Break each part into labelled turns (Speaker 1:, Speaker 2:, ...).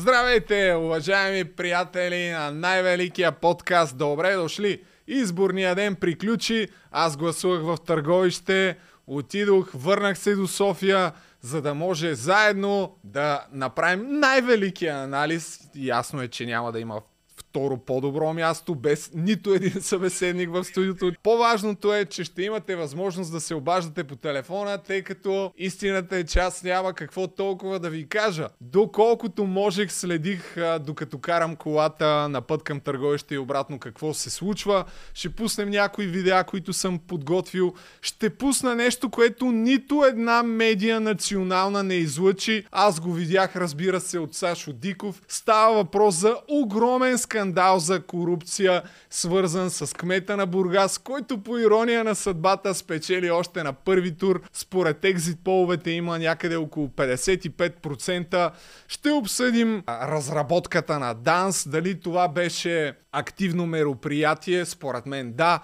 Speaker 1: Здравейте, уважаеми приятели на най-великия подкаст. Добре дошли! Изборния ден приключи, аз гласувах в Търговище, отидох, върнах се до София, за да може заедно да направим най-великия анализ. Ясно е, че няма да има второ по-добро място, без нито един събеседник в студиото. По-важното е, че ще имате възможност да се обаждате по телефона, тъй като истината е, че аз няма какво толкова да ви кажа. Доколкото можех, следих докато карам колата на път към търговище и обратно какво се случва. Ще пуснем някои видеа, които съм подготвил. Ще пусна нещо, което нито една медия национална не излъчи. Аз го видях, разбира се, от Сашо Диков. Става въпрос за огромен скандал скандал за корупция, свързан с кмета на Бургас, който по ирония на съдбата спечели още на първи тур. Според екзит половете има някъде около 55%. Ще обсъдим разработката на ДАНС, дали това беше активно мероприятие, според мен да,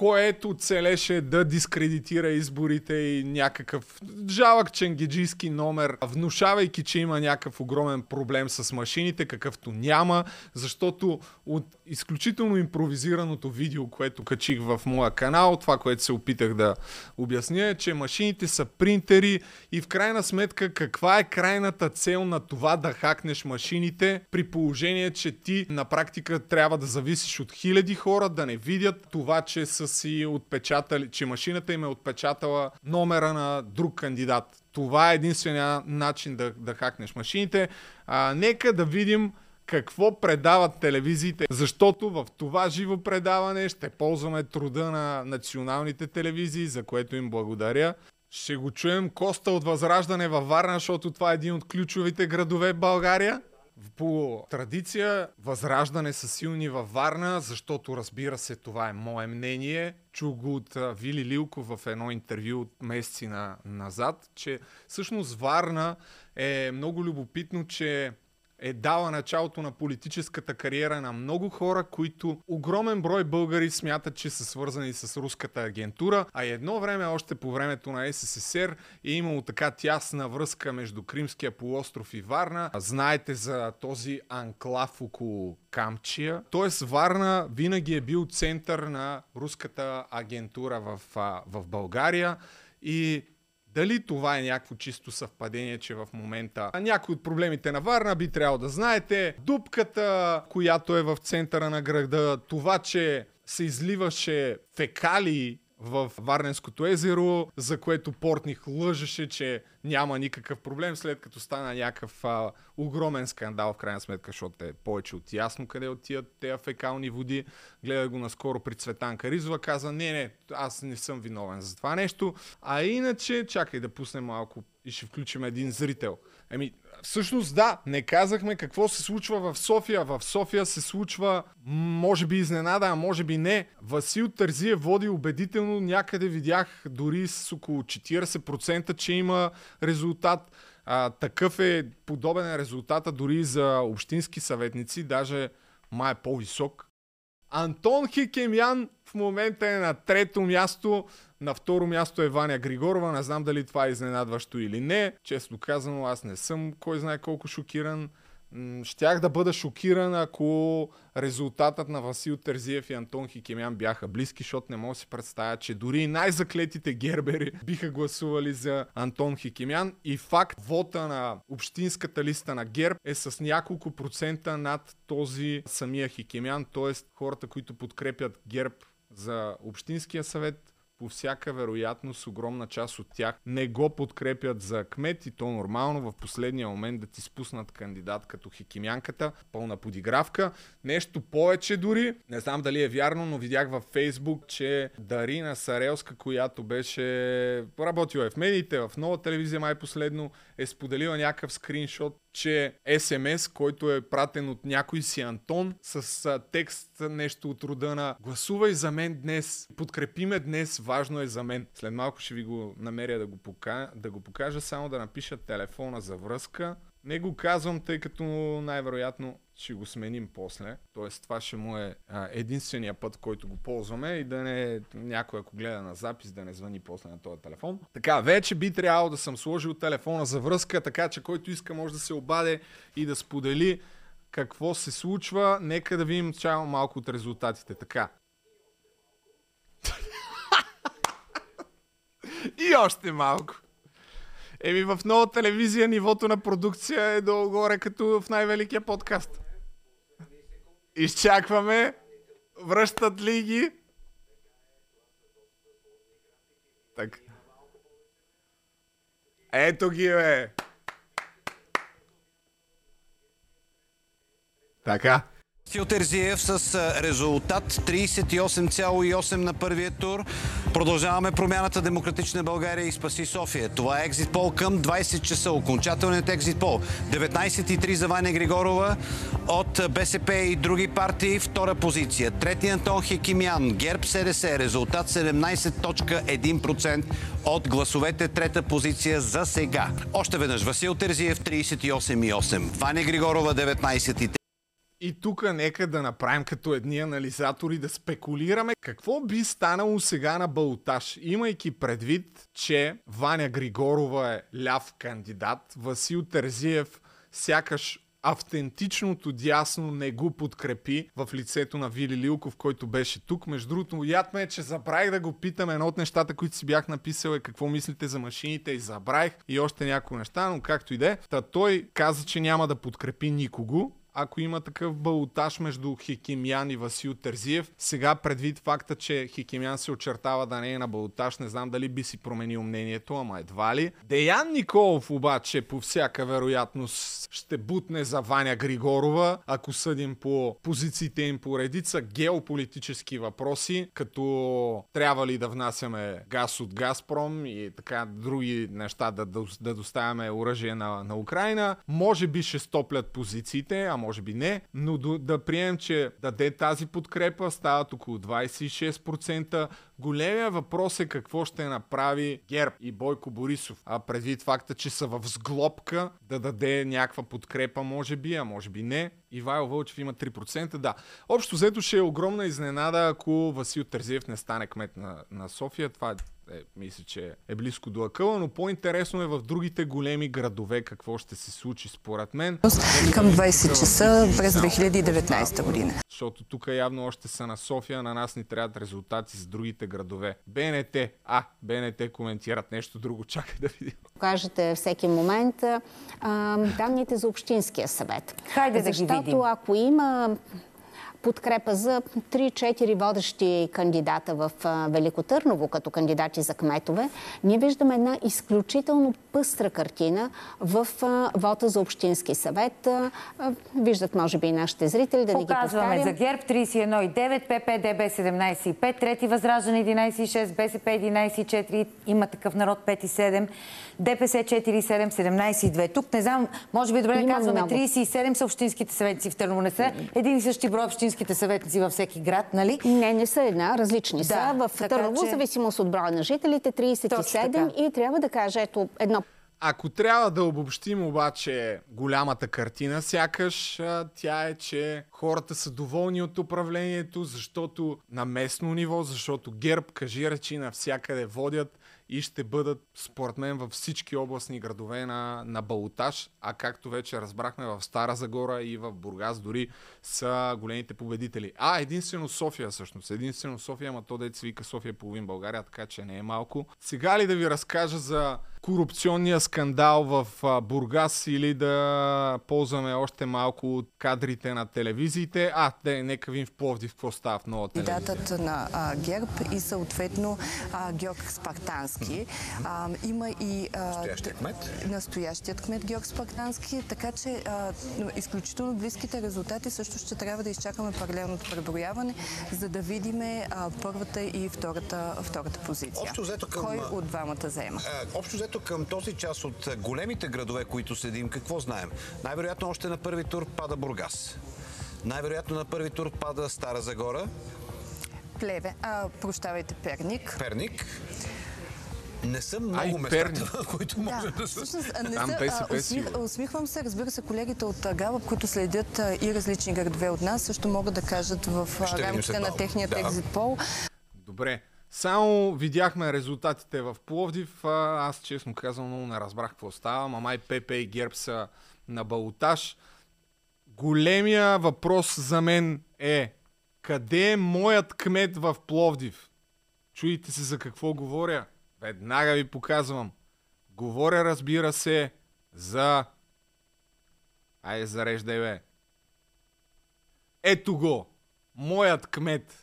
Speaker 1: което целеше да дискредитира изборите и някакъв жалък ченгеджийски номер, внушавайки, че има някакъв огромен проблем с машините, какъвто няма, защото от изключително импровизираното видео, което качих в моя канал, това, което се опитах да обясня е, че машините са принтери и в крайна сметка каква е крайната цел на това да хакнеш машините, при положение, че ти на практика трябва да зависиш от хиляди хора, да не видят това, че с си отпечатали, че машината им е отпечатала номера на друг кандидат. Това е единствения начин да, да хакнеш машините. А, нека да видим какво предават телевизиите, защото в това живо предаване ще ползваме труда на националните телевизии, за което им благодаря. Ще го чуем Коста от Възраждане във Варна, защото това е един от ключовите градове в България. По традиция, възраждане са силни във Варна, защото разбира се, това е мое мнение. Чух го от Вили Лилков в едно интервю от месеци на, назад, че всъщност Варна е много любопитно, че е дала началото на политическата кариера на много хора, които огромен брой българи смятат, че са свързани с руската агентура, а едно време, още по времето на СССР, е имало така тясна връзка между Кримския полуостров и Варна. Знаете за този анклав около Камчия. Тоест Варна винаги е бил център на руската агентура в, в България и дали това е някакво чисто съвпадение, че в момента някои от проблемите на Варна би трябвало да знаете. Дупката, която е в центъра на града, това, че се изливаше фекали в Варненското езеро, за което Портних лъжеше, че няма никакъв проблем, след като стана някакъв а, огромен скандал в крайна сметка, защото е повече от ясно къде отиват тези фекални води. Гледа го наскоро при Цветанка Ризова, каза, не, не, аз не съм виновен за това нещо. А иначе, чакай да пуснем малко и ще включим един зрител. Еми, всъщност да, не казахме какво се случва в София. В София се случва, може би изненада, а може би не. Васил Тързиев води убедително, някъде видях дори с около 40%, че има резултат. А, такъв е подобен е резултата дори за общински съветници, даже май е по-висок. Антон Хикемян в момента е на трето място. На второ място е Ваня Григорова. Не знам дали това е изненадващо или не. Честно казано, аз не съм кой знае колко шокиран. Щях да бъда шокиран, ако резултатът на Васил Терзиев и Антон Хикемян бяха близки, защото не мога да си представя, че дори най-заклетите гербери биха гласували за Антон Хикемян. И факт, вота на общинската листа на герб е с няколко процента над този самия Хикемян, т.е. хората, които подкрепят герб за Общинския съвет по всяка вероятност огромна част от тях не го подкрепят за кмет и то нормално в последния момент да ти спуснат кандидат като хикимянката, пълна подигравка. Нещо повече дори, не знам дали е вярно, но видях във Фейсбук, че Дарина Сарелска, която беше работила е в медиите, в нова телевизия май последно, е споделила някакъв скриншот че СМС, който е пратен от някой си Антон с а, текст нещо от рода на гласувай за мен днес, подкрепи ме днес, важно е за мен. След малко ще ви го намеря да го, пока... да го покажа, само да напиша телефона за връзка. Не го казвам, тъй като най-вероятно ще го сменим после. Тоест това ще му е а, единствения път, който го ползваме и да не някой, ако гледа на запис, да не звъни после на този телефон. Така, вече би трябвало да съм сложил телефона за връзка, така че който иска може да се обаде и да сподели какво се случва. Нека да видим чао малко от резултатите. Така. и още малко. Еми в нова телевизия нивото на продукция е долу-горе като в най-великия подкаст. Изчакваме. Връщат ли ги? Так. Ето ги, бе. Така.
Speaker 2: Васил Терзиев с резултат 38,8 на първия тур. Продължаваме промяната Демократична България и Спаси София. Това е екзит пол към 20 часа. Окончателният екзит пол. 19,3 за Ваня Григорова от БСП и други партии. Втора позиция. Трети Антон Хекимян. Герб СДС. Резултат 17.1% от гласовете. Трета позиция за сега. Още веднъж Васил Терзиев 38,8. Ваня Григорова 19,3.
Speaker 1: И тук нека да направим като едни анализатори да спекулираме какво би станало сега на Балташ, имайки предвид, че Ваня Григорова е ляв кандидат, Васил Терзиев сякаш автентичното дясно не го подкрепи в лицето на Вили Лилков, който беше тук. Между другото, яд ме е, че забравих да го питам. Едно от нещата, които си бях написал е какво мислите за машините и забравих и още някои неща, но както и да е. Та той каза, че няма да подкрепи никого ако има такъв балотаж между Хикимян и Васил Терзиев. Сега предвид факта, че Хикимян се очертава да не е на балотаж, не знам дали би си променил мнението, ама едва ли. Деян Николов обаче по всяка вероятност ще бутне за Ваня Григорова, ако съдим по позициите им по редица геополитически въпроси, като трябва ли да внасяме газ от Газпром и така други неща да, да, да доставяме оръжие на, на Украина. Може би ще стоплят позициите, а може би не, но да, приемем, че даде тази подкрепа, стават около 26%. Големия въпрос е какво ще направи Герб и Бойко Борисов. А предвид факта, че са в сглобка да даде някаква подкрепа, може би, а може би не. Ивайло Вълчев има 3%, да. Общо взето ще е огромна изненада, ако Васил Терзиев не стане кмет на, на София. Това е, мисля, че е близко до акъла, но по-интересно е в другите големи градове какво ще се случи според мен.
Speaker 3: Към 20 часа през 2019 година.
Speaker 1: Защото тук явно още са на София, на нас ни трябват резултати с другите градове. БНТ, а, БНТ коментират нещо друго, чакай да видим.
Speaker 4: Кажете всеки момент а, данните за Общинския съвет.
Speaker 3: Хайде да ги видим.
Speaker 4: Защото ако има подкрепа за 3-4 водещи кандидата в Велико Търново като кандидати за кметове, ние виждаме една изключително пъстра картина в вота за Общински съвет. Виждат, може би, и нашите зрители да
Speaker 3: ни ги повтарям. за ГЕРБ 31,9, ППДБ 17,5, Трети Възраждане 11,6, БСП 11,4, има такъв народ 5,7, ДПС 4,7, 17,2. Тук не знам, може би добре да казваме, 37 са общинските съветници в Търново. Не са един и същи брой общински общинските съветници във всеки град, нали?
Speaker 4: Не, не са една, различни да, са. В Търново, че... зависимост от броя на жителите, 37 и трябва да кажа, ето едно
Speaker 1: ако трябва да обобщим обаче голямата картина, сякаш тя е, че хората са доволни от управлението, защото на местно ниво, защото ГЕРБ, кажи речи, навсякъде водят и ще бъдат, според мен, във всички областни градове на, на Балотаж, а както вече разбрахме в Стара Загора и в Бургас дори са големите победители. А, единствено София всъщност. Единствено София, ама то деца вика София половин България, така че не е малко. Сега ли да ви разкажа за корупционния скандал в Бургас или да ползваме още малко от кадрите на телевизиите. А, де, нека видим в Пловдив какво става в нова телевизия.
Speaker 3: Кандидатът на а, ГЕРБ и съответно а, Георг Спартански. А, има и...
Speaker 2: А, настоящият кмет?
Speaker 3: Настоящият кмет Георг Спартански. Така че а, изключително близките резултати също ще трябва да изчакаме паралелното преброяване, за да видим първата и втората, втората позиция.
Speaker 2: Общо взето към...
Speaker 3: Кой от двамата заема?
Speaker 2: общо взето ето към този част от големите градове, които седим, какво знаем? Най-вероятно още на първи тур пада Бургас. Най-вероятно на първи тур пада Стара Загора.
Speaker 3: Плеве, а, прощавайте, Перник.
Speaker 2: Перник. Не са
Speaker 1: А,
Speaker 2: много местата, които може да са.
Speaker 5: всъщност, а, не
Speaker 1: Там
Speaker 5: са,
Speaker 1: БСП
Speaker 5: а, усмих, усмихвам се, разбира се, колегите от а, Галъп, които следят а, и различни градове от нас, също могат да кажат в рамките на
Speaker 2: малко.
Speaker 5: техния
Speaker 2: Да.
Speaker 5: екзит пол.
Speaker 1: Добре. Само видяхме резултатите в Пловдив. Аз честно казвам много не разбрах какво става. Мамай ПП и Герб са на балотаж. Големия въпрос за мен е къде е моят кмет в Пловдив? Чуете се за какво говоря? Веднага ви показвам. Говоря, разбира се, за... Айде, зареждай, бе. Ето го. Моят кмет.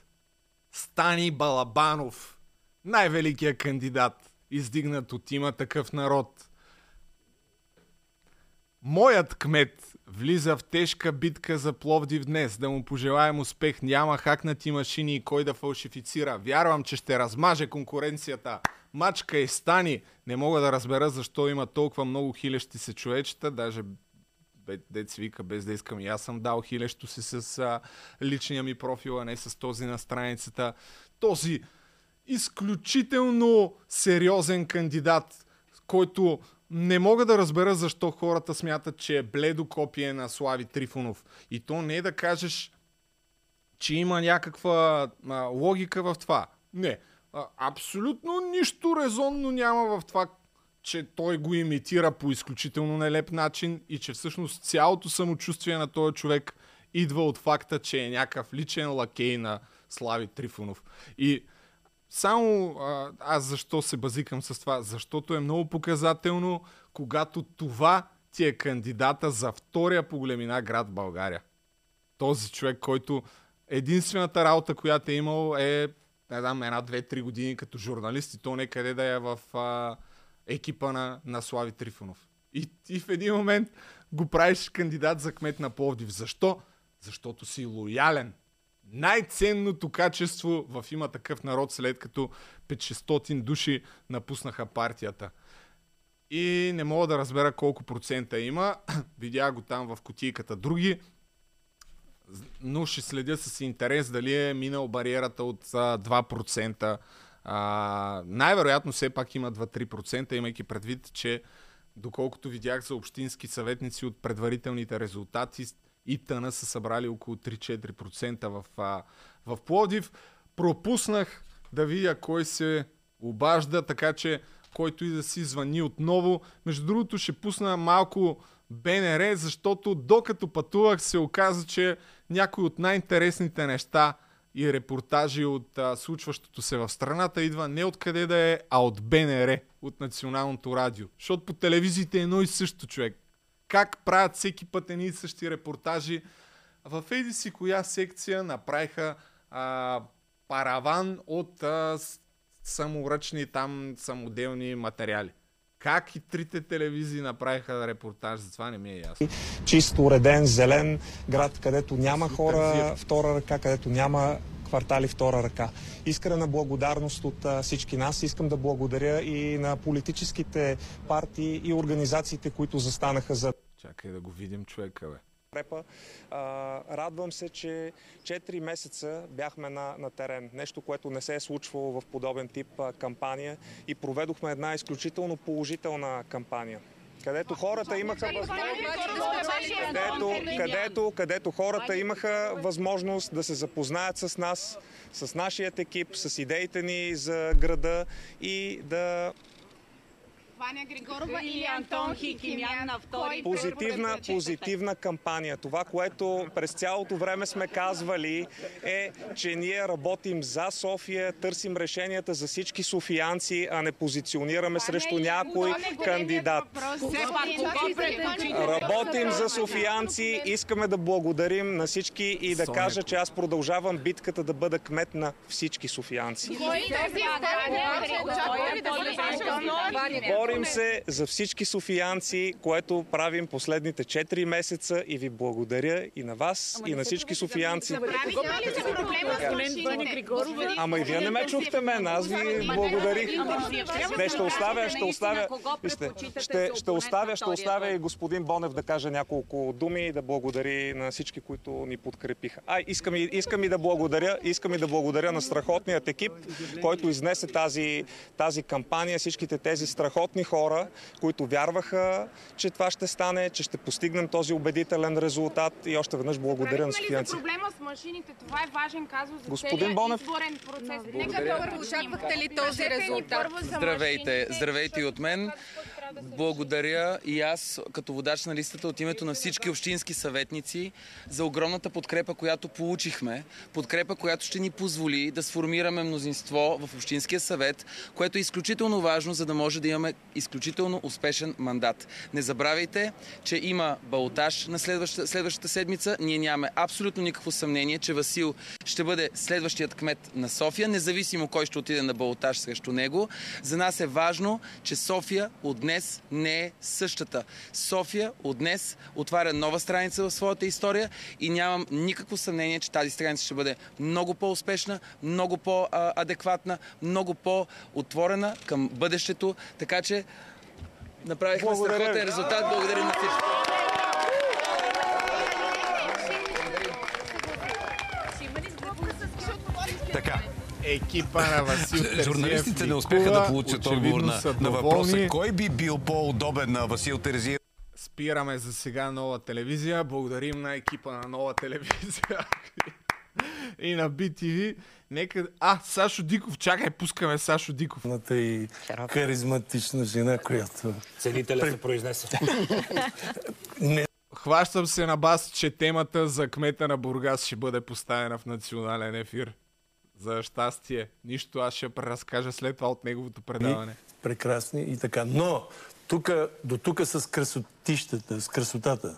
Speaker 1: Стани Балабанов. Най-великият кандидат, издигнат от има такъв народ. Моят кмет влиза в тежка битка за Пловдив днес. Да му пожелаем успех. Няма хакнати машини и кой да фалшифицира. Вярвам, че ще размаже конкуренцията. Мачка и стани. Не мога да разбера защо има толкова много хилещи се човечета. Даже си вика, без да искам. И аз съм дал хилещо си с а, личния ми профил, а не с този на страницата. Този изключително сериозен кандидат, който не мога да разбера защо хората смятат, че е бледо копие на Слави Трифонов. И то не е да кажеш, че има някаква а, логика в това. Не. А, абсолютно нищо резонно няма в това, че той го имитира по изключително нелеп начин и че всъщност цялото самочувствие на този човек идва от факта, че е някакъв личен лакей на Слави Трифонов. И само а, аз защо се базикам с това? Защото е много показателно, когато това ти е кандидата за втория по големина град България. Този човек, който единствената работа, която е имал е не знам, една, две, три години като журналист и то некъде да е в а, екипа на, на Слави Трифонов. И, и в един момент го правиш кандидат за кмет на Пловдив. Защо? Защото си лоялен. Най-ценното качество в има такъв народ, след като 500 души напуснаха партията. И не мога да разбера колко процента има. Видях го там в кутийката. Други но ще следя с интерес дали е минал бариерата от а, 2%. А, най-вероятно все пак има 2-3%, имайки предвид, че доколкото видях за общински съветници от предварителните резултати и тъна са събрали около 3-4% в, в Плодив. Пропуснах да видя кой се обажда, така че който и да си звъни отново. Между другото ще пусна малко БНР, защото докато пътувах се оказа, че някои от най-интересните неща и репортажи от а, случващото се в страната идва не откъде да е, а от БНР, от Националното радио. Защото по телевизиите е едно и също човек. Как правят всеки път едни и същи репортажи. В еди си коя секция направиха а, параван от а, саморъчни там самоделни материали. Как и трите телевизии направиха репортаж, за това не ми е ясно.
Speaker 6: чисто уреден, зелен град, където няма хора втора ръка, където няма квартали втора ръка. Искрена благодарност от а, всички нас. Искам да благодаря и на политическите партии и организациите, които застанаха за
Speaker 1: Чакай да го видим човека, бе.
Speaker 6: Подкрепа. А, радвам се, че 4 месеца бяхме на, на терен. Нещо, което не се е случвало в подобен тип а, кампания и проведохме една изключително положителна кампания където хората имаха възможност където, където, където хората имаха възможност да се запознаят с нас, с нашият екип, с идеите ни за града и да
Speaker 7: Ваня Григорова или Антон Хикимян на втори.
Speaker 6: позитивна, позитивна кампания. Това, което през цялото време сме казвали е, че ние работим за София, търсим решенията за всички софиянци, а не позиционираме срещу някой кандидат. Работим за софиянци, искаме да благодарим на всички и да кажа, че аз продължавам битката да бъда кмет на всички софиянци.
Speaker 7: Кой
Speaker 6: Боря Борим се за всички софиянци, което правим последните 4 месеца и ви благодаря и на вас, и на всички софиянци. Ама и вие не ме чухте мен, аз ви благодарих. Не, ще оставя, ще оставя, вижте, ще, ще оставя, ще оставя и господин Бонев да каже няколко думи и да благодари на всички, които ни подкрепиха. А, искам и, искам и да благодаря, искам и да благодаря на страхотният екип, който изнесе тази, тази кампания, всичките тези страхотни хора, които вярваха, че това ще стане, че ще постигнем този убедителен резултат и още веднъж благодаря на
Speaker 7: Правихме ли за
Speaker 6: софиянци.
Speaker 7: проблема с машините? Това е важен казус за
Speaker 6: Господин Бонев.
Speaker 7: изборен процес. Нека първо
Speaker 5: Очаквахте ли този резултат?
Speaker 8: Здравейте, здравейте и от мен. Благодаря и аз, като водач на листата от името на всички общински съветници, за огромната подкрепа, която получихме. Подкрепа, която ще ни позволи да сформираме мнозинство в Общинския съвет, което е изключително важно, за да може да имаме изключително успешен мандат. Не забравяйте, че има балтаж на следващата, следващата седмица. Ние нямаме абсолютно никакво съмнение, че Васил ще бъде следващият кмет на София, независимо кой ще отиде на балтаж срещу него. За нас е важно, че София от днес не е същата. София от днес отваря нова страница в своята история и нямам никакво съмнение, че тази страница ще бъде много по-успешна, много по-адекватна, много по-отворена към бъдещето. Така че направихме
Speaker 6: Благодаря
Speaker 8: страхотен резултат. Благодарим на всички.
Speaker 2: Така.
Speaker 1: Екипа на Васил Терзиев
Speaker 2: Журналистите не успяха да получат отговор на, на въпроса кой би бил по-удобен на Васил Терзиев.
Speaker 1: Спираме за сега нова телевизия. Благодарим на екипа на нова телевизия. и на BTV. Нека... А, Сашо Диков. Чакай, пускаме Сашо Диков.
Speaker 9: И харизматична жена, която...
Speaker 10: Целителя се произнесе.
Speaker 1: Хващам се на бас, че темата за кмета на Бургас ще бъде поставена в национален ефир. За щастие. Нищо аз ще преразкажа след това от неговото предаване.
Speaker 9: прекрасни и така. Но тука, до тук с красотищата, с красотата.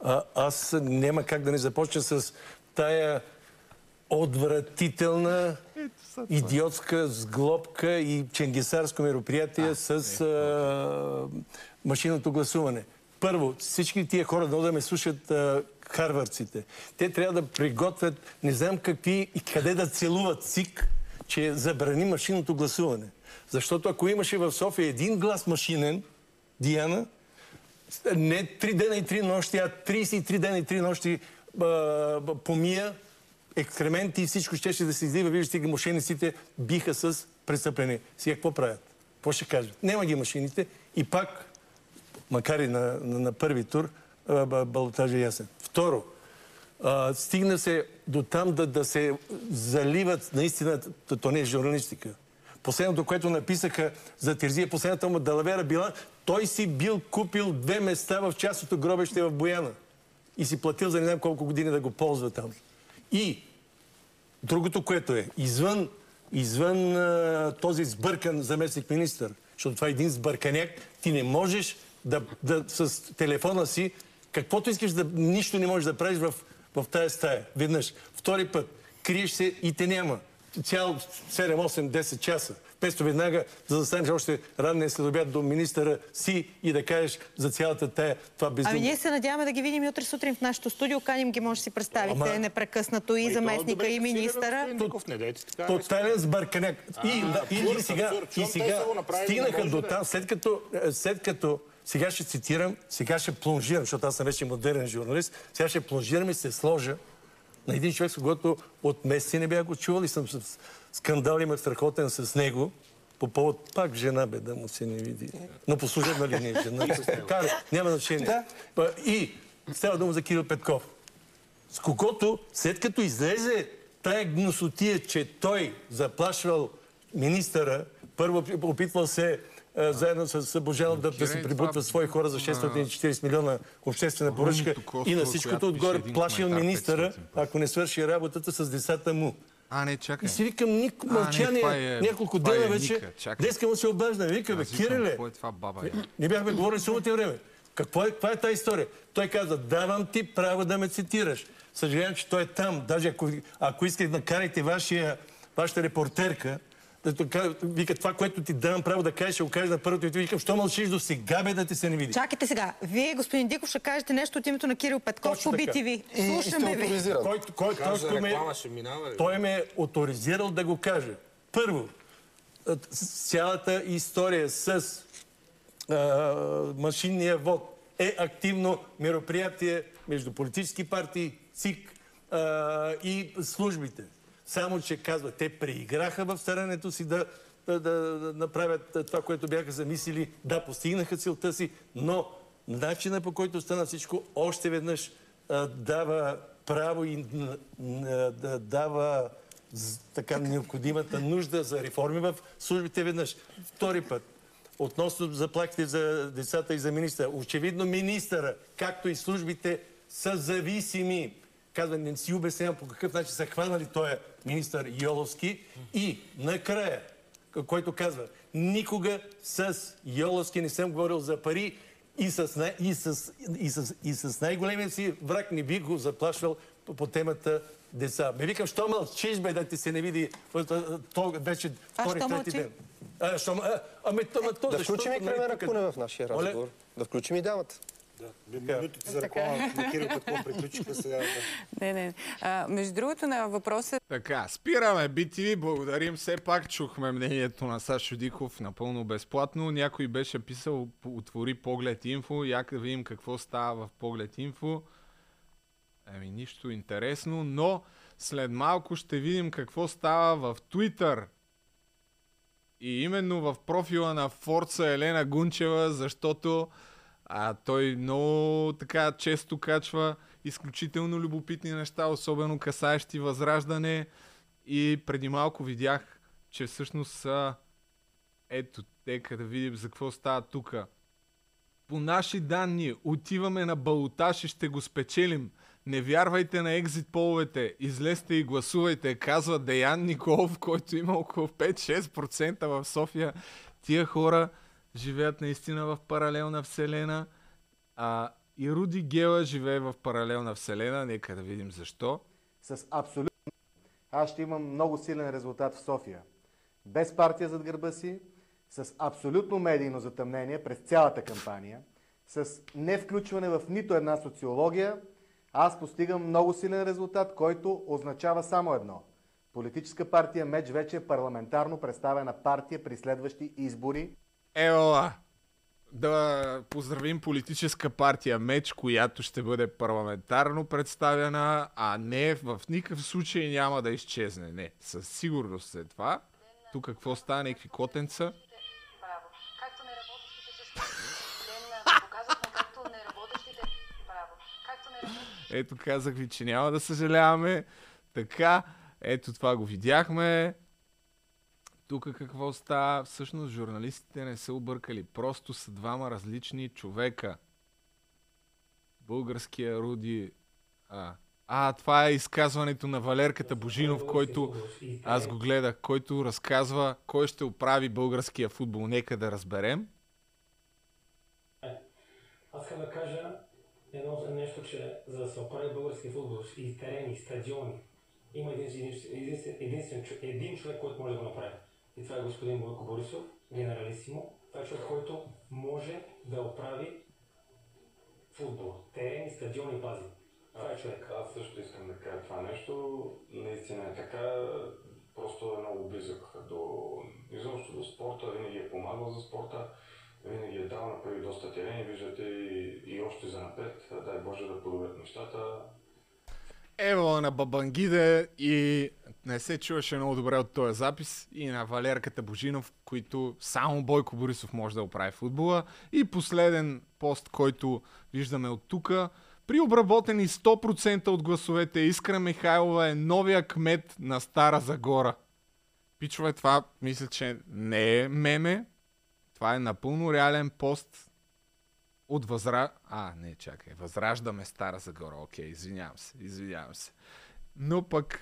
Speaker 9: А, аз няма как да не започна с тая отвратителна, идиотска сглобка и ченгесарско мероприятие с а, машинното гласуване. Първо, всички тия хора да ме слушат а, харвардците. Те трябва да приготвят не знам какви и къде да целуват ЦИК, че забрани машинното гласуване. Защото ако имаше в София един глас машинен, Диана, не три дена и три нощи, а 33 дена и три нощи а, помия, екскременти и всичко щеше да се излива. Виждате ги, мошенниците биха с престъпление. Сега какво правят? Какво ще кажат? Нема ги машините и пак, макар и на, на, първи тур, балотажа е ясен. Второ, стигна се до там да, се заливат наистина, то, не е журналистика. Последното, което написаха за Терзия, последната му далавера била, той си бил купил две места в частното гробеще в Бояна. И си платил за не знам колко години да го ползва там. И другото, което е, извън, извън този сбъркан заместник министър, защото това е един сбърканяк, ти не можеш да с телефона си, каквото искаш да, нищо не можеш да правиш в, в тая стая. Веднъж. Втори път, криеш се и те няма. Цял 7, 8, 10 часа. Вместо веднага да застанеш още ранния следобед до министъра си и да кажеш за цялата тая това безумие.
Speaker 11: Ами ние се надяваме да ги видим и утре сутрин в нашото студио. Каним ги, може да си представите
Speaker 9: Ама-
Speaker 11: непрекъснато и заместника, и министъра.
Speaker 10: Ников не дайте така.
Speaker 9: Тотален сбърканяк. И, сега, стигнаха до там, след като, е, след като сега ще цитирам, сега ще плонжирам, защото аз съм вече модерен журналист, сега ще плонжирам и се сложа на един човек, с когото от месеци не бях го чувал и съм скандал имах страхотен с него, по повод пак жена бе да му се не види. Но по служебна линия е жена. Карай, няма значение. Па, И става дума за Кирил Петков с когото, след като излезе тая гносотия, че той заплашвал министъра, първо опитвал се заедно с Божанов да, да се прибутва свои хора за 640 милиона обществена поръчка и на всичкото отгоре плашил министъра,
Speaker 1: 500
Speaker 9: ако не свърши работата с децата му.
Speaker 1: А, не, чакай.
Speaker 9: И си викам, ник, мълчание,
Speaker 1: е-
Speaker 9: няколко
Speaker 1: това
Speaker 9: дена
Speaker 1: е
Speaker 9: вече. Днеска му се обажда, вика, бе,
Speaker 1: Аз викам,
Speaker 9: Кириле,
Speaker 1: е е?
Speaker 9: не бяхме говорили сумата време. Какво е, каква е тази история? Той каза, давам ти право да ме цитираш. Съжалявам, че той е там. Даже ако, ако искате да накарате вашия, вашата репортерка Вика, това, което ти давам право да кажеш, ще го кажеш на първото и ти викам, що мълчиш до сега, бе, да ти се не види.
Speaker 11: Чакайте сега. Вие, господин Диков, ще кажете нещо от името на Кирил Петков по. BTV. Слушаме ви.
Speaker 9: Който, който,
Speaker 10: Каза,
Speaker 9: ме,
Speaker 10: реклама ще минава ли?
Speaker 9: той ме е авторизирал да го каже. Първо, цялата история с а, машинния вод е активно мероприятие между политически партии, ЦИК а, и службите. Само, че казва, те преиграха в старането си да, да, да, да направят това, което бяха замислили. Да, постигнаха целта си, но начина по който стана всичко още веднъж а, дава право и да дава така необходимата нужда за реформи в службите веднъж. Втори път, относно заплахите за децата и за министъра. Очевидно министъра, както и службите, са зависими. Казва, не си обяснявам по какъв начин са хванали този министър Йоловски. И накрая, който казва, никога с Йоловски не съм говорил за пари и с, най- и с, и с, и с най-големия си враг не би го заплашвал по, по темата деца. Ме викам, що мълчиш, бе, да ти се не види. То вече втори, трети ден. А, що, а, ами, то,
Speaker 12: Да включим и
Speaker 9: нали,
Speaker 12: Кремена
Speaker 9: тук-
Speaker 12: Куне в нашия разговор. Да включим и дамата.
Speaker 10: Минутите за реклама на Кирил Петков приключиха сега.
Speaker 13: Не, не. А, между другото, на въпроса
Speaker 1: Така, спираме BTV, благодарим. Все пак чухме мнението на Сашо Диков напълно безплатно. Някой беше писал, отвори Поглед Инфо, як да видим какво става в Поглед Инфо. Еми, нищо интересно, но след малко ще видим какво става в Twitter. И именно в профила на Форца Елена Гунчева, защото а, той много така често качва изключително любопитни неща, особено касаещи възраждане. И преди малко видях, че всъщност са... Ето, нека да видим за какво става тук. По наши данни, отиваме на балотаж и ще го спечелим. Не вярвайте на екзит половете. Излезте и гласувайте, казва Деян Николов, който има около 5-6% в София. Тия хора живеят наистина в паралелна вселена. А и Руди Гела живее в паралелна вселена. Нека да видим защо.
Speaker 14: с абсолютно... Аз ще имам много силен резултат в София. Без партия зад гърба си, с абсолютно медийно затъмнение през цялата кампания, с невключване в нито една социология, аз постигам много силен резултат, който означава само едно. Политическа партия Меч вече е парламентарно представена партия при следващи избори.
Speaker 1: Ела! Да поздравим политическа партия Меч, която ще бъде парламентарно представена, а не в никакъв случай няма да изчезне. Не, със сигурност е това. Тук какво става, някакви котенца? Ето казах ви, че няма да съжаляваме. Така, ето това го видяхме. Тук какво става? Всъщност журналистите не са объркали. Просто са двама различни човека. Българския Руди... А, а, това е изказването на Валерката Божинов, който аз го гледах, който разказва кой ще оправи българския футбол. Нека да разберем.
Speaker 15: Аз искам да кажа едно нещо, че за да се оправи български футбол и терени, и стадиони, има един, единствен, чо- един човек, който може да го направи. И това е господин Бойко Борисов, генералисимо. Това е човек, който може да оправи футбол, терени, стадиони, бази. Това е човек.
Speaker 16: Аз също искам да кажа това нещо. Наистина е така. Просто е много близък до, изобщо до спорта. Винаги е помагал за спорта. Винаги е дал направи доста терени. Виждате и, и още за напред. Дай Боже да подобрят нещата.
Speaker 1: Ево на Бабангиде и не се чуваше много добре от този запис и на Валерката Божинов, които само Бойко Борисов може да оправи футбола. И последен пост, който виждаме от тук. При обработени 100% от гласовете Искра Михайлова е новия кмет на Стара Загора. Пичове, това мисля, че не е меме. Това е напълно реален пост от възра... А, не, чакай. Възраждаме Стара Загора. Окей, извинявам се. Извинявам се. Но пък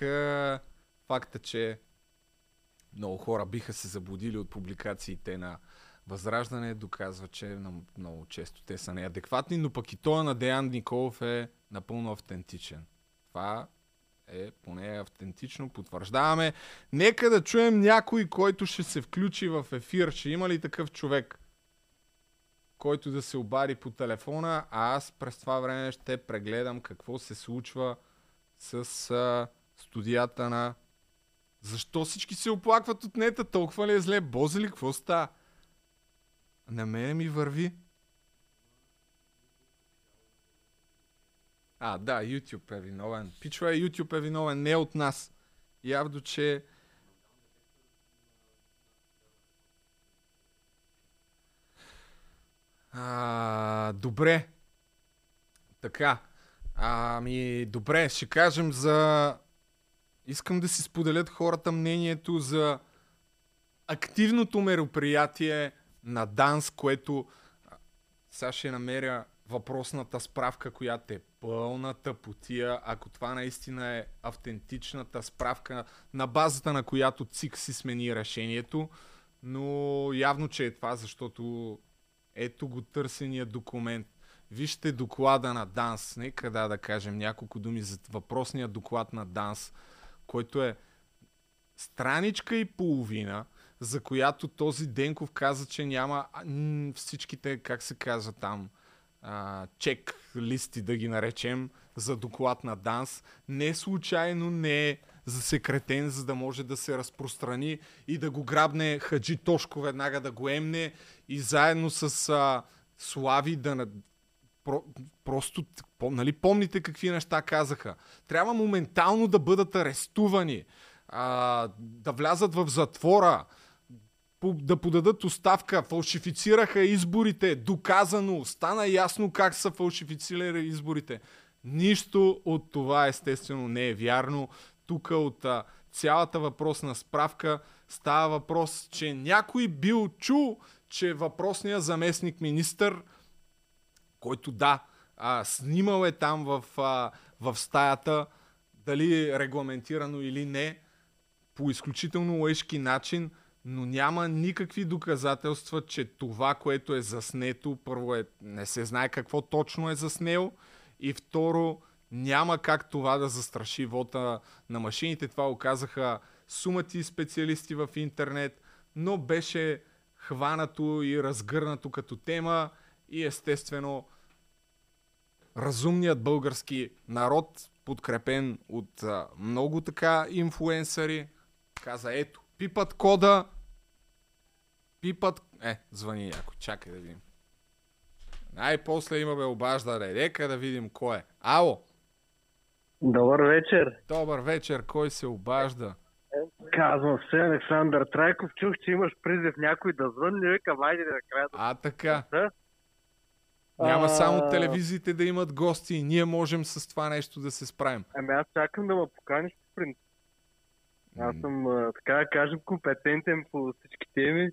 Speaker 1: факта, че много хора биха се заблудили от публикациите на Възраждане, доказва, че много често те са неадекватни, но пък и той на Деян Николов е напълно автентичен. Това е поне автентично, потвърждаваме. Нека да чуем някой, който ще се включи в ефир. Ще има ли такъв човек, който да се обади по телефона, а аз през това време ще прегледам какво се случва с а, студията на... Защо всички се оплакват от нета? Толкова ли е зле? Бозе ли? Какво става? На мене ми върви. А, да, YouTube е виновен. Пичва е, YouTube е виновен, не от нас. Явно, че... А, добре. Така. Ами, добре, ще кажем за... Искам да си споделят хората мнението за активното мероприятие на Данс, което сега ще намеря въпросната справка, която е пълната потия, ако това наистина е автентичната справка, на базата на която ЦИК си смени решението, но явно, че е това, защото ето го търсения документ. Вижте доклада на ДАНС. Нека да, да кажем няколко думи за въпросния доклад на ДАНС, който е страничка и половина, за която този Денков каза, че няма всичките, как се казва там, чек листи, да ги наречем, за доклад на ДАНС. Не случайно не е засекретен, за да може да се разпространи и да го грабне Хаджи Тошко веднага да го емне и заедно с а, Слави да про, просто, по, нали, помните какви неща казаха. Трябва моментално да бъдат арестувани, а, да влязат в затвора, да подадат оставка, фалшифицираха изборите, доказано, стана ясно как са фалшифицирали изборите. Нищо от това естествено не е вярно. Тук от а, цялата въпросна справка. Става въпрос, че някой бил чул, че въпросният заместник министър, който да, а, снимал е там в, а, в стаята, дали е регламентирано или не, по изключително лъжки начин, но няма никакви доказателства, че това, което е заснето, първо е, не се знае какво точно е заснел и второ, няма как това да застраши вота на машините. Това оказаха сумати специалисти в интернет, но беше хванато и разгърнато като тема и естествено разумният български народ, подкрепен от а, много така инфуенсъри, каза ето, пипат кода, пипат... Е, звъни някой, чакай да видим. Най-после имаме обаждане. Нека да видим кой е. Ало!
Speaker 12: Добър вечер.
Speaker 1: Добър вечер. Кой се обажда?
Speaker 12: Казвам се Александър Трайков. Чух, че имаш призив някой да звънне. Викам, айде да края да...
Speaker 1: А, така. Няма а... само телевизиите да имат гости и ние можем с това нещо да се справим.
Speaker 12: Ами аз чакам да ме поканиш по принцип. Аз съм, така да кажем, компетентен по всички теми.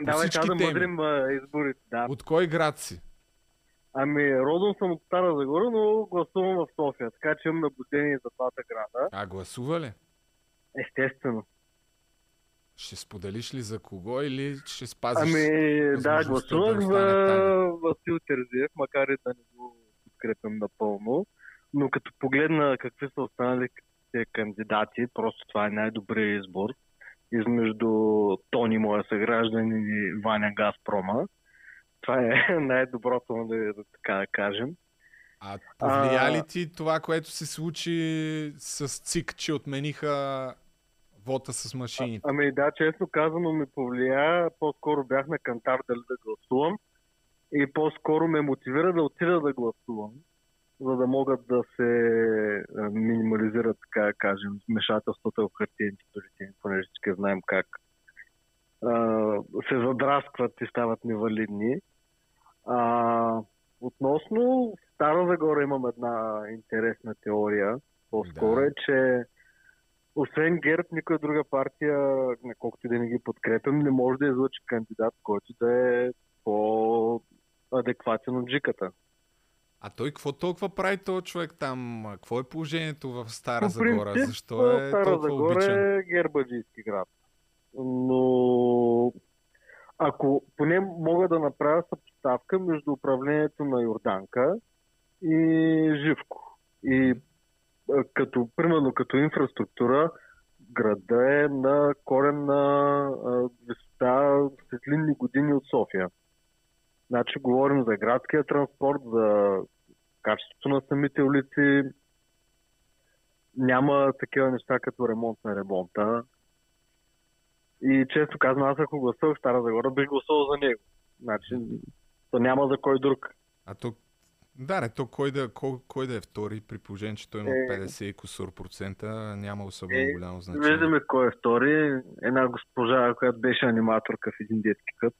Speaker 12: Давай сега да мъдрим изборите. Да.
Speaker 1: От кой град си?
Speaker 12: Ами, родом съм от Стара Загора, но гласувам в София, така че имам наблюдение за двата града.
Speaker 1: А гласува ли?
Speaker 12: Естествено.
Speaker 1: Ще споделиш ли за кого или ще спазиш?
Speaker 12: Ами, да, гласувах да за Васил Терзиев, макар и да не го подкрепям напълно. Но като погледна какви са останали кандидати, просто това е най-добрият избор измежду Тони, моя съграждан и Ваня Газпрома. Това е най-доброто, да, да, така да кажем.
Speaker 1: А повлия ли ти това, което се случи с ЦИК, че отмениха вота с машините?
Speaker 12: А, ами да, честно казано ми повлия. По-скоро бях на кантар дали да гласувам. И по-скоро ме мотивира да отида да гласувам за да могат да се минимализират, така да кажем, вмешателствата в хартиените бюлетини, понеже всички знаем как се задраскват и стават невалидни. А, относно Стара Загора имам една интересна теория. По-скоро да. е, че освен ГЕРБ, никоя друга партия, колкото и да не ги подкрепям, не може да излъчи кандидат, който да е по-адекватен от джиката.
Speaker 1: А той какво толкова прави този човек там? Какво е положението в Стара Загора? Защо е
Speaker 12: Стара
Speaker 1: толкова
Speaker 12: Загора
Speaker 1: обичан?
Speaker 12: е гербаджийски град. Но ако поне мога да направя съпоставка между управлението на Йорданка и Живко. И като инфраструктура, града е на корен на висота светлинни години от София. Значи говорим за градския транспорт, за качеството на самите улици. Няма такива неща като ремонт на ремонта. И често казвам, аз ако гласувах в Стара Загора, бих гласувал за него. Значи, то няма за кой друг.
Speaker 1: А то, да, не, то кой да, кой, кой да е втори, при положение, че той има
Speaker 12: Е.
Speaker 1: 50 и кусур процента, няма особено
Speaker 12: Е,
Speaker 1: голямо значение.
Speaker 12: Виждаме кой е втори. Една госпожа, която беше аниматорка в един детски кът.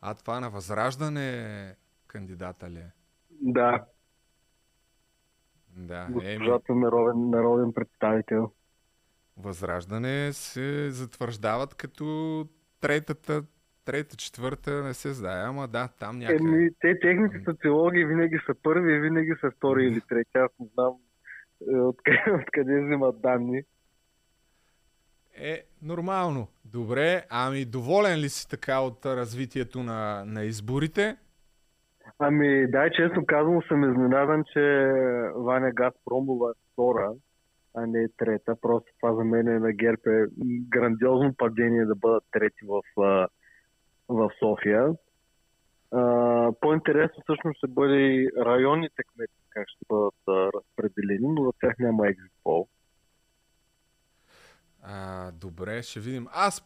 Speaker 1: А това на Възраждане кандидата ли е?
Speaker 12: Да,
Speaker 1: Да,
Speaker 12: госпожата народен, народен представител.
Speaker 1: Възраждане се затвърждават като третата, трета, четвърта, не се знае, ама да, там някъде.
Speaker 12: Еми, те, техните социологи винаги са първи винаги са втори или трети. Аз не знам е, откъде, откъде взимат данни.
Speaker 1: Е, нормално. Добре, ами доволен ли си така от развитието на, на изборите?
Speaker 12: Ами, да, честно казвам, съм изненадан, че Ваня Газпромова е втора, а не е трета. Просто това за мен е на ГЕРБ е грандиозно падение да бъдат трети в, в София. А, по-интересно всъщност ще бъде районните кмети, как ще бъдат а, разпределени, но за тях няма екзит пол.
Speaker 1: Добре, ще видим. Аз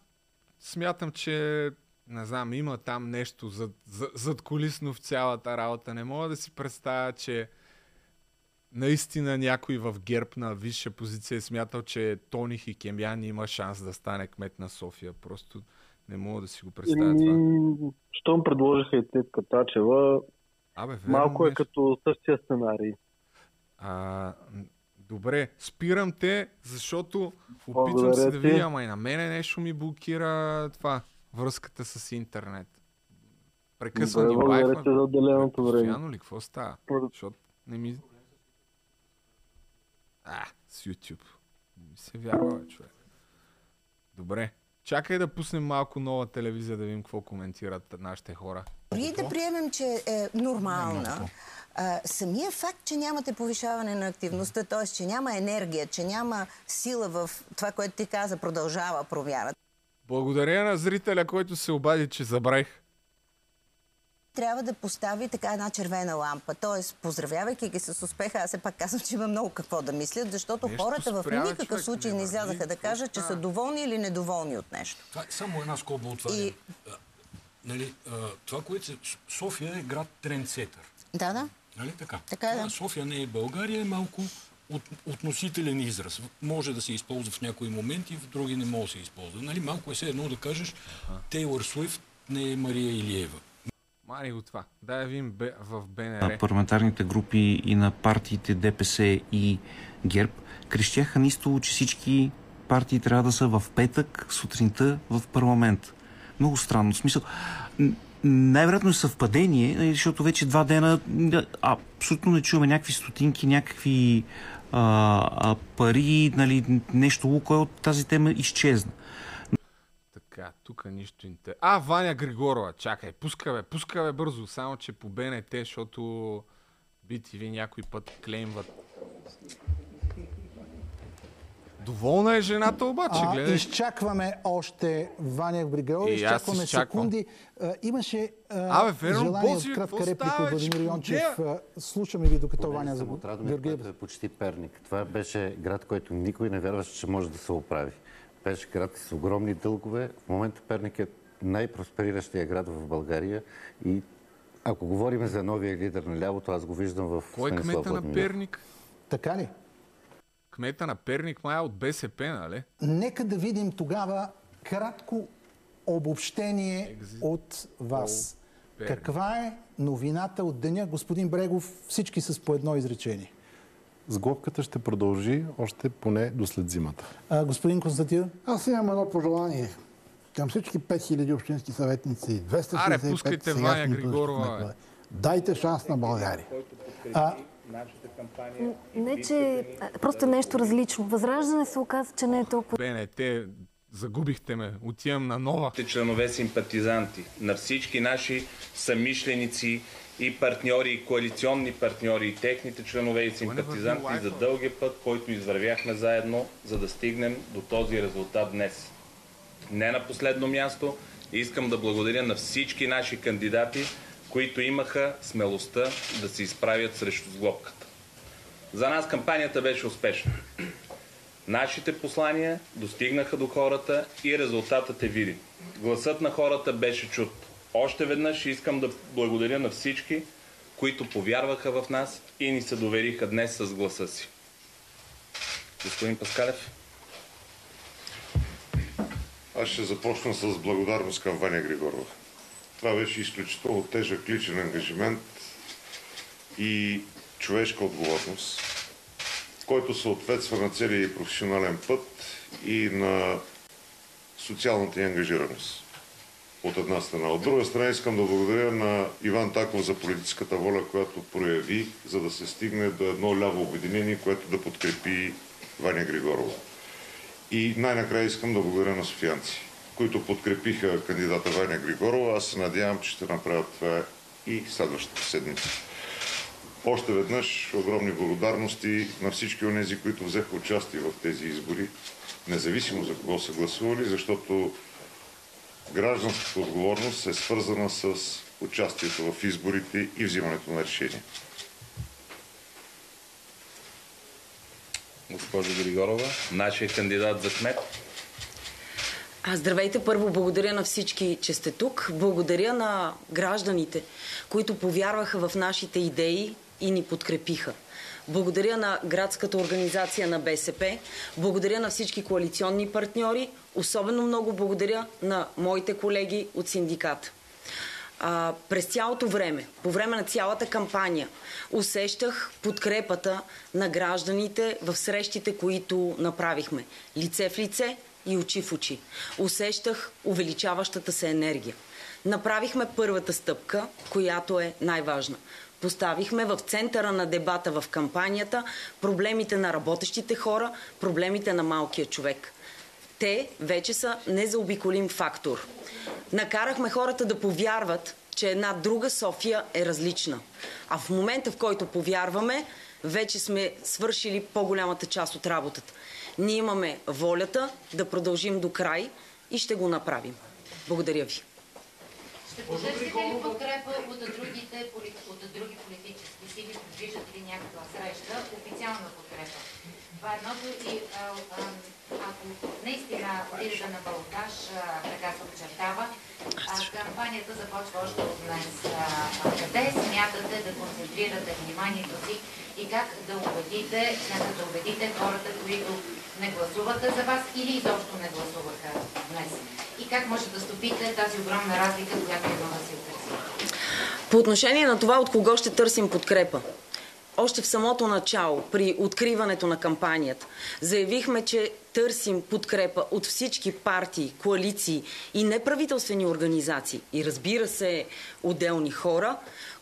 Speaker 1: смятам, че не знам, има там нещо зад, зад, зад колисно в цялата работа. Не мога да си представя, че наистина някой в ГЕРБ на висша позиция е смятал, че Тони Хикемян има шанс да стане кмет на София. Просто не мога да си го представя това.
Speaker 12: Щом предложиха и Цецка Тачева,
Speaker 1: Абе, верно
Speaker 12: малко е
Speaker 1: нещо.
Speaker 12: като същия сценарий.
Speaker 1: А, добре, спирам те, защото опитвам
Speaker 12: Благодаря
Speaker 1: се да видя, ама и на мене нещо ми блокира това, връзката с интернет. Прекъсва
Speaker 12: Добре,
Speaker 1: ни
Speaker 12: благодаря
Speaker 1: лайфа.
Speaker 12: ти за отделеното време.
Speaker 1: Постоянно ли? Какво става? Защото не ми... А, с YouTube. Не се вярва, бе, човек. Добре. Чакай да пуснем малко нова телевизия да видим какво коментират нашите хора.
Speaker 17: Дори да приемем, че е нормална, а, самия факт, че нямате повишаване на активността, т.е. че няма енергия, че няма сила в това, което ти каза, продължава промяната,
Speaker 1: Благодаря на зрителя, който се обади, че забравих.
Speaker 17: Трябва да постави така една червена лампа. Т.е. поздравявайки ги с успеха, аз все пак казвам, че има много какво да мислят, защото
Speaker 18: Нещо
Speaker 17: хората в никакъв
Speaker 18: човек,
Speaker 17: случай
Speaker 18: не върви.
Speaker 17: излязаха да кажат, че са доволни или недоволни от нещо.
Speaker 18: Това е само една скоба отварям.
Speaker 17: И-
Speaker 18: Нали, това, което се... София е град трендсетър.
Speaker 17: Да, да.
Speaker 18: Нали така?
Speaker 17: Така е, да.
Speaker 18: София не е България, е малко от, относителен израз. Може да се използва в някои моменти, в други не може да се използва. Нали, малко е все едно да кажеш Тейлор Суифт не е Мария Илиева.
Speaker 1: Мани го това. Дай да видим в БНР.
Speaker 19: парламентарните групи и на партиите ДПС и ГЕРБ крещяха нистово, че всички партии трябва да са в петък сутринта в парламент. Много странно. В смисъл, най-вероятно е съвпадение, нали, защото вече два дена абсолютно не чуваме някакви стотинки, някакви а, а, пари, нали, нещо луко от тази тема изчезна.
Speaker 1: Така, тук нищо инте. А, Ваня Григорова, чакай, пускай бе бързо, само че по БНТ, защото BTV някой път клеймват. Доволна е жената обаче,
Speaker 20: А,
Speaker 1: гледай.
Speaker 20: изчакваме още Ваня Григорова,
Speaker 1: И аз
Speaker 20: изчакваме
Speaker 1: изчаквам.
Speaker 20: секунди. А, имаше а,
Speaker 1: Абе, верно,
Speaker 20: желание
Speaker 1: Бозия,
Speaker 20: от кратка реплика Владимир
Speaker 1: че
Speaker 20: Йончев. Слушаме ви докато Ваня
Speaker 21: Понеже
Speaker 20: за Георгиев.
Speaker 21: е почти Перник. Това беше град, който никой не вярваше, че може да се оправи. Беше град с огромни дългове. В момента Перник е най-проспериращия град в България и ако говорим за новия лидер на лявото, аз го виждам в
Speaker 1: Кой е кмета на. Перник?
Speaker 20: Така ли?
Speaker 1: Кмета на Перник май е от БСП, нали?
Speaker 20: Нека да видим тогава кратко обобщение от вас.
Speaker 1: Перник.
Speaker 20: Каква е новината от деня, господин Брегов, всички с по едно изречение?
Speaker 22: Сглобката ще продължи още поне до след зимата.
Speaker 20: А, господин Константин?
Speaker 23: Аз имам едно пожелание към всички 5000 общински съветници, 265
Speaker 1: Аре, пускайте Ваня Григорова, бе.
Speaker 23: Дайте шанс на България.
Speaker 20: А,
Speaker 24: Не, че а, просто нещо различно. Възраждане се оказа, че не е толкова
Speaker 1: БНТ, загубихте ме. Отивам на нова.
Speaker 25: членове симпатизанти, на всички наши самишленици
Speaker 26: и партньори, и коалиционни партньори, и техните членове и симпатизанти за дългия път, който извървяхме заедно, за да стигнем до този резултат днес. Не на последно място, искам да благодаря на всички наши кандидати, които имаха смелостта да се изправят срещу сглобката. За нас кампанията беше успешна. Нашите послания достигнаха до хората и резултатът е видим. Гласът на хората беше чут. Още веднъж искам да благодаря на всички, които повярваха в нас и ни се довериха днес с гласа си. Господин Паскалев.
Speaker 27: Аз ще започна с благодарност към Ваня Григорова. Това беше изключително тежък личен ангажимент и човешка отговорност, който съответства на целия професионален път и на социалната и ангажираност. От една страна. От друга страна искам да благодаря на Иван Таков за политическата воля, която прояви, за да се стигне до едно ляво обединение, което да подкрепи Ваня Григорова. И най-накрая искам да благодаря на софианци, които подкрепиха кандидата Ваня Григорова. Аз се надявам, че ще направят това и следващата седмица. Още веднъж огромни благодарности на всички от тези, които взеха участие в тези избори, независимо за кого са гласували, защото гражданската отговорност е свързана с участието в изборите и взимането на решения.
Speaker 26: Госпожо Григорова, нашия кандидат за кмет.
Speaker 28: А, здравейте! Първо благодаря на всички, че сте тук. Благодаря на гражданите, които повярваха в нашите идеи и ни подкрепиха. Благодаря на градската организация на БСП. Благодаря на всички коалиционни партньори. Особено много благодаря на моите колеги от синдиката. А, през цялото време, по време на цялата кампания, усещах подкрепата на гражданите в срещите, които направихме. Лице в лице и очи в очи. Усещах увеличаващата се енергия. Направихме първата стъпка, която е най-важна. Поставихме в центъра на дебата в кампанията проблемите на работещите хора, проблемите на малкия човек. Те вече са незаобиколим фактор. Накарахме хората да повярват, че една друга София е различна. А в момента, в който повярваме, вече сме свършили по-голямата част от работата. Ние имаме волята да продължим до край и ще го направим. Благодаря ви.
Speaker 29: Ще потърсите ли подкрепа от другите, от други политически сили? Предвиждате ли някаква среща? Официална подкрепа. Това е едното и а, а, ако наистина отидете на Балкаш, така се очертава, кампанията започва още от днес. Къде смятате да концентрирате вниманието си и как да убедите, да убедите хората, които не гласуваха за вас или изобщо не гласуваха днес? И как може да стопите тази огромна разлика, която има да се търси?
Speaker 28: По отношение на това, от кого ще търсим подкрепа. Още в самото начало, при откриването на кампанията, заявихме, че търсим подкрепа от всички партии, коалиции и неправителствени организации и разбира се отделни хора,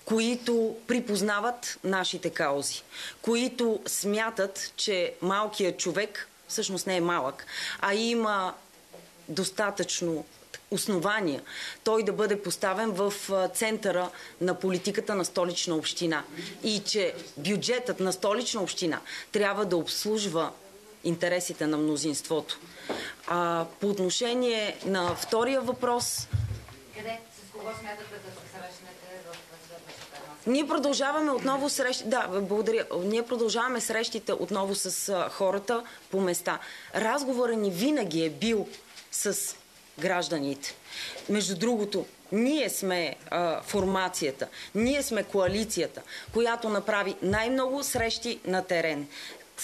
Speaker 28: които припознават нашите каузи, които смятат, че малкият човек всъщност не е малък, а има достатъчно основания той да бъде поставен в центъра на политиката на столична община. И че бюджетът на столична община трябва да обслужва интересите на мнозинството. А, по отношение на втория въпрос...
Speaker 29: Къде? С кого смятате да се срещнете в
Speaker 28: Ние продължаваме отново срещи... Да, благодаря. Ние продължаваме срещите отново с хората по места. Разговорът ни винаги е бил с гражданите. Между другото, ние сме а, формацията, ние сме коалицията, която направи най-много срещи на терен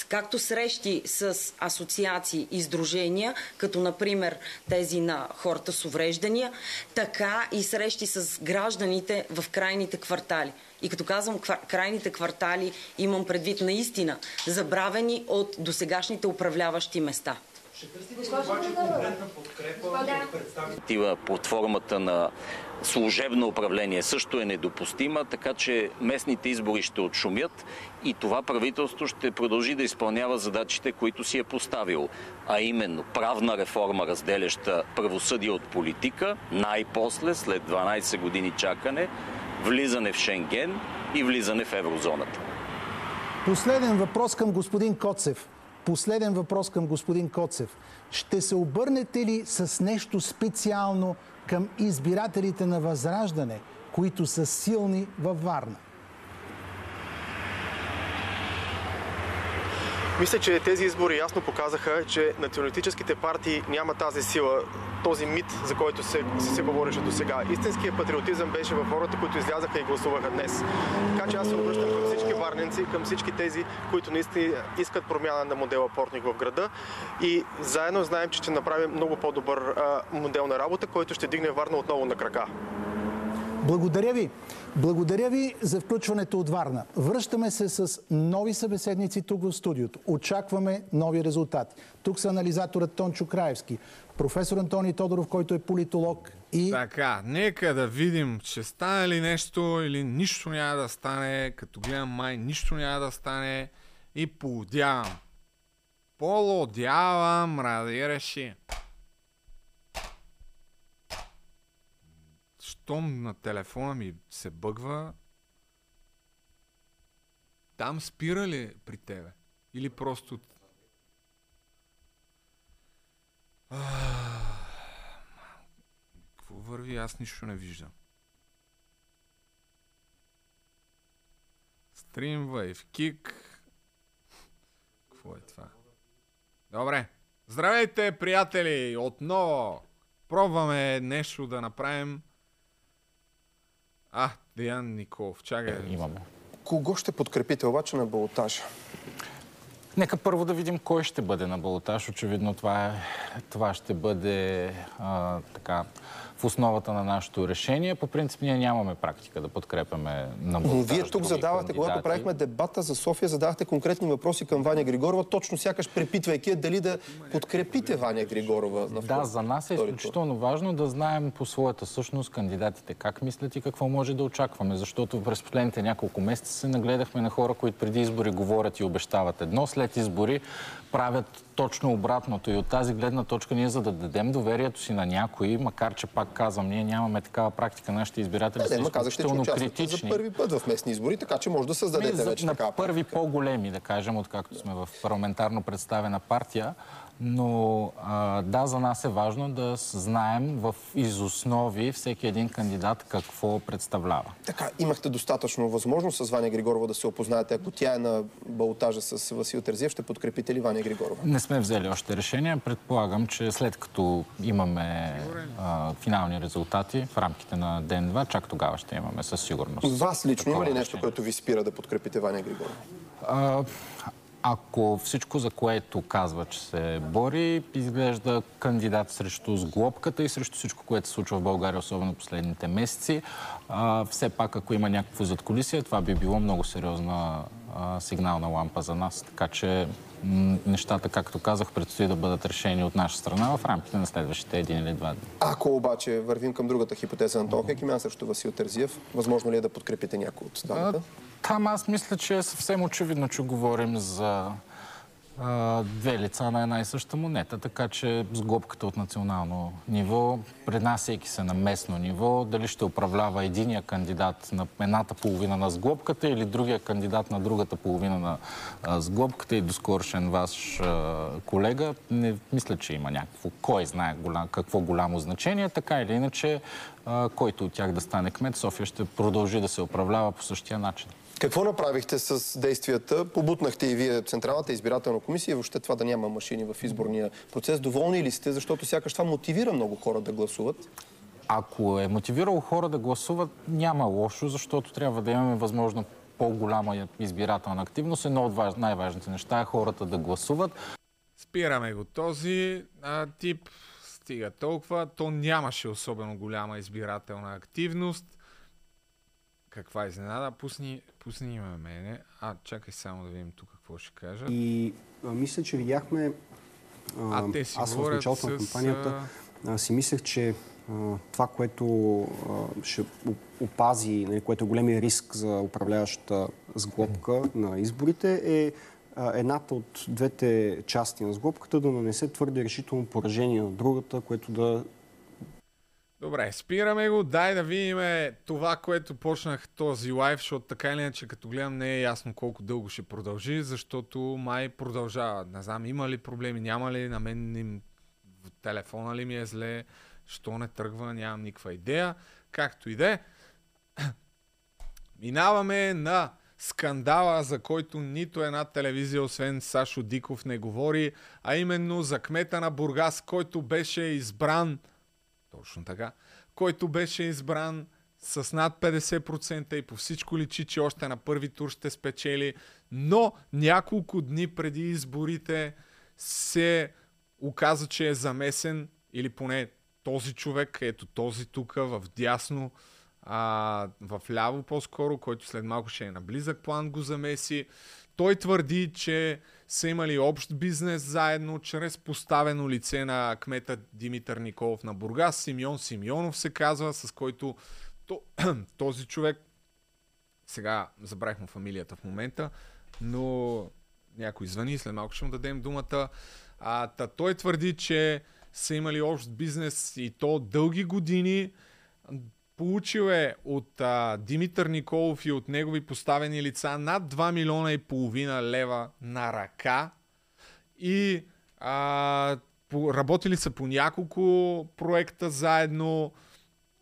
Speaker 28: както срещи с асоциации и сдружения, като например тези на хората с увреждания, така и срещи с гражданите в крайните квартали. И като казвам крайните квартали, имам предвид наистина забравени от досегашните управляващи места. Ще търсите обаче конкретна
Speaker 30: подкрепа под формата на служебно управление също е недопустима, така че местните избори ще отшумят и това правителство ще продължи да изпълнява задачите, които си е поставил, а именно правна реформа, разделяща правосъдие от политика, най-после, след 12 години чакане, влизане в Шенген и влизане в еврозоната.
Speaker 20: Последен въпрос към господин Коцев. Последен въпрос към господин Коцев. Ще се обърнете ли с нещо специално към избирателите на Възраждане, които са силни във Варна?
Speaker 31: Мисля, че тези избори ясно показаха, че националистическите партии няма тази сила, този мит, за който се, се, говореше до сега. Истинският патриотизъм беше в хората, които излязаха и гласуваха днес. Така че аз се обръщам към всички варненци, към всички тези, които наистина искат промяна на модела Портник в града. И заедно знаем, че ще направим много по-добър модел на работа, който ще дигне Варна отново на крака.
Speaker 20: Благодаря ви. Благодаря ви за включването от Варна. Връщаме се с нови събеседници тук в студиото. Очакваме нови резултати. Тук са анализаторът Тончо Краевски, професор Антони Тодоров, който е политолог и...
Speaker 1: Така, нека да видим, че стане ли нещо или нищо няма да стане. Като гледам май, нищо няма да стане и полудявам. Полудявам, ради реши. Щом на телефона ми се бъгва, там спира ли при тебе? Или просто... Какво върви? Аз нищо не виждам. Stream Wave Kick. Какво е това? Добре. Здравейте, приятели! Отново пробваме нещо да направим а, Деян Николов, чакай.
Speaker 32: Е, имаме.
Speaker 33: Кого ще подкрепите обаче на балотажа?
Speaker 32: Нека първо да видим кой ще бъде на балотаж. Очевидно това, е, това ще бъде а, така в основата на нашето решение. По принцип ние нямаме практика да подкрепяме на
Speaker 33: Но вие тук задавате, когато правихме дебата за София, задавахте конкретни въпроси към Ваня Григорова, точно сякаш препитвайки дали да подкрепите Ваня Григорова. На
Speaker 32: да, за нас е изключително важно да знаем по своята същност кандидатите как мислят и какво може да очакваме, защото през последните няколко месеца се нагледахме на хора, които преди избори говорят и обещават едно, след избори правят точно обратното. И от тази гледна точка ние, за да дадем доверието си на някои, макар че пак казвам, ние нямаме такава практика, нашите избиратели са изключително критични.
Speaker 33: за първи път в местни избори, така че може да създадете вече
Speaker 32: на
Speaker 33: такава
Speaker 32: първи по-големи, да кажем, откакто сме в парламентарно представена партия. Но а, да, за нас е важно да знаем в изоснови всеки един кандидат какво представлява.
Speaker 33: Така, имахте достатъчно възможност с Ваня Григорова да се опознаете. Ако тя е на балотажа с Васил Терзиев, ще подкрепите ли Ваня Григорова?
Speaker 32: Не сме взели още решение. Предполагам, че след като имаме а, финални резултати в рамките на ден-два, чак тогава ще имаме със сигурност.
Speaker 33: Вас лично има ли нещо, което ви спира да подкрепите Ваня Григорова?
Speaker 32: А, ако всичко, за което казва, че се бори, изглежда кандидат срещу сглобката и срещу всичко, което се случва в България, особено последните месеци, а, все пак, ако има някакво задколисие, това би било много сериозна а, сигнална лампа за нас. Така че нещата, както казах, предстои да бъдат решени от наша страна в рамките на следващите един или два дни.
Speaker 33: Ако обаче вървим към другата хипотеза на Антон Хекимян срещу Васил Терзиев, възможно ли е да подкрепите някой от двамата?
Speaker 32: Там аз мисля, че е съвсем очевидно, че говорим за две лица на една и съща монета, така че сглобката от национално ниво, преднасяйки се на местно ниво, дали ще управлява единия кандидат на едната половина на сглобката или другия кандидат на другата половина на сглобката и доскорошен ваш колега, не мисля, че има някакво, кой знае голям, какво голямо значение, така или иначе, който от тях да стане кмет, София ще продължи да се управлява по същия начин.
Speaker 33: Какво направихте с действията? Побутнахте и вие Централната избирателна комисия и въобще това да няма машини в изборния процес. Доволни ли сте? Защото сякаш това мотивира много хора да гласуват.
Speaker 32: Ако е мотивирало хора да гласуват, няма лошо, защото трябва да имаме възможно по-голяма избирателна активност. Едно от най-важните неща е хората да гласуват.
Speaker 1: Спираме го този а, тип. Стига толкова. То нямаше особено голяма избирателна активност. Каква изненада? Пусни, пусни има мене. А, чакай само да видим тук какво ще кажа.
Speaker 34: И а, мисля, че видяхме...
Speaker 1: А, а те си
Speaker 34: аз в началото с... на кампанията а, си мислех, че а, това, което а, ще опази, нали, което е големия риск за управляващата сглобка на изборите, е едната от двете части на сглобката да нанесе твърде решително поражение на другата, което да
Speaker 1: Добре, спираме го. Дай да видим това, което почнах този лайв, защото така или иначе, като гледам, не е ясно колко дълго ще продължи, защото май продължава. Не знам, има ли проблеми, няма ли, на мен им... телефона ли ми е зле, що не тръгва, нямам никаква идея. Както и да е. Минаваме на скандала, за който нито една телевизия, освен Сашо Диков, не говори, а именно за кмета на Бургас, който беше избран точно така. Който беше избран с над 50% и по всичко личи, че още на първи тур ще спечели, но няколко дни преди изборите се оказа, че е замесен или поне този човек, ето този тук в дясно, а, в ляво по-скоро, който след малко ще е на близък план го замеси. Той твърди, че са имали общ бизнес заедно, чрез поставено лице на кмета Димитър Николов на Бургас. Симеон Симеонов се казва, с който този човек, сега забравих фамилията в момента, но някой звъни, след малко ще му дадем думата. А, та, той твърди, че са имали общ бизнес и то дълги години. Получил е от а, Димитър Николов и от негови поставени лица над 2 милиона и половина лева на ръка. И а, по, работили са по няколко проекта заедно,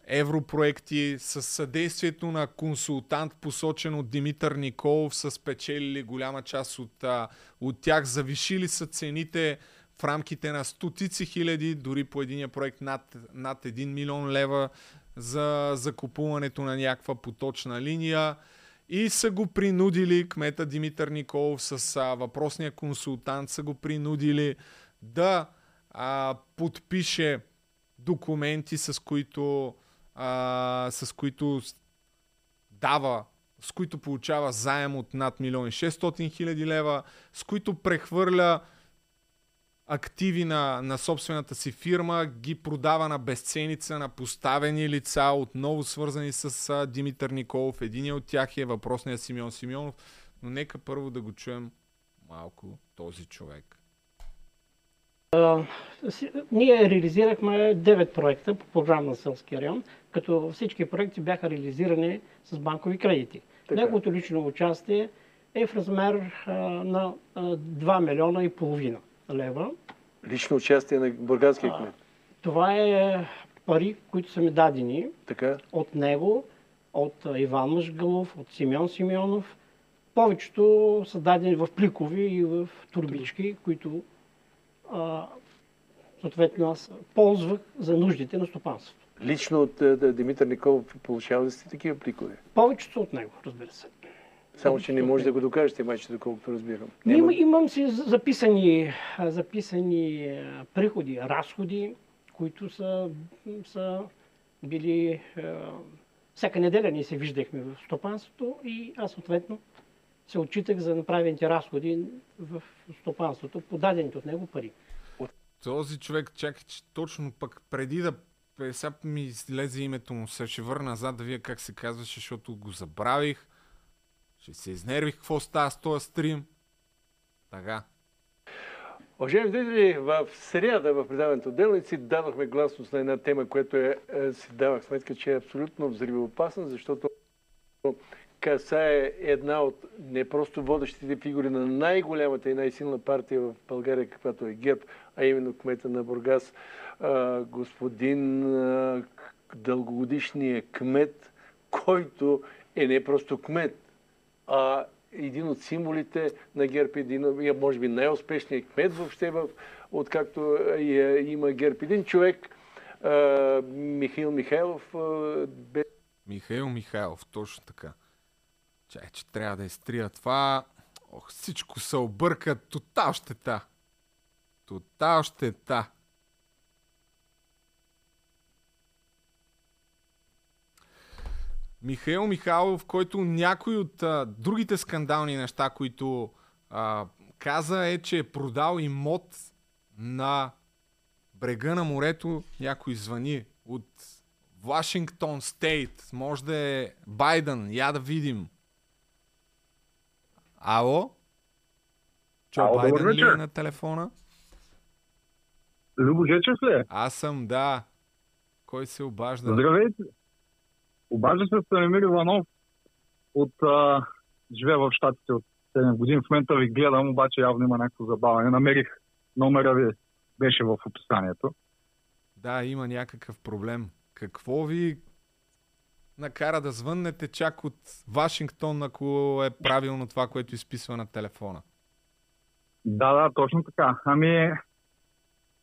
Speaker 1: европроекти с съдействието на консултант, посочен от Димитър Николов, са спечелили голяма част от, а, от тях, завишили са цените в рамките на стотици хиляди, дори по единия проект над, над 1 милион лева за закупуването на някаква поточна линия и са го принудили, кмета Димитър Николов с а, въпросния консултант са го принудили да а, подпише документи, с които, а, с които дава, с които получава заем от над 1 600 хиляди лева, с които прехвърля активи на, на собствената си фирма, ги продава на безценица на поставени лица, отново свързани с а, Димитър Николов. Един от тях е въпросният Симеон Симеонов. Но нека първо да го чуем малко този човек.
Speaker 35: Uh, ние реализирахме 9 проекта по програма на Селския район, като всички проекти бяха реализирани с банкови кредити. Така. Неговото лично участие е в размер uh, на uh, 2 милиона и половина лева.
Speaker 36: Лично участие на бурганския кмет?
Speaker 35: Това е пари, които са ми дадени
Speaker 36: така.
Speaker 35: от него, от Иван Мъжгалов, от Симеон Симеонов. Повечето са дадени в пликови и в турбички, които а, съответно аз ползвах за нуждите на стопанството.
Speaker 36: Лично от Димитър Николов получава ли сте такива пликове?
Speaker 35: Повечето от него, разбира се.
Speaker 36: Само, че не може да го докажете, майче, доколкото разбирам.
Speaker 35: Има... имам си записани, записани приходи, разходи, които са, са били... Всяка неделя ние се виждахме в стопанството и аз съответно се отчитах за направените разходи в стопанството, подадените от него пари.
Speaker 1: Този човек, чакай, че точно пък преди да сега ми излезе името му, се ще върна назад да вия как се казваше, защото го забравих. Ще се изнервих какво става с този стрим. Така.
Speaker 36: Уважаеми зрители, в серията в предаването Делници дадохме гласност на една тема, която е, е, си давах сметка, че е абсолютно взривоопасна, защото касае една от не просто водещите фигури на най-голямата и най-силна партия в България, каквато е ГЕРБ, а именно кмета на Бургас, господин дългогодишния кмет, който е не просто кмет, а, един от символите на ГЕРБ, един, може би най-успешният кмет въобще, в, откакто е, има ГЕРБ. Един човек, а, Михаил Михайлов, а, бе...
Speaker 1: Михаил Михайлов, точно така. Чай, че трябва да изтрия това. Ох, всичко се обърка. Тотал щета. Тотал щета. Михаил Михайлов, който някой от а, другите скандални неща, които а, каза е, че е продал имот на брега на морето. Някой звъни от Вашингтон Стейт. Може да е Байден. Я да видим. Ало? Чо,
Speaker 37: Ало,
Speaker 1: Байден ли е на телефона?
Speaker 37: Любо Жечев ли е?
Speaker 1: Аз съм, да. Кой се обажда?
Speaker 38: Здравейте! Обажда се Станимир Иванов от а, живея в Штатите от 7 години. В момента ви гледам, обаче явно има някакво забавяне. Намерих номера ви, беше в описанието.
Speaker 1: Да, има някакъв проблем. Какво ви накара да звъннете чак от Вашингтон, ако е правилно това, което изписва на телефона?
Speaker 38: Да, да, точно така. Ами,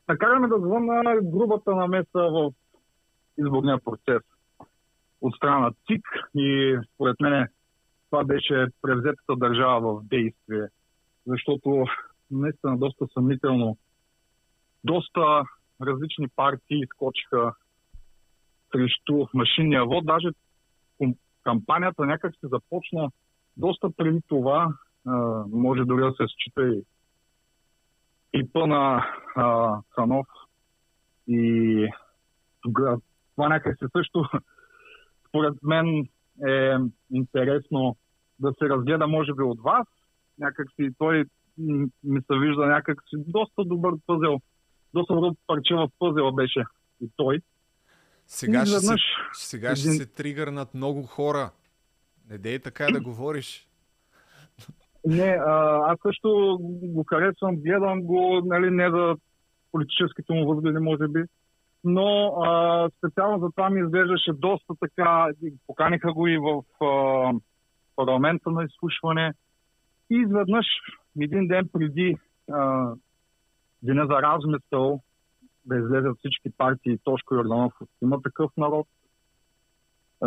Speaker 38: накараме да звънна грубата намеса в изборния процес от страна на ЦИК и според мен това беше превзетата държава в действие, защото наистина доста съмнително доста различни партии изкочиха срещу машинния вод. Даже кампанията някак се започна доста преди това. може дори да се счита и клипа на а, Санов и тогава това някак се също според мен е интересно да се разгледа може би от вас. Някак си той ми се вижда някак си доста добър пъзел. Доста добър парче в пъзела беше и той.
Speaker 1: Сега, ще, се, сега ще се тригърнат много хора. Не дей така да говориш.
Speaker 38: Не, а, аз също го харесвам, гледам го, нали, не за политическите му възгледи, може би, но а, специално за това ми изглеждаше доста така, поканиха го и в а, парламента на изслушване. И изведнъж един ден преди а, деня за размисъл да излезат всички партии, Тошко Йорданов има такъв народ,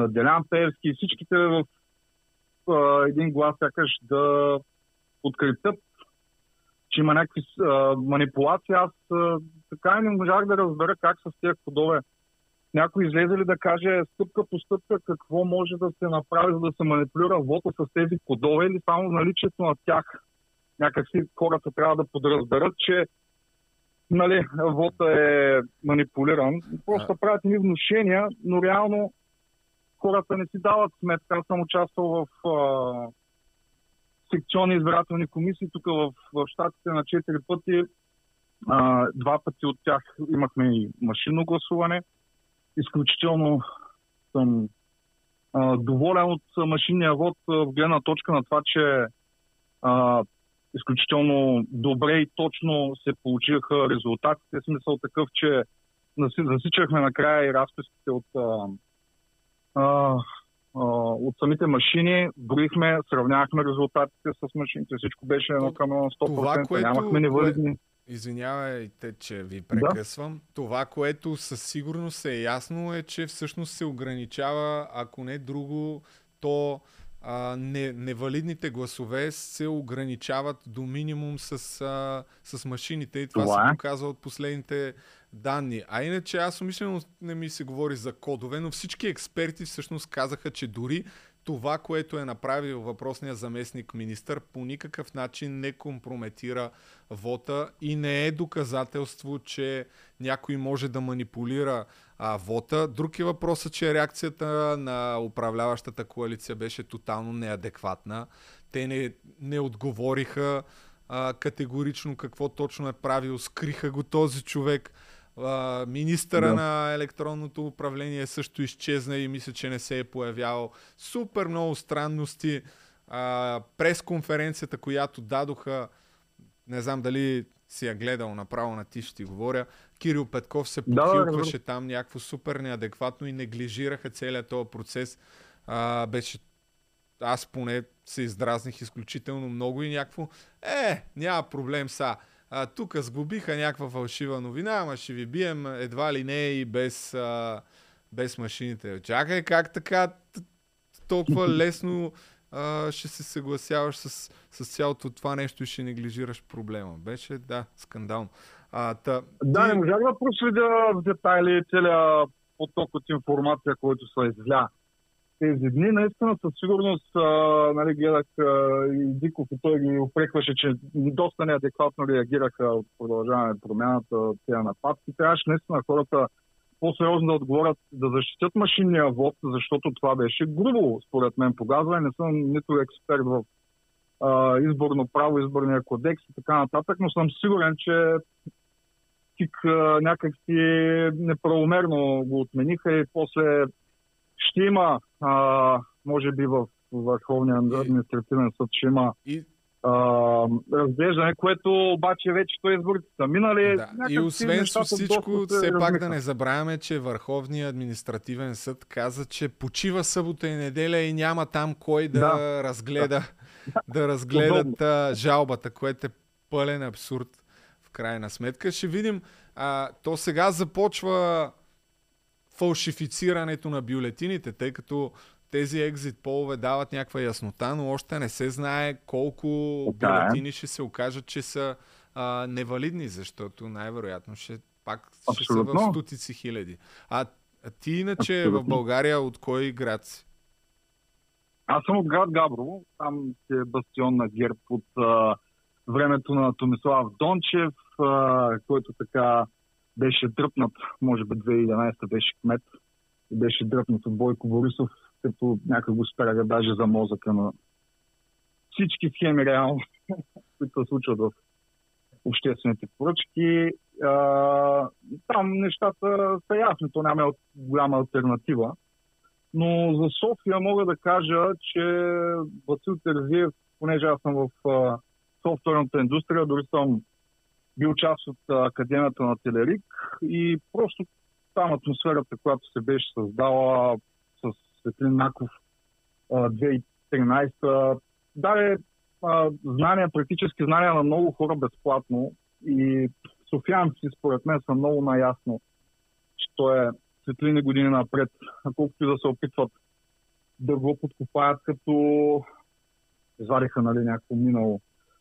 Speaker 38: Делян Пеевски всичките в един глас сякаш да подкрепят, че има някакви а, манипулации. Аз а, така и не можах да разбера как с тези кодове. Някой излезе ли да каже стъпка по стъпка какво може да се направи, за да се манипулира вода с тези кодове или само наличието на тях. Някакси хората трябва да подразберат, че нали, вода е манипулиран. Просто правят ни внушения, но реално хората не си дават сметка. Аз съм участвал в а, секционни избирателни комисии. Тук в, в Штатите на 4 пъти, а, два пъти от тях имахме и машинно гласуване. Изключително съм а, доволен от машинния вод в гледна точка на това, че а, изключително добре и точно се получиха резултатите. Смисъл такъв, че засичахме накрая и разписките от а, а, от самите машини, броихме, сравнявахме резултатите с машините, всичко беше едно към 100%, това, което, нямахме невалидни.
Speaker 1: Извинявайте, че ви прекъсвам. Да? Това, което със сигурност е ясно е, че всъщност се ограничава, ако не друго, то а, не, невалидните гласове се ограничават до минимум с, а, с машините и това, това се е. показва от последните данни. А иначе аз умишлено не ми се говори за кодове, но всички експерти всъщност казаха, че дори това, което е направил въпросния заместник министър, по никакъв начин не компрометира вота и не е доказателство, че някой може да манипулира а, вота. Друг е въпросът, че реакцията на управляващата коалиция беше тотално неадекватна. Те не, не отговориха а, категорично какво точно е правил, скриха го този човек. А, министъра да. на електронното управление също изчезна и мисля, че не се е появявал. Супер много странности. А, пресконференцията, която дадоха, не знам дали си я гледал направо на ти ще ти говоря, Кирил Петков се подхилкваше да, там някакво супер неадекватно и неглижираха целият този процес. А, беше аз поне се издразних изключително много и някакво, е, няма проблем са. А, тук сглобиха някаква фалшива новина, ама ще ви бием едва ли не и без, а, без машините. Чакай, как така толкова лесно а, ще се съгласяваш с, с цялото това нещо и ще неглижираш проблема. Беше, да, скандално. А, та,
Speaker 38: да, ти... не можах да проследя в детайли целият поток от информация, който се изля тези дни. Наистина със сигурност а, нали, гледах а, и Диков и той ги опрекваше, че доста неадекватно реагираха от продължаване промяната тези нападки. Трябваше наистина хората по-сериозно да отговорят, да защитят машинния вод, защото това беше грубо, според мен, погазване. Не съм нито експерт в а, изборно право, изборния кодекс и така нататък, но съм сигурен, че ЦИК някак си неправомерно го отмениха и после ще има, а, може би в Върховния административен съд ще има
Speaker 1: и...
Speaker 38: а, разглеждане, което обаче вече той изборите са минали.
Speaker 1: Да. И освен всичко, все пак да не забравяме, че Върховния административен съд каза, че почива събота и неделя и няма там кой да, да. разгледа да разгледат а, жалбата, което е пълен абсурд в крайна сметка. Ще видим. А, то сега започва фалшифицирането на бюлетините, тъй като тези екзит полове дават някаква яснота, но още не се знае колко да, бюлетини ще се окажат, че са а, невалидни, защото най-вероятно ще пак ще са в стотици хиляди. А, а ти иначе Абсолютно. в България от кой град си?
Speaker 38: Аз съм от град Габрово, там е бастион на ГЕРБ от а, времето на Томислав Дончев, а, който така беше дръпнат, може би 2011 беше кмет и беше дръпнат от Бойко Борисов, като някак го спряга даже за мозъка на всички схеми реално, които се случват в обществените поръчки. А, там нещата са ясни, то няма голяма альтернатива. Но за София мога да кажа, че Васил Терзиев, понеже аз съм в софтуерната индустрия, дори съм бил част от Академията на Телерик и просто там атмосферата, която се беше създала с Светлин Наков 2013, даде знания, практически знания на много хора безплатно и софианци според мен са много наясно, че той е светлини години напред, колкото и да се опитват да го подкопаят, като извадиха нали, някакво минало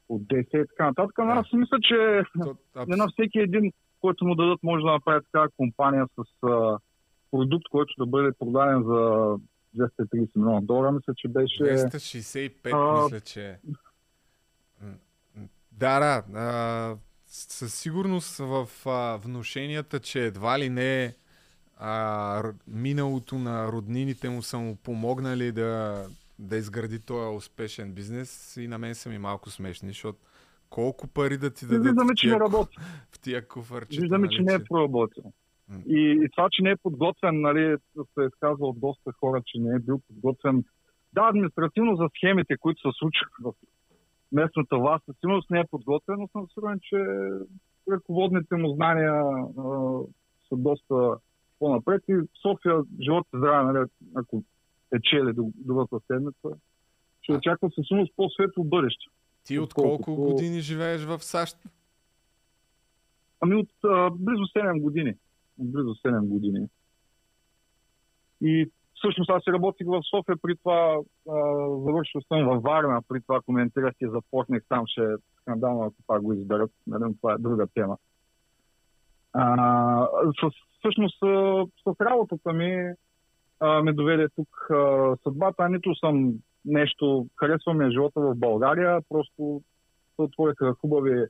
Speaker 38: от 10 и така нататък. Но аз мисля, че не на всеки един, който му дадат, може да направи така компания с а, продукт, който да бъде продаден за 230 милиона долара. Мисля, че беше...
Speaker 1: 265, а... мисля, че... Да, да. А, със сигурност в а, вношенията, че едва ли не а, миналото на роднините му са му помогнали да, да изгради този успешен бизнес и на мен са ми малко смешни, защото колко пари да ти дадат
Speaker 38: Виждаме, че не работи.
Speaker 1: в тия куфарчета.
Speaker 38: Виждаме, нали, че не е проработил. И, и това, че не е подготвен, нали, се е сказал от доста хора, че не е бил подготвен. Да, административно за схемите, които се случват в местната власт, със сигурност не е подготвен, но съм сигурен, че ръководните му знания а, са доста по-напред. И София, живот и здраве, нали, ако е чели до другата седмица, ще очаква със сигурност по-светло бъдеще.
Speaker 1: Ти от колко години живееш в САЩ?
Speaker 38: Ами от а, близо 7 години. От близо 7 години. И всъщност аз работих в София, при това а, завършил съм във Варна, при това коментирах и започнах там, ще е скандално, ако това го изберат. Нали, това е друга тема. А, с, всъщност с, с работата ми а, ме доведе тук а, съдбата. Нито съм нещо, харесваме живота в България, просто се отвориха хубави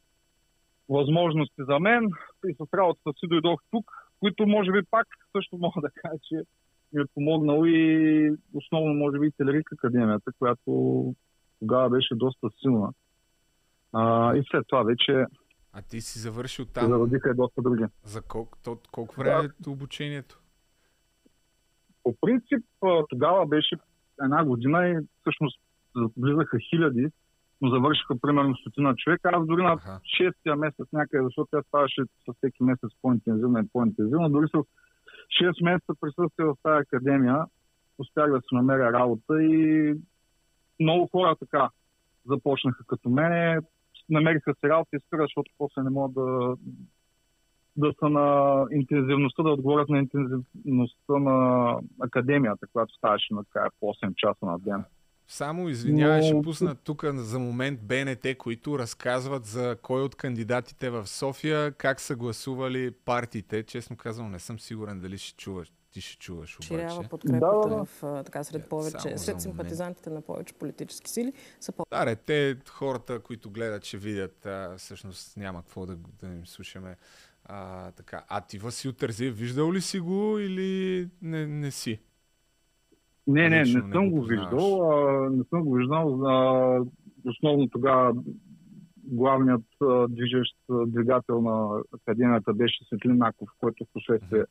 Speaker 38: възможности за мен и с работата си дойдох тук, които може би пак също мога да кажа, че ми е помогнало и основно може би Телерик Академията, която тогава беше доста силна. А, и след това вече
Speaker 1: а ти си завършил там.
Speaker 38: Зародиха и доста други.
Speaker 1: За колко, то, колко време е обучението?
Speaker 38: По принцип, тогава беше една година и всъщност влизаха хиляди, но завършиха примерно стотина човека. Аз дори на 6-я месец някъде, защото тя ставаше със всеки месец по-интензивно и по-интензивно, дори с 6 месеца присъствие в тази академия успях да се намеря работа и много хора така започнаха като мене намериха се работа и спира, защото после не могат да, да са на интензивността, да отговорят на интензивността на академията, която ставаше на така по 8 часа на ден.
Speaker 1: Само извинявай, Но... ще пусна тук за момент БНТ, които разказват за кой от кандидатите в София, как са гласували партиите. Честно казвам, не съм сигурен дали ще чуваш. Ти ще чуваш обаче.
Speaker 37: Ширява подкрепата да, в, така, сред, повече, сред симпатизантите на повече политически сили. Са по...
Speaker 1: Да, ре, те хората, които гледат, ще видят. А, всъщност няма какво да, да им слушаме. А, така. а ти Васил Тързиев, виждал ли си го или не, не си?
Speaker 38: Не, не, не, съм го виждал. А, не съм го виждал. А, основно тогава главният движещ двигател на академията беше Светлин Наков, който в последствие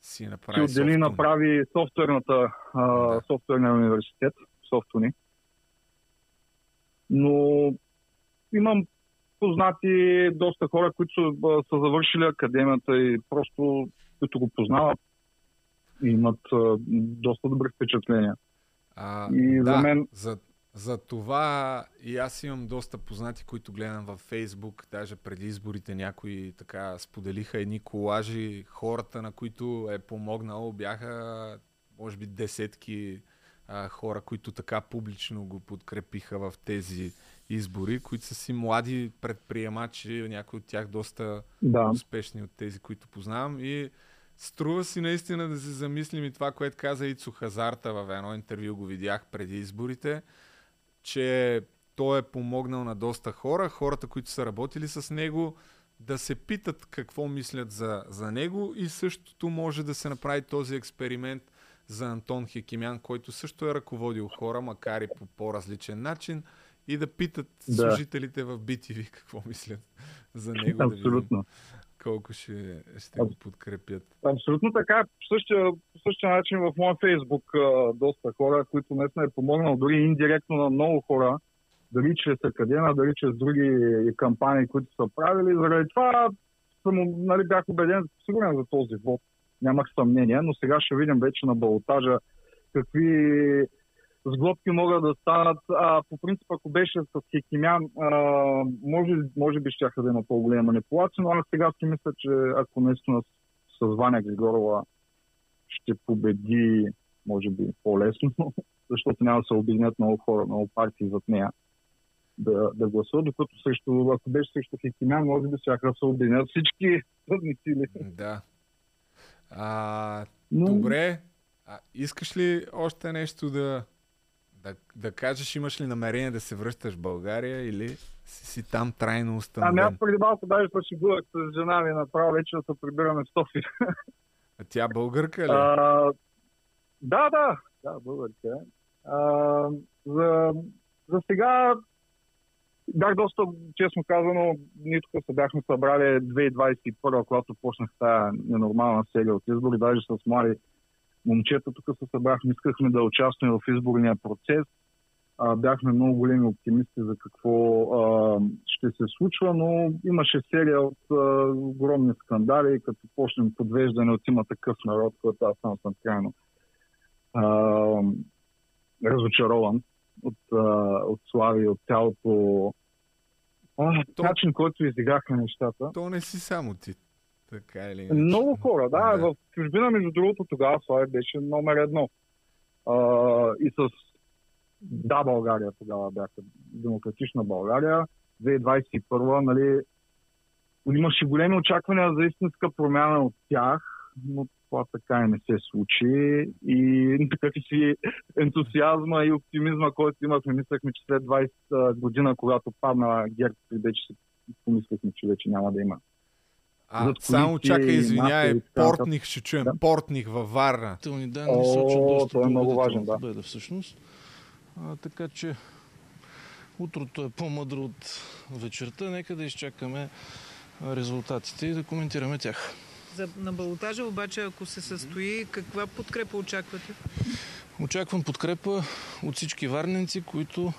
Speaker 1: си, направи
Speaker 38: отдели, направи софтуерната, да. софтуерния университет, софтуни. Но имам познати доста хора, които са, са завършили академията и просто, които го познават, имат а, доста добри впечатления.
Speaker 1: А, и да, за мен. За, за това и аз имам доста познати, които гледам във Фейсбук, даже преди изборите някои така споделиха едни колажи, хората, на които е помогнало, бяха може би десетки а, хора, които така публично го подкрепиха в тези избори, които са си млади предприемачи, някои от тях доста да. успешни от тези, които познавам. И струва си наистина да се замислим и това, което каза Ицо Хазарта в едно интервю, го видях преди изборите, че той е помогнал на доста хора, хората, които са работили с него, да се питат какво мислят за, за него и същото може да се направи този експеримент за Антон Хекимян, който също е ръководил хора, макар и по по-различен начин и да питат да. служителите в BTV какво мислят за него.
Speaker 38: Абсолютно.
Speaker 1: Да колко ще, ще го подкрепят.
Speaker 38: Абсолютно така. По същия, по същия начин в моя фейсбук доста хора, които наистина е помогнал дори индиректно на много хора, дали чрез академия, дали чрез други кампании, които са правили. Заради това съм, нали, бях убеден, сигурен за този вод. Нямах съмнение, но сега ще видим вече на балотажа какви сглобки могат да станат. А, по принцип, ако беше с Хекимян, а, може, може би ще да има по-голяма манипулация, но аз сега си мисля, че ако наистина с, с Ваня Григорова ще победи, може би по-лесно, защото няма да се обединят много хора, много партии зад нея да, да гласуват, докато срещу, ако беше срещу Хекимян, може би ще да се обединят всички съдни сили.
Speaker 1: Да. А, Но... Добре. А, искаш ли още нещо да, да, да кажеш, имаш ли намерение да се връщаш в България или си, си там трайно установен?
Speaker 38: Ами аз преди малко даже пошегувах с жена ми направо вече да се прибираме в София.
Speaker 1: А тя българка ли?
Speaker 38: А, да, да, да, българка е. А, за, за сега бях доста, честно казано, ние тук се бяхме събрали 2021, когато почнах тази ненормална серия от избори, даже с млади момчета тук се събрахме, искахме да участваме в изборния процес. А, бяхме много големи оптимисти за какво а, ще се случва, но имаше серия от а, огромни скандали, като почнем подвеждане от има такъв народ, който аз сам съм крайно разочарован от, а, от Слави, от цялото а, то, начин, който издигахме нещата.
Speaker 1: То не си само ти. Така или
Speaker 38: Много хора, да. да. В чужбина, между другото, тогава Слави беше номер едно. А, и с Да, България тогава бяха демократична България. 2021, нали, имаше големи очаквания за истинска промяна от тях, но това така и не се случи. И такъв си ентусиазма и оптимизма, който имахме, мислехме, че след 20 година, когато падна ГЕРБ, вече си помислехме, че вече няма да има.
Speaker 1: А, само чакай, извиняй, портних ще чуем. Да? Портних във Варна.
Speaker 39: Телни данни сочат доста
Speaker 38: това е много важен, да.
Speaker 39: победа всъщност. А, така че утрото е по-мъдро от вечерта. Нека да изчакаме резултатите и да коментираме тях.
Speaker 40: За, на балотажа обаче, ако се състои, каква подкрепа очаквате?
Speaker 39: Очаквам подкрепа от всички варненци, които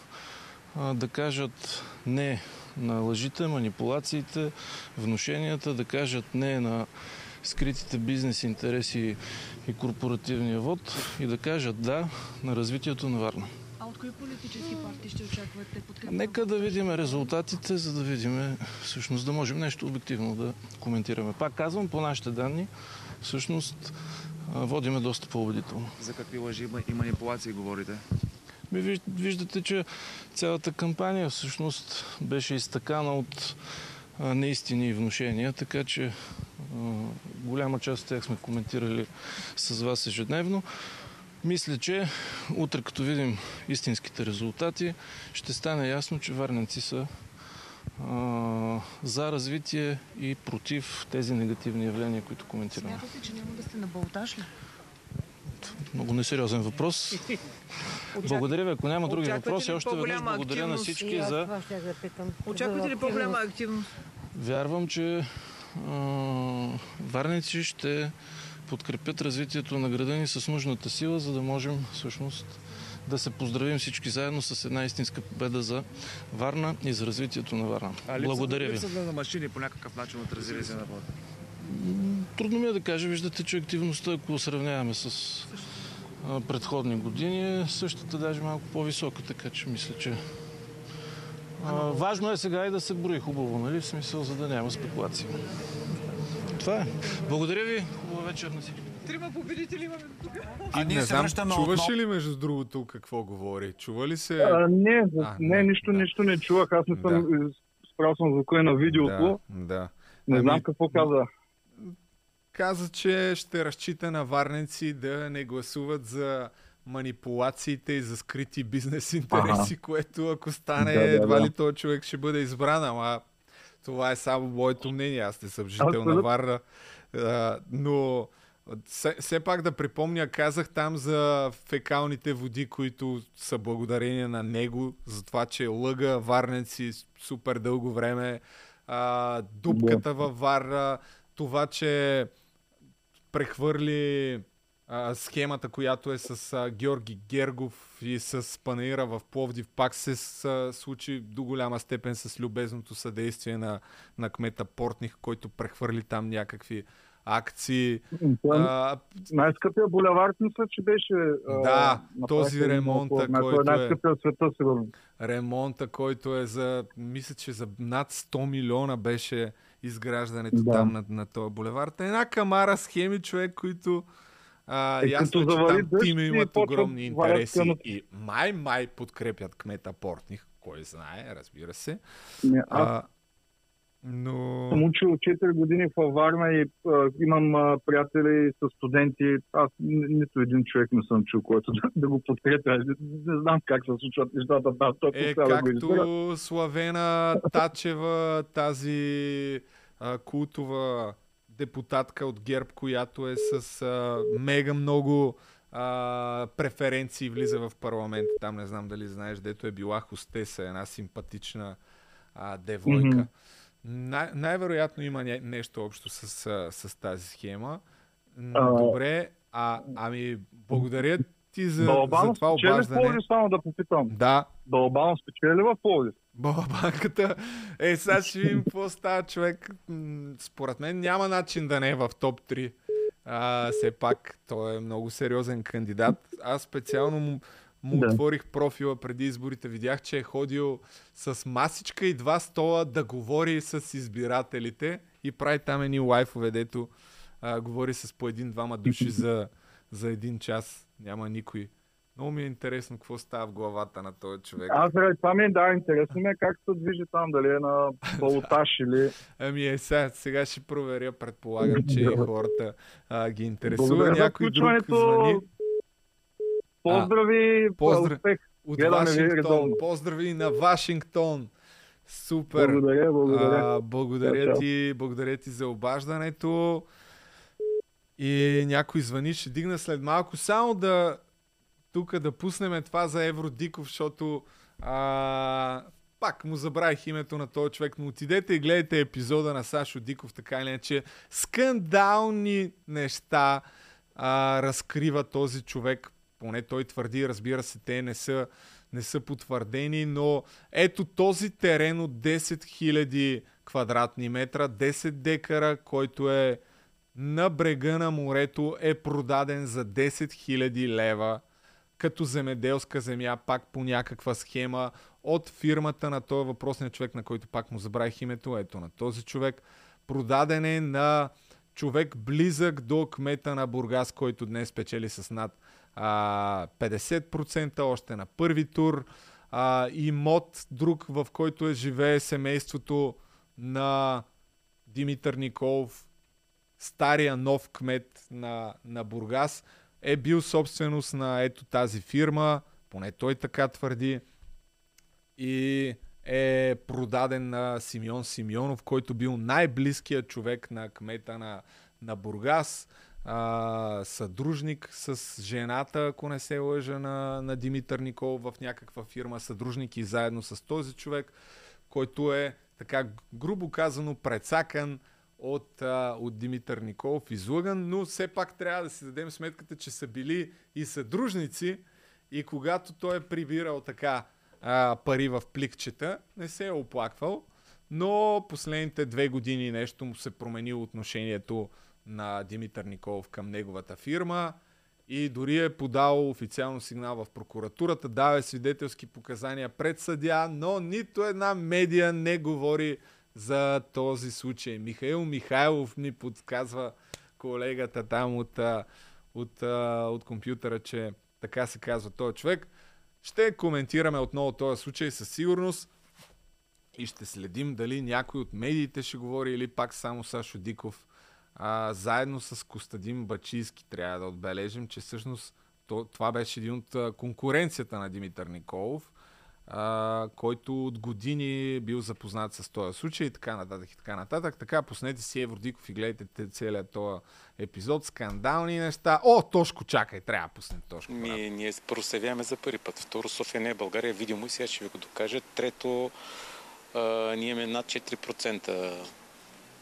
Speaker 39: а, да кажат не на лъжите, манипулациите, вношенията, да кажат не на скритите бизнес интереси и корпоративния вод и да кажат да на развитието на Варна.
Speaker 40: А от кои политически партии ще очаквате подкрепа?
Speaker 39: Нека да видим резултатите, за да видим всъщност да можем нещо обективно да коментираме. Пак казвам, по нашите данни, всъщност водиме доста по-убедително.
Speaker 8: За какви лъжи и манипулации говорите?
Speaker 39: Виждате, че цялата кампания всъщност беше изтъкана от неистини и внушения, така че голяма част от тях сме коментирали с вас ежедневно. Мисля, че утре, като видим истинските резултати, ще стане ясно, че варненци са за развитие и против тези негативни явления, които коментираме.
Speaker 40: Смятате, че няма да сте на балотаж ли?
Speaker 39: Много несериозен въпрос. Благодаря ви. Ако няма други
Speaker 41: Очаквате
Speaker 39: въпроси, още веднъж благодаря на всички за...
Speaker 41: Очаквате ли по-голяма активност?
Speaker 39: Вярвам, че а, варници ще подкрепят развитието на града ни с нужната сила, за да можем всъщност да се поздравим всички заедно с една истинска победа за Варна и за развитието на Варна.
Speaker 42: А
Speaker 39: Благодаря ви.
Speaker 42: Липсата на машини по някакъв начин отразили се на вода.
Speaker 39: Трудно ми е да кажа. Виждате, че активността, ако сравняваме с а, предходни години, е същата даже малко по-висока, така че мисля, че а, важно е сега и да се брои хубаво, нали? В смисъл, за да няма спекулации. Това е. Благодаря ви. Хубава вечер на всички.
Speaker 41: Трима победители имаме тук.
Speaker 1: А не знам, чуваш ли между другото какво говори? Чува ли се?
Speaker 38: А, не,
Speaker 1: А,
Speaker 38: не, нищо, нищо не чувах. Аз не съм спрял съм звука на видеото.
Speaker 1: Да, да.
Speaker 38: Не знам
Speaker 1: Ами,
Speaker 38: какво каза.
Speaker 1: Каза, че ще разчита на варненци да не гласуват за манипулациите и за скрити бизнес интереси,
Speaker 38: Ага.
Speaker 1: което ако стане,
Speaker 38: Да, да,
Speaker 1: едва
Speaker 38: да.
Speaker 1: ли този човек ще бъде избран, ама това е само моето мнение. Аз не съм жител на. Варна. А, но все, все пак да припомня, казах там за фекалните води, които са благодарение на него, за това, че лъга варненци супер дълго време, а, дупката във Варна, това, че прехвърли а, схемата, която е с а, Георги Гергов и с Панаира в Пловдив, пак се с, случи до голяма степен с любезното съдействие на, на кмета Портних, който прехвърли там някакви акции. А,
Speaker 38: Най-скъпия булевард мисля, че беше а,
Speaker 1: да,
Speaker 38: направен
Speaker 1: този
Speaker 38: по-
Speaker 1: който е...
Speaker 38: най-скъпия в света, сигурно.
Speaker 1: Ремонта, който е за, мисля, че за над 100 милиона беше изграждането
Speaker 38: Да.
Speaker 1: там на, на този булевард. Една камара схеми, човек, които а,
Speaker 38: Е,
Speaker 1: ясно,
Speaker 38: като
Speaker 1: е, че
Speaker 38: завали
Speaker 1: там
Speaker 38: и
Speaker 1: имат огромни интереси
Speaker 38: канат.
Speaker 1: и май-май подкрепят кмета Портних, кой знае, разбира се.
Speaker 38: Не, аз
Speaker 1: а, но...
Speaker 38: съм учил 4 години във Варна и а, имам а, приятели с студенти. Аз ни- нито един човек не съм чул, който да, да го подкрепя. Не, не знам как се случват нещата там.
Speaker 1: Е,
Speaker 38: да избера.
Speaker 1: както Славена Тачева, тази а, култова депутатка от ГЕРБ, която е с а, мега много а, преференции, влиза в парламент. Там не знам дали знаеш, дето е била хостеса, една симпатична а, девойка.
Speaker 38: Мгм.
Speaker 1: Най- най-вероятно има не- нещо общо с, а, с тази схема.
Speaker 38: А.
Speaker 1: Добре, а, ами благодаря ти за, за
Speaker 38: Балабанов
Speaker 1: това обаждане.
Speaker 38: Пловдив, само да попитам.
Speaker 1: Да.
Speaker 38: Балабанов спечели в Пловдив.
Speaker 1: Балабанката. Е, сега ще видим какво става човек. Според мен няма начин да не е в топ 3. А, все пак той е много сериозен кандидат. Аз специално му, му
Speaker 38: Да.
Speaker 1: отворих профила преди изборите. Видях, че е ходил с масичка и два стола да говори с избирателите и прави там едни лайфове, дето а, говори с по един-двама души за, за един час. Няма никой. Много ми е интересно какво става в главата на този човек.
Speaker 38: Аз това ми е да, интересно ми е как се движи там, дали е на балотаж или...
Speaker 1: Ами е, сега, сега ще проверя, предполагам, че и хората а, ги интересува.
Speaker 38: Благодаря за
Speaker 1: Някой друг звъни.
Speaker 38: Поздрави,
Speaker 1: Поздрав...
Speaker 38: успех.
Speaker 1: От
Speaker 38: Гледаме ви
Speaker 1: Вашингтон.
Speaker 38: редовно.
Speaker 1: Поздрави на Вашингтон. Супер.
Speaker 38: Благодаря, благодаря.
Speaker 1: А, благодаря,
Speaker 38: чао.
Speaker 1: ти, благодаря ти за обаждането. И някой звъни, ще дигна след малко. Само да тук да пуснем това за Евродиков, защото а, пак му забравих името на този човек, но отидете и гледайте епизода на Сашо Диков, така или иначе. Скандални неща а, разкрива този човек. Поне той твърди, разбира се, те не са, не са потвърдени, но ето този терен от 10 000 квадратни метра, 10 декара, който е на брега на морето, е продаден за 10 000 лева като земеделска земя, пак по някаква схема от фирмата на този въпросния човек, на който пак му забравих името. Ето на този човек. Продаден е на човек близък до кмета на Бургас, който днес печели с над а, 50%, още на първи тур. А, имот друг, в който е живее семейството на Димитър Николов, стария нов кмет на, на Бургас, е бил собственост на ето тази фирма, поне той така твърди, и е продаден на Симеон Симеонов, който бил най-близкият човек на кмета на, на Бургас. А, съдружник с жената, ако не се лъжа, на, на Димитър Никол в някаква фирма, съдружник и заедно с този човек, който е така грубо казано прецакан от, а, от Димитър Николов, излъган, но все пак трябва да си дадем сметката, че са били и съдружници. И когато той е прибирал така а, пари в пликчета, не се е оплаквал, но последните две години нещо му се променило отношението на Димитър Николов към неговата фирма и дори е подал официално сигнал в прокуратурата, дава свидетелски показания пред съдя, но нито една медия не говори за този случай. Михаил Михайлов ми подсказва колегата там от, от, от, от компютъра, че така се казва този човек. Ще коментираме отново този случай със сигурност и ще следим дали някой от медиите ще говори или пак само Сашо Диков. А, заедно с Костадин Бачийски трябва да отбележим, че всъщност то, това беше един от конкуренцията на Димитър Николов, а, който от години бил запознат с този случай и така нататък и така нататък. Така, пуснете си Евродиков и гледайте целият този епизод. Скандални неща. О, Тошко, чакай, трябва да пуснем Тошко.
Speaker 40: Ми, ние просевяваме за първи път. Второ, София не е България. Видимо и сега ще ви го докажа. Трето, а, ние имаме над 4%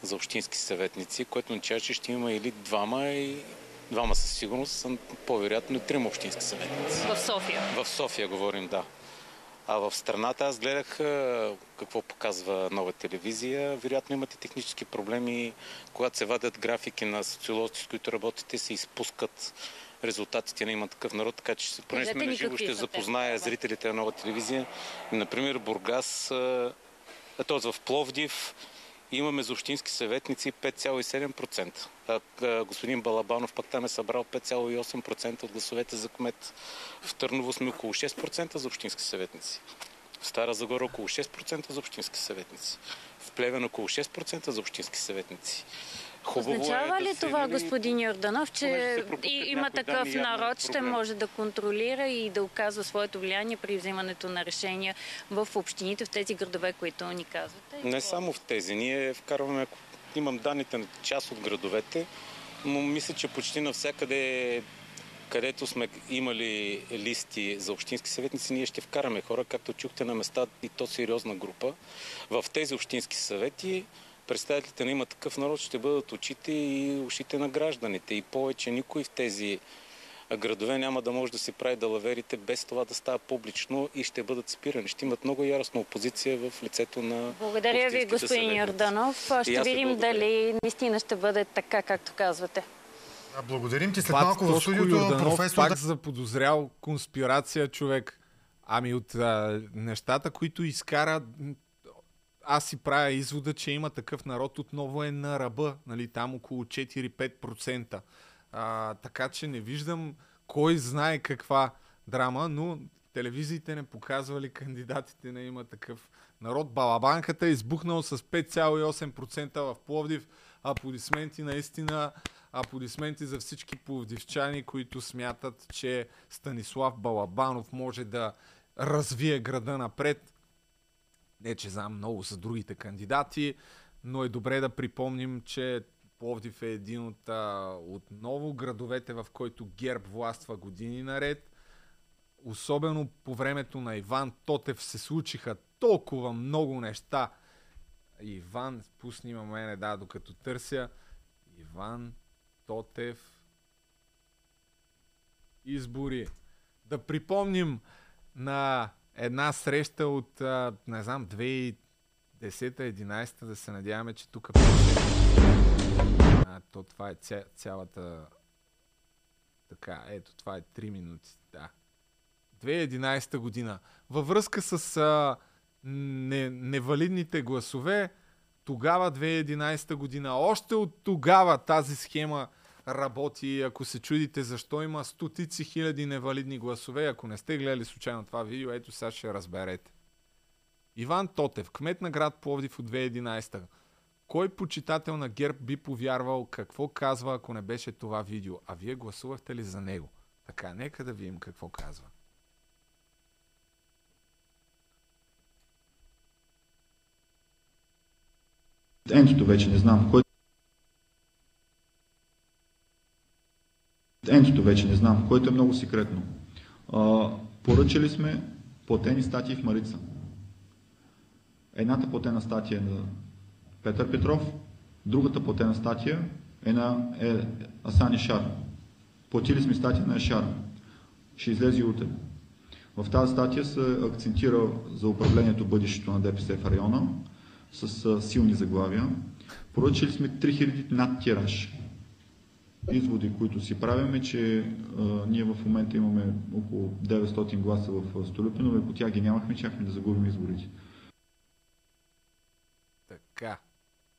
Speaker 40: за общински съветници, което означава, че ще има или двама и двама със сигурност, са по-вероятно трима общински съветници.
Speaker 43: В София?
Speaker 40: В София говорим, да. А в страната аз гледах какво показва нова телевизия. Вероятно имате технически проблеми, когато се вадят графики на социолозите, с които работите, се изпускат резултатите на има такъв народ, така че поне сме на живо ще запозная зрителите на нова телевизия. Например, Бургас, т.е. в Пловдив, имаме за общински съветници 5,7%. А, господин Балабанов пък там е събрал 5,8% от гласовете за кмет. В Търново сме около 6% за общински съветници. В Стара Загора около 6% за общински съветници. В Плевен около 6% за общински съветници.
Speaker 43: Хубаво е Означава е ли да това, нали, господин Йорданов, че има такъв народ, ще може да контролира и да оказва своето влияние при взимането на решения в общините, в тези градове, които ни казвате?
Speaker 40: Не само в тези. Ние вкарваме, имам данните на част от градовете, но мисля, че почти навсякъде където сме имали листи за общински съветници, ние ще вкараме хора, както чухте на места и то сериозна група. В тези общински съвети представителите на има такъв народ ще бъдат очите и ушите на гражданите. И повече никой в тези градове няма да може да си прави далаверите без това да става публично и ще бъдат спирани. Ще имат много яростна опозиция в лицето на
Speaker 43: Благодаря ви, господин Йорданов. Ще видим дали наистина ще бъде така, както казвате.
Speaker 44: Да, благодарим ти. След малко в студиото Йорданов, професор...
Speaker 1: Пак за подозрял конспирация човек. Ами от а, нещата, които изкара аз си правя извода, че има такъв народ отново е на ръба, нали, там около 4-5%. А, така че не виждам кой знае каква драма, но телевизиите не показвали кандидатите на има такъв народ. Балабанката е избухнал с 5,8% в Пловдив. Аплодисменти наистина, аплодисменти за всички пловдивчани, които смятат, че Станислав Балабанов може да развие града напред. Не, че знам много с другите кандидати, но е добре да припомним, че Пловдив е един от отново градовете, в който ГЕРБ властва години наред. Особено по времето на Иван Тотев се случиха толкова много неща. Иван, пусни ма мене, да, докато търся. Иван Тотев избори. Да припомним на една среща от, не знам, 2010-2011, да се надяваме, че тук а, то това е ця, цялата... Така, ето, това е 3 минути. Да. 2011 година. Във връзка с а, не, невалидните гласове, тогава 2011 година, още от тогава тази схема работи. Ако се чудите защо има стотици хиляди невалидни гласове, ако не сте гледали случайно това видео, ето сега ще разберете. Иван Тотев, кмет на град Пловдив от 2011. Кой почитател на ГЕРБ би повярвал какво казва, ако не беше това видео? А вие гласувахте ли за него? Така, нека да видим какво казва.
Speaker 45: Енчето вече не знам. Кой
Speaker 46: ентото вече не знам, което е много секретно. А, поръчали сме платени статии в Марица. Едната платена статия е на Петър Петров, другата платена статия е на е, Асан Ешар. Платили сме статия на Ешар. Ще излезе утре. В тази статия се акцентира за управлението бъдещето на ДПС в района с силни заглавия. Поръчали сме 3000 над тираж. Изводи, които си правим е, че а, ние в момента имаме около 900 гласа в Столюпино, ако тя ги нямахме, чакахме да загубим изборите.
Speaker 1: Така.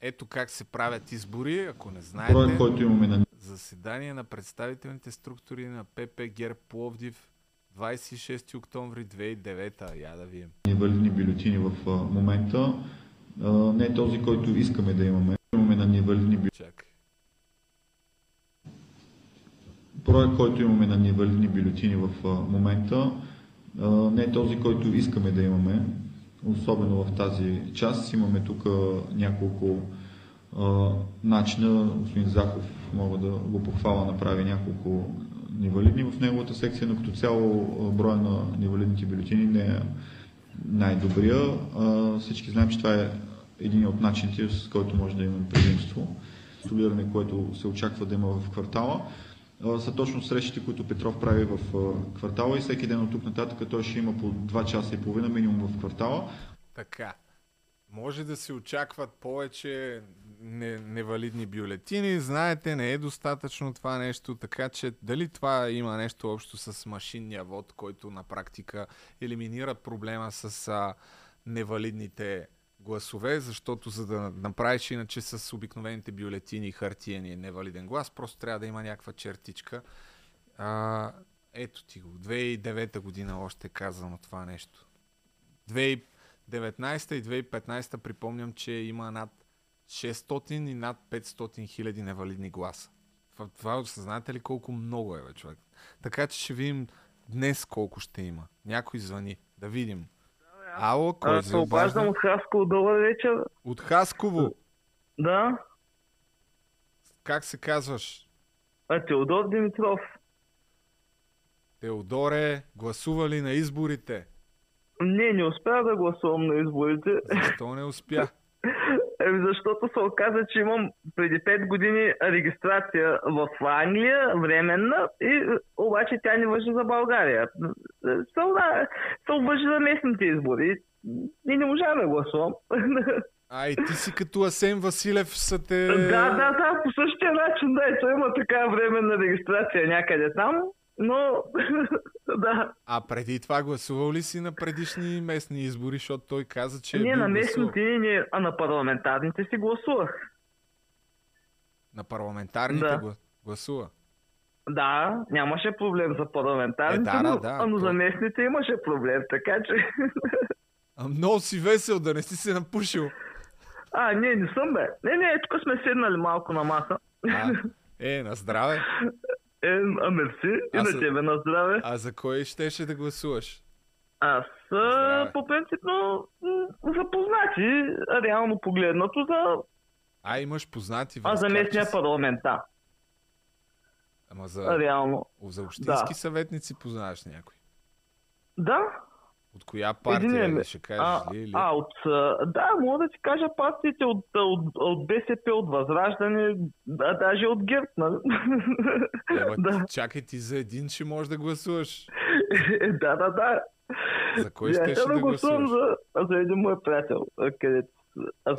Speaker 1: Ето как се правят избори, ако не знаете.
Speaker 46: Броя, който имаме на...
Speaker 1: Заседание на представителните структури на ПП Гер Пловдив 26 октомври 2009. Я да видим.
Speaker 46: Валидни бюлетини в а, момента. А, не е този, който искаме да имаме. Имаме на невалидни бюлетини. Броя, който имаме на невалидни бюлетини в момента, не е този, който искаме да имаме особено в тази част. Имаме тук няколко начина. Господин Захов, мога да го похвала, направи няколко невалидни в неговата секция, но като цяло броя на невалидните бюлетини не е най-добрия. Всички знаем, че това е един от начините, с който може да имаме предимство. Столиране, което се очаква да има в квартала са точно срещите, които Петров прави в квартала и всеки ден от тук нататък той ще има по 2 часа и половина минимум в квартала.
Speaker 1: Така. Може да се очакват повече не, невалидни бюлетини. Знаете, не е достатъчно това нещо, така че дали това има нещо общо с машинния вод, който на практика елиминира проблема с а, невалидните гласове, защото за да направиш иначе с обикновените бюлетини хартиен и невалиден глас, просто трябва да има някаква чертичка. А, ето ти го. 2009 година още е казано това нещо. 2019 и 2015 припомням, че има над 600 и над 500 хиляди невалидни гласа. Това осъзнаете ли колко много е, бе, човек? Така че ще видим днес колко ще има. Някой звъни. Да видим. Ало, кой
Speaker 45: се обаждам от Хасково. Добър вечер.
Speaker 1: От Хасково?
Speaker 45: Да.
Speaker 1: Как се казваш?
Speaker 45: А, Теодор Димитров.
Speaker 1: Теодоре, гласува ли на изборите?
Speaker 45: Не, не успя да гласувам на изборите.
Speaker 1: Защо не успя?
Speaker 45: Еми, защото се оказа, че имам преди 5 години регистрация в Англия, временна, и обаче тя не въжи за България. Се, да, се въжи за местните избори. И не можа да гласувам.
Speaker 1: А, и ти си като Асен Василев са те...
Speaker 45: Да, да, да, по същия начин, да, и той има така временна регистрация някъде там. Но, да.
Speaker 1: А преди това гласувал ли си на предишни местни избори, защото той каза, че.
Speaker 45: Не, на местните, не, а на парламентарните си гласувах.
Speaker 1: На парламентарните да. гласува?
Speaker 45: Да, нямаше проблем за парламентарните, е, да, но, да, но то... за местните имаше проблем, така че...
Speaker 1: А много си весел, да не си се напушил.
Speaker 45: А, не, не съм бе. Не, не, тук сме седнали малко на маса.
Speaker 1: А, е, на здраве.
Speaker 45: Е, а мерси. И а на тебе на здраве.
Speaker 1: А за кой щеше да гласуваш?
Speaker 45: Аз здраве. по принципно запознати, реално погледнато за...
Speaker 1: А, имаш познати
Speaker 45: А за местния парламент, да.
Speaker 1: Ама за...
Speaker 45: Реално.
Speaker 1: За общински да. съветници познаваш някой?
Speaker 45: Да,
Speaker 1: от коя партия Един, ще кажеш
Speaker 45: а,
Speaker 1: ли? Или?
Speaker 45: А, от, да, мога да ти кажа партиите от, от, от БСП, от Възраждане, да, даже от ГЕРБ. Нали?
Speaker 1: Еба, да. Чакай ти за един, ще можеш да гласуваш.
Speaker 45: да, да, да.
Speaker 1: За кой ще, ще да гласуваш?
Speaker 45: За, за един мой приятел, където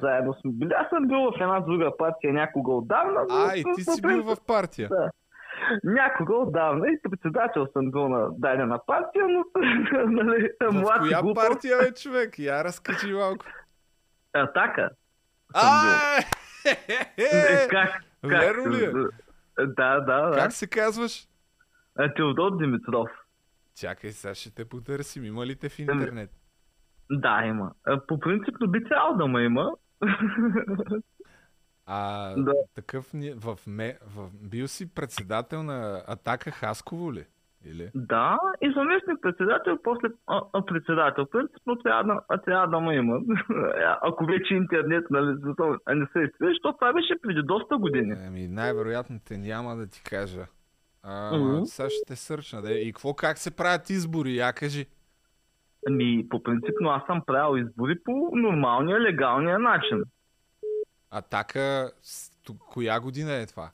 Speaker 45: заедно сме били. Аз съм бил в една друга партия някога отдавна.
Speaker 1: А, и ти си бил в партия.
Speaker 45: Да някога отдавна и председател съм бил на дадена партия, но нали,
Speaker 1: млад коя глупав. партия е човек? Я разкажи малко.
Speaker 45: Атака.
Speaker 1: А,
Speaker 45: е, как?
Speaker 1: Верно ли е?
Speaker 45: Да, да, да.
Speaker 1: Как се казваш?
Speaker 45: Теодор Димитров.
Speaker 1: Чакай, сега ще те потърсим. Има ли те в интернет?
Speaker 45: Да, има. По принцип би трябвало да ме има.
Speaker 1: А да. такъв в, ме, в, бил си председател на Атака Хасково ли? Или?
Speaker 45: Да, и заместник председател, после а, а, председател. Принципно трябва да, трябва да ме има. Ако вече интернет, нали, а не се изпие, защото това беше преди доста години.
Speaker 1: Ами най-вероятно те няма да ти кажа. А, mm-hmm. Сега ще те сърчна. Да. И какво, как се правят избори? Я кажи.
Speaker 45: Ами, по принципно аз съм правил избори по нормалния, легалния начин.
Speaker 1: Атака, коя година е това?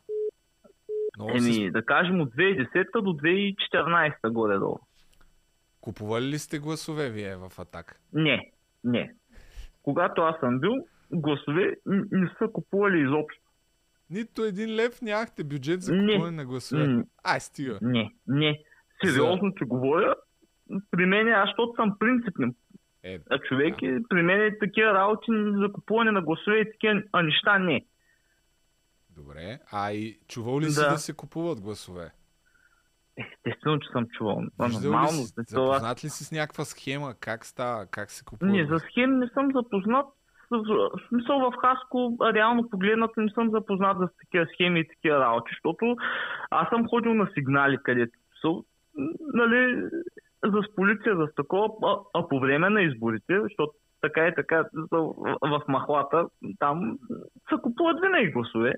Speaker 45: Много Еми, си... да кажем от 2010 до 2014 горе-долу.
Speaker 1: Купували ли сте гласове вие в Атака?
Speaker 45: Не, не. Когато аз съм бил, гласове не са купували изобщо.
Speaker 1: Нито един лев нямахте бюджет за купуване на гласове. Не. Ай, стига.
Speaker 45: Не, не. Сериозно за... ти говоря. При мен, аз защото съм принципен. Е, а човек е, при мен е такива работи за купуване на гласове и такива а неща не.
Speaker 1: Добре. А и чувал ли да. си да се купуват гласове?
Speaker 45: Естествено, че съм чувал.
Speaker 1: Нормално. Ли си, запознат ли си с някаква схема? Как става? Как се купува?
Speaker 45: Не, за схем не съм запознат. В смисъл в Хаско, реално погледнато, не съм запознат с такива схеми и такива работи, защото аз съм ходил на сигнали, където са, нали, за полиция, за такова, а, а по време на изборите, защото така и така в, махлата, там се купуват винаги гласове.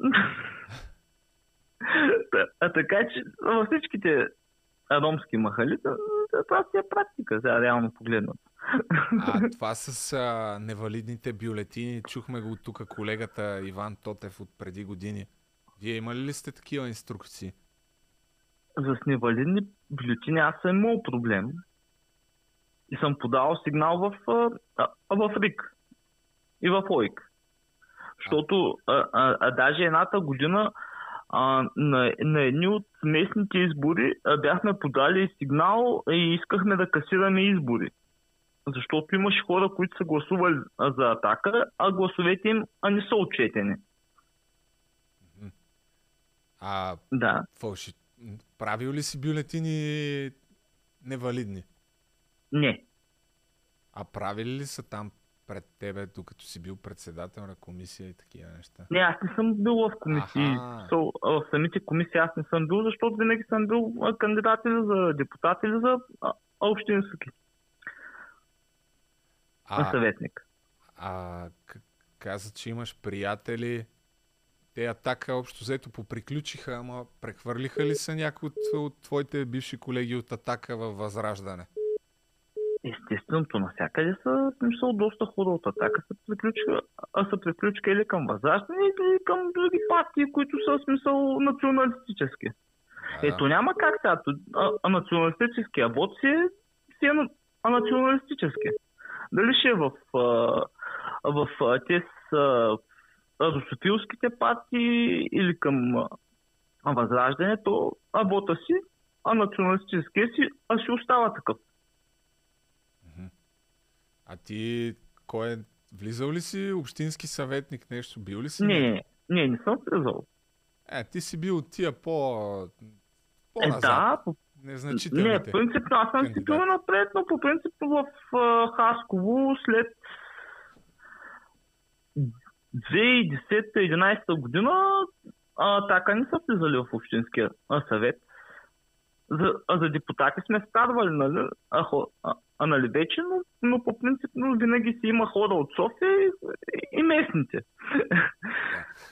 Speaker 45: а така че във всичките ромски махали, това си е практика, за реално погледнато.
Speaker 1: А това с а, невалидните бюлетини, чухме го тук колегата Иван Тотев от преди години. Вие имали ли сте такива инструкции?
Speaker 45: За с невалидни бюлетини аз съм имал проблем и съм подал сигнал в, а, в РИК и в ОИК. Защото а, а, а даже едната година а, на, на едни от местните избори а, бяхме подали сигнал и искахме да касираме избори. Защото имаше хора, които са гласували за атака, а гласовете им а не са отчетени.
Speaker 1: А
Speaker 45: да.
Speaker 1: фалши... правил ли си бюлетини невалидни?
Speaker 45: Не.
Speaker 1: А правили ли са там пред тебе, докато си бил председател на комисия и такива неща?
Speaker 45: Не, аз не съм бил в комисии. So, в самите комисии аз не съм бил, защото винаги съм бил кандидат или за депутат или за общински. А, съветник.
Speaker 1: А каза, че имаш приятели. Те атака общо взето поприключиха, ама прехвърлиха ли се някои от, от твоите бивши колеги от атака във Възраждане?
Speaker 45: Естественото навсякъде са смисъл доста хора от атака са приключиха, а са приключиха или към възраждане, или към други партии, които са смисъл националистически. А, Ето няма как сега. А, а националистическия вод си е, си е а националистически. Дали ще е в, а, в а, те с русофилските партии или към възраждането, а вота си, а националистическия си, а си остава такъв.
Speaker 1: А ти, кой е, влизал ли си общински съветник, нещо, бил ли си?
Speaker 45: Не, не, не, съм влизал.
Speaker 1: Е, ти си бил тия по...
Speaker 45: по-назад. Е, да, по...
Speaker 1: Незначителните.
Speaker 45: Не, принципно аз съм си бил напред, но по принцип в Хасково след 2010-2011 година а, така не са влизали в Общинския съвет. За, а за депутати сме старвали, нали? А, а, а нали вече, но, но по принцип но винаги си има хора от София и, и местните.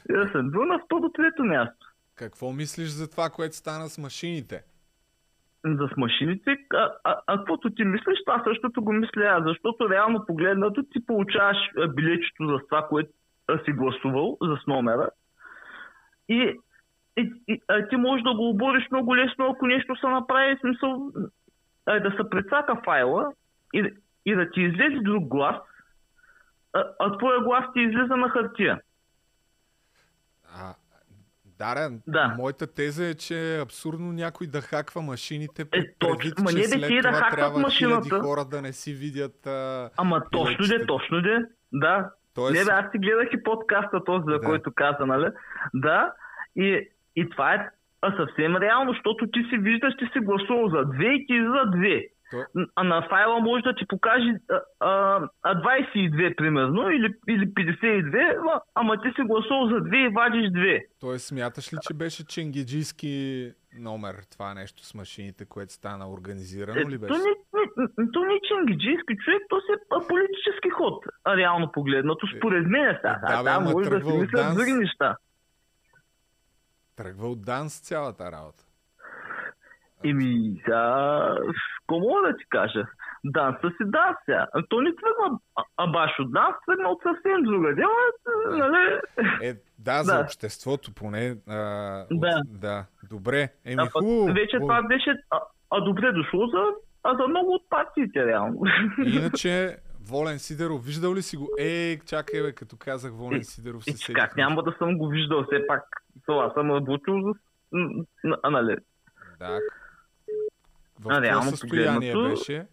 Speaker 45: Да. съм бил на второ-трето място.
Speaker 1: Какво мислиш за това, което стана с машините?
Speaker 45: За с машините, а, а, а каквото ти мислиш, това същото го мисля защото реално погледнато ти получаваш билечето за това, което си гласувал, за с номера. И, и, и а ти можеш да го обориш много лесно, ако нещо се направи, смисъл, е да се прецака файла и, и да ти излезе друг глас, а, а твоя глас ти излиза на хартия.
Speaker 1: А, Дарен,
Speaker 45: да.
Speaker 1: моята теза е, че е абсурдно някой да хаква машините,
Speaker 45: е, точно, ма не
Speaker 1: след
Speaker 45: да това трябва машината.
Speaker 1: хора да не си видят а,
Speaker 45: Ама точно де, точно де, да. Тоест... Не, бе, аз си гледах и подкаста този, за да. който каза, нали? Да, и, и това е а съвсем реално, защото ти си виждаш, ти си гласувал за две и ти за две. То... А на файла може да ти покаже а, а, 22 примерно или, или 52, ама ти си гласувал за две и вадиш две.
Speaker 1: Тоест смяташ ли, че беше ченгиджийски номер това нещо с машините, което стана организирано е, ли беше?
Speaker 45: Не, не, то не е ченгиджийски човек, то си е политически ход, реално погледнато, според мен е сега. Е, да, да, може да си мислят други неща.
Speaker 1: Тръгва от данс цялата работа.
Speaker 45: Еми, сега, какво мога да ти кажа? Данса си да сега. То не тръгва а, а баш от данс, тръгна от съвсем друга. Дела, нали?
Speaker 1: Е, да, за обществото поне. А,
Speaker 45: Да.
Speaker 1: От, да. Добре. Еми,
Speaker 45: А
Speaker 1: хубаво.
Speaker 45: вече
Speaker 1: хубаво.
Speaker 45: това беше а, а добре дошло за, а за много от партиите, реално.
Speaker 1: Иначе, Волен Сидеров, виждал ли си го? Е, чакай бе, като казах Волен Сидеров, се
Speaker 45: Е, че
Speaker 1: седих.
Speaker 45: как няма да съм го виждал все пак. Това съм работил за... А, нали?
Speaker 1: Да. В
Speaker 45: А, реално
Speaker 1: състояние
Speaker 45: погледнато-
Speaker 1: беше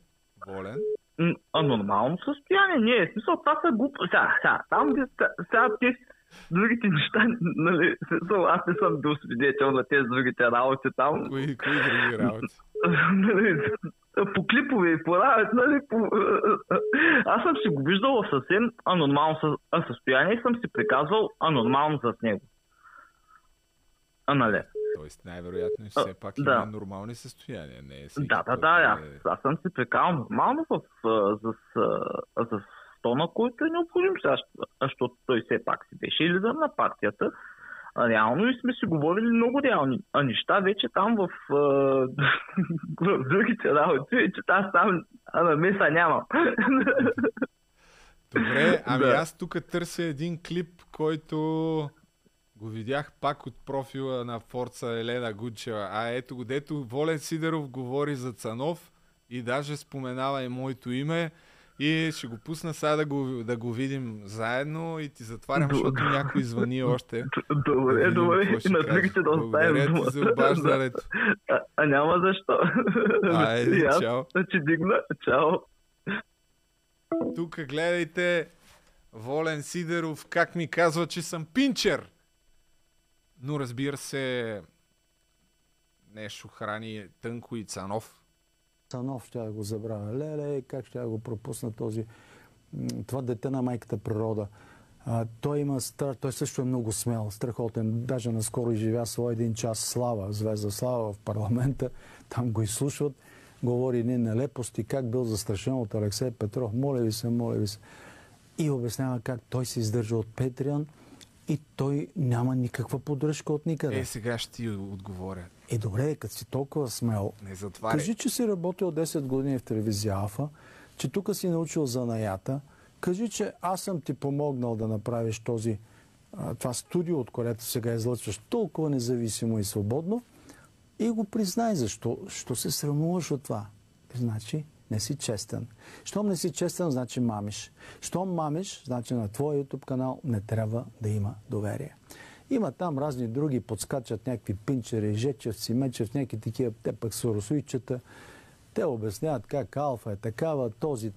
Speaker 1: Волен?
Speaker 45: А нормално състояние, не е. Смисъл, това са глупо. Сега, сега, там сега те другите неща, нали, смисъл, аз не съм бил свидетел на тези другите работи там.
Speaker 1: Кои, кои други работи?
Speaker 45: По клипове и по работи, нали, по... Аз съм си го виждал в съвсем анормално съ- състояние и съм си приказвал анормално с него. А, нали?
Speaker 1: Тоест, най-вероятно все пак
Speaker 45: да.
Speaker 1: има нормални състояния. Не е
Speaker 45: Да, да, да, аз,
Speaker 1: е-
Speaker 45: аз съм си прекал нормално в, а, за, с- за стона, който е необходим защото той все пак си беше лидер на партията. Реално и сме си говорили много реални а неща вече там в, в другите работи, вече аз там а, намеса нямам.
Speaker 1: Добре, ами
Speaker 45: Да.
Speaker 1: аз тук търся един клип, който го видях пак от профила на Форца Елена Гучева. А ето го, дето Волен Сидеров говори за Цанов и даже споменава и моето име. И ще го пусна сега да го, да го видим заедно и ти затварям, защото някой звъни още.
Speaker 45: Добре,
Speaker 1: Да
Speaker 45: добре,
Speaker 1: какво ще
Speaker 45: и на
Speaker 1: каже.
Speaker 45: другите да оставим дума.
Speaker 1: за обаждането.
Speaker 45: а, а няма защо.
Speaker 1: Айде,
Speaker 45: аз
Speaker 1: чао.
Speaker 45: Ще дигна. Чао.
Speaker 1: Тук гледайте Волен Сидеров как ми казва, че съм пинчер. Но разбира се, нещо храни Тънко и Цанов.
Speaker 47: Цанов ще го забравя. Леле, как ще го пропусна този, това дете на майката природа. А, той има стар, той също е много смел, страхотен. Даже наскоро изживя своя един час слава, звезда слава в парламента. Там го изслушват, говори ни нелепости, как бил застрашен от Алексей Петров. Моля ви се, моля ви се. И обяснява как той се издържа от Петриан и той няма никаква поддръжка от никъде.
Speaker 1: Е, сега ще ти отговоря.
Speaker 47: Е, добре, като си толкова смел,
Speaker 1: Не
Speaker 47: кажи, че си работил 10 години в телевизия Алфа, че тук си научил занаята, кажи, че аз съм ти помогнал да направиш този, това студио, от което сега излъчваш толкова независимо и свободно и го признай защо. Що се срамуваш от това? Значи не си честен. Щом не си честен, значи мамиш. Щом мамиш, значи на твоя YouTube канал не трябва да има доверие. Има там разни други, подскачат някакви пинчери, жечевци, мечев, някакви такива, те пък са русуйчета. Те обясняват как Алфа е такава, този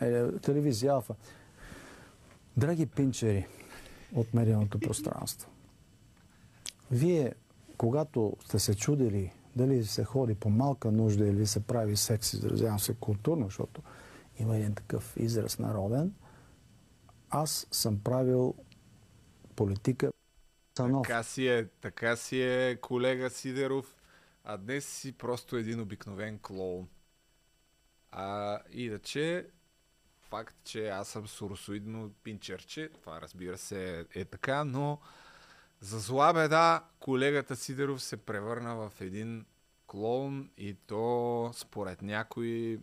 Speaker 47: е, телевизия Алфа. Драги пинчери от медийното пространство, вие, когато сте се чудили дали се ходи по малка нужда или се прави секс, изразявам се културно, защото има един такъв израз народен, аз съм правил политика Цанов.
Speaker 1: Така си е, така си е, колега Сидеров. А днес си просто един обикновен клоун. А иначе, факт, че аз съм суросоидно пинчерче, това разбира се е, е така, но за зла беда колегата Сидеров се превърна в един клоун и то според някои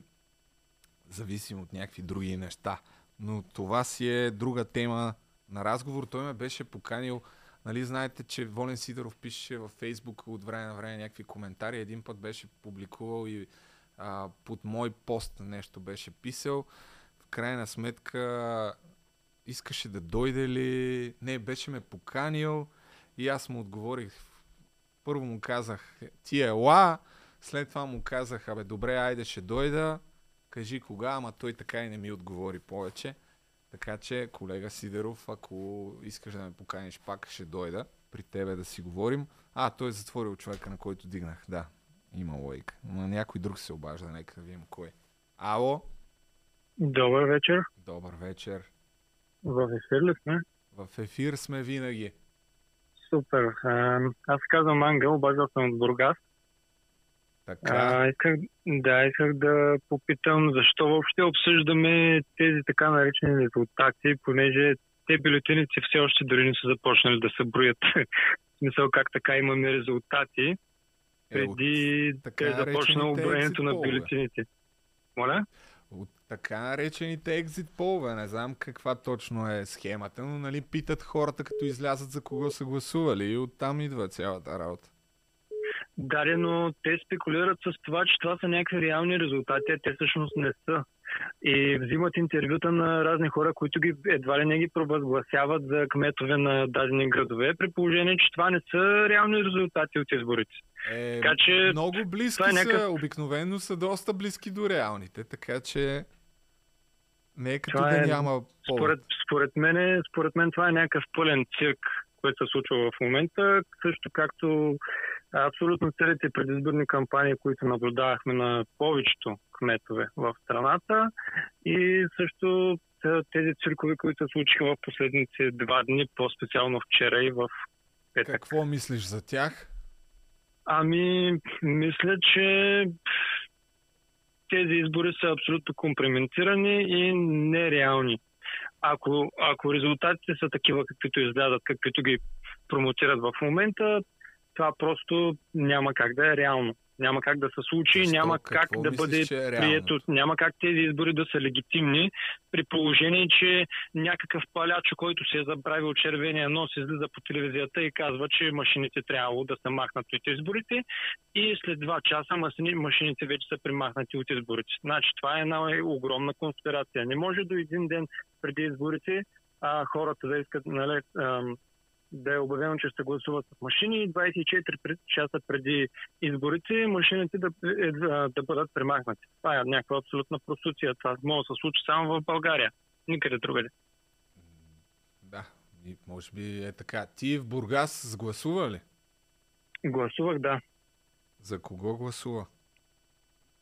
Speaker 1: зависим от някакви други неща. Но това си е друга тема на разговор. Той ме беше поканил Нали, знаете, че Волен Сидоров пише във Фейсбук от време на време някакви коментари. Един път беше публикувал и а, под мой пост нещо беше писал. В крайна сметка искаше да дойде ли... Не, беше ме поканил и аз му отговорих. Първо му казах, ти е ла, след това му казах, абе добре, айде ще дойда, кажи кога, ама той така и не ми отговори повече. Така че, колега Сидеров, ако искаш да ме поканиш пак, ще дойда при тебе да си говорим. А, той е затворил човека, на който дигнах. Да, има лойка. Но някой друг се обажда, нека да видим кой. Ало?
Speaker 48: Добър вечер.
Speaker 1: Добър вечер.
Speaker 48: В ефир ли сме?
Speaker 1: В ефир сме винаги.
Speaker 48: Супер. Аз казвам Ангел, обаждал съм от Бургас.
Speaker 1: Така.
Speaker 48: А, исках, да, исках да попитам защо въобще обсъждаме тези така наречени резултати, понеже те бюлетиници все още дори не са започнали да се броят. смисъл как така имаме резултати преди
Speaker 1: така
Speaker 48: да е започна
Speaker 1: наречените
Speaker 48: оброението на бюлетините. Моля?
Speaker 1: От така наречените екзит полове. Не знам каква точно е схемата, но нали питат хората като излязат за кого са гласували и оттам идва цялата работа.
Speaker 48: Да, де, но те спекулират с това, че това са някакви реални резултати, а те всъщност не са. И взимат интервюта на разни хора, които ги едва ли не ги провъзгласяват за кметове на дадени градове, при положение, че това не са реални резултати от изборите.
Speaker 1: Е,
Speaker 48: Така че
Speaker 1: много близки
Speaker 48: е някакъв-
Speaker 1: са, обикновено са доста близки до реалните, така че не е като
Speaker 48: Това
Speaker 1: да
Speaker 48: е,
Speaker 1: няма повод.
Speaker 48: Според, според, мен, според мен това е някакъв пълен цирк, който се случва в момента, също както абсолютно целите предизборни кампании, които наблюдавахме на повечето кметове в страната и също те- тези циркове, които се случиха в последните два дни, по-специално вчера и в петък.
Speaker 1: Какво мислиш за тях?
Speaker 48: Ами, мисля, че тези избори са абсолютно компрометирани и нереални. Ако, ако резултатите са такива, каквито излязат, каквито ги промотират в момента, това просто няма как да е реално. Няма как да се случи,
Speaker 1: Защо?
Speaker 48: няма как
Speaker 1: Какво
Speaker 48: да
Speaker 1: мислиш,
Speaker 48: бъде
Speaker 1: е
Speaker 48: прието, няма как тези избори да са легитимни, при положение, че някакъв паляч, който се е забравил червения нос, излиза по телевизията и казва, че машините трябвало да се махнат от изборите и след два часа машини- машините вече са примахнати от изборите. Значи това е една огромна конспирация. Не може до един ден преди изборите а, хората да искат нали, да е обявено, че ще гласуват с машини и 24 пред- часа преди изборите машините да, е, да да бъдат премахнати. Това е някаква абсолютна проституция. Това може да се случи само в България. Никъде другаде.
Speaker 1: Да, може би е така. Ти в Бургас сгласува ли?
Speaker 48: Гласувах, да.
Speaker 1: За кого гласува?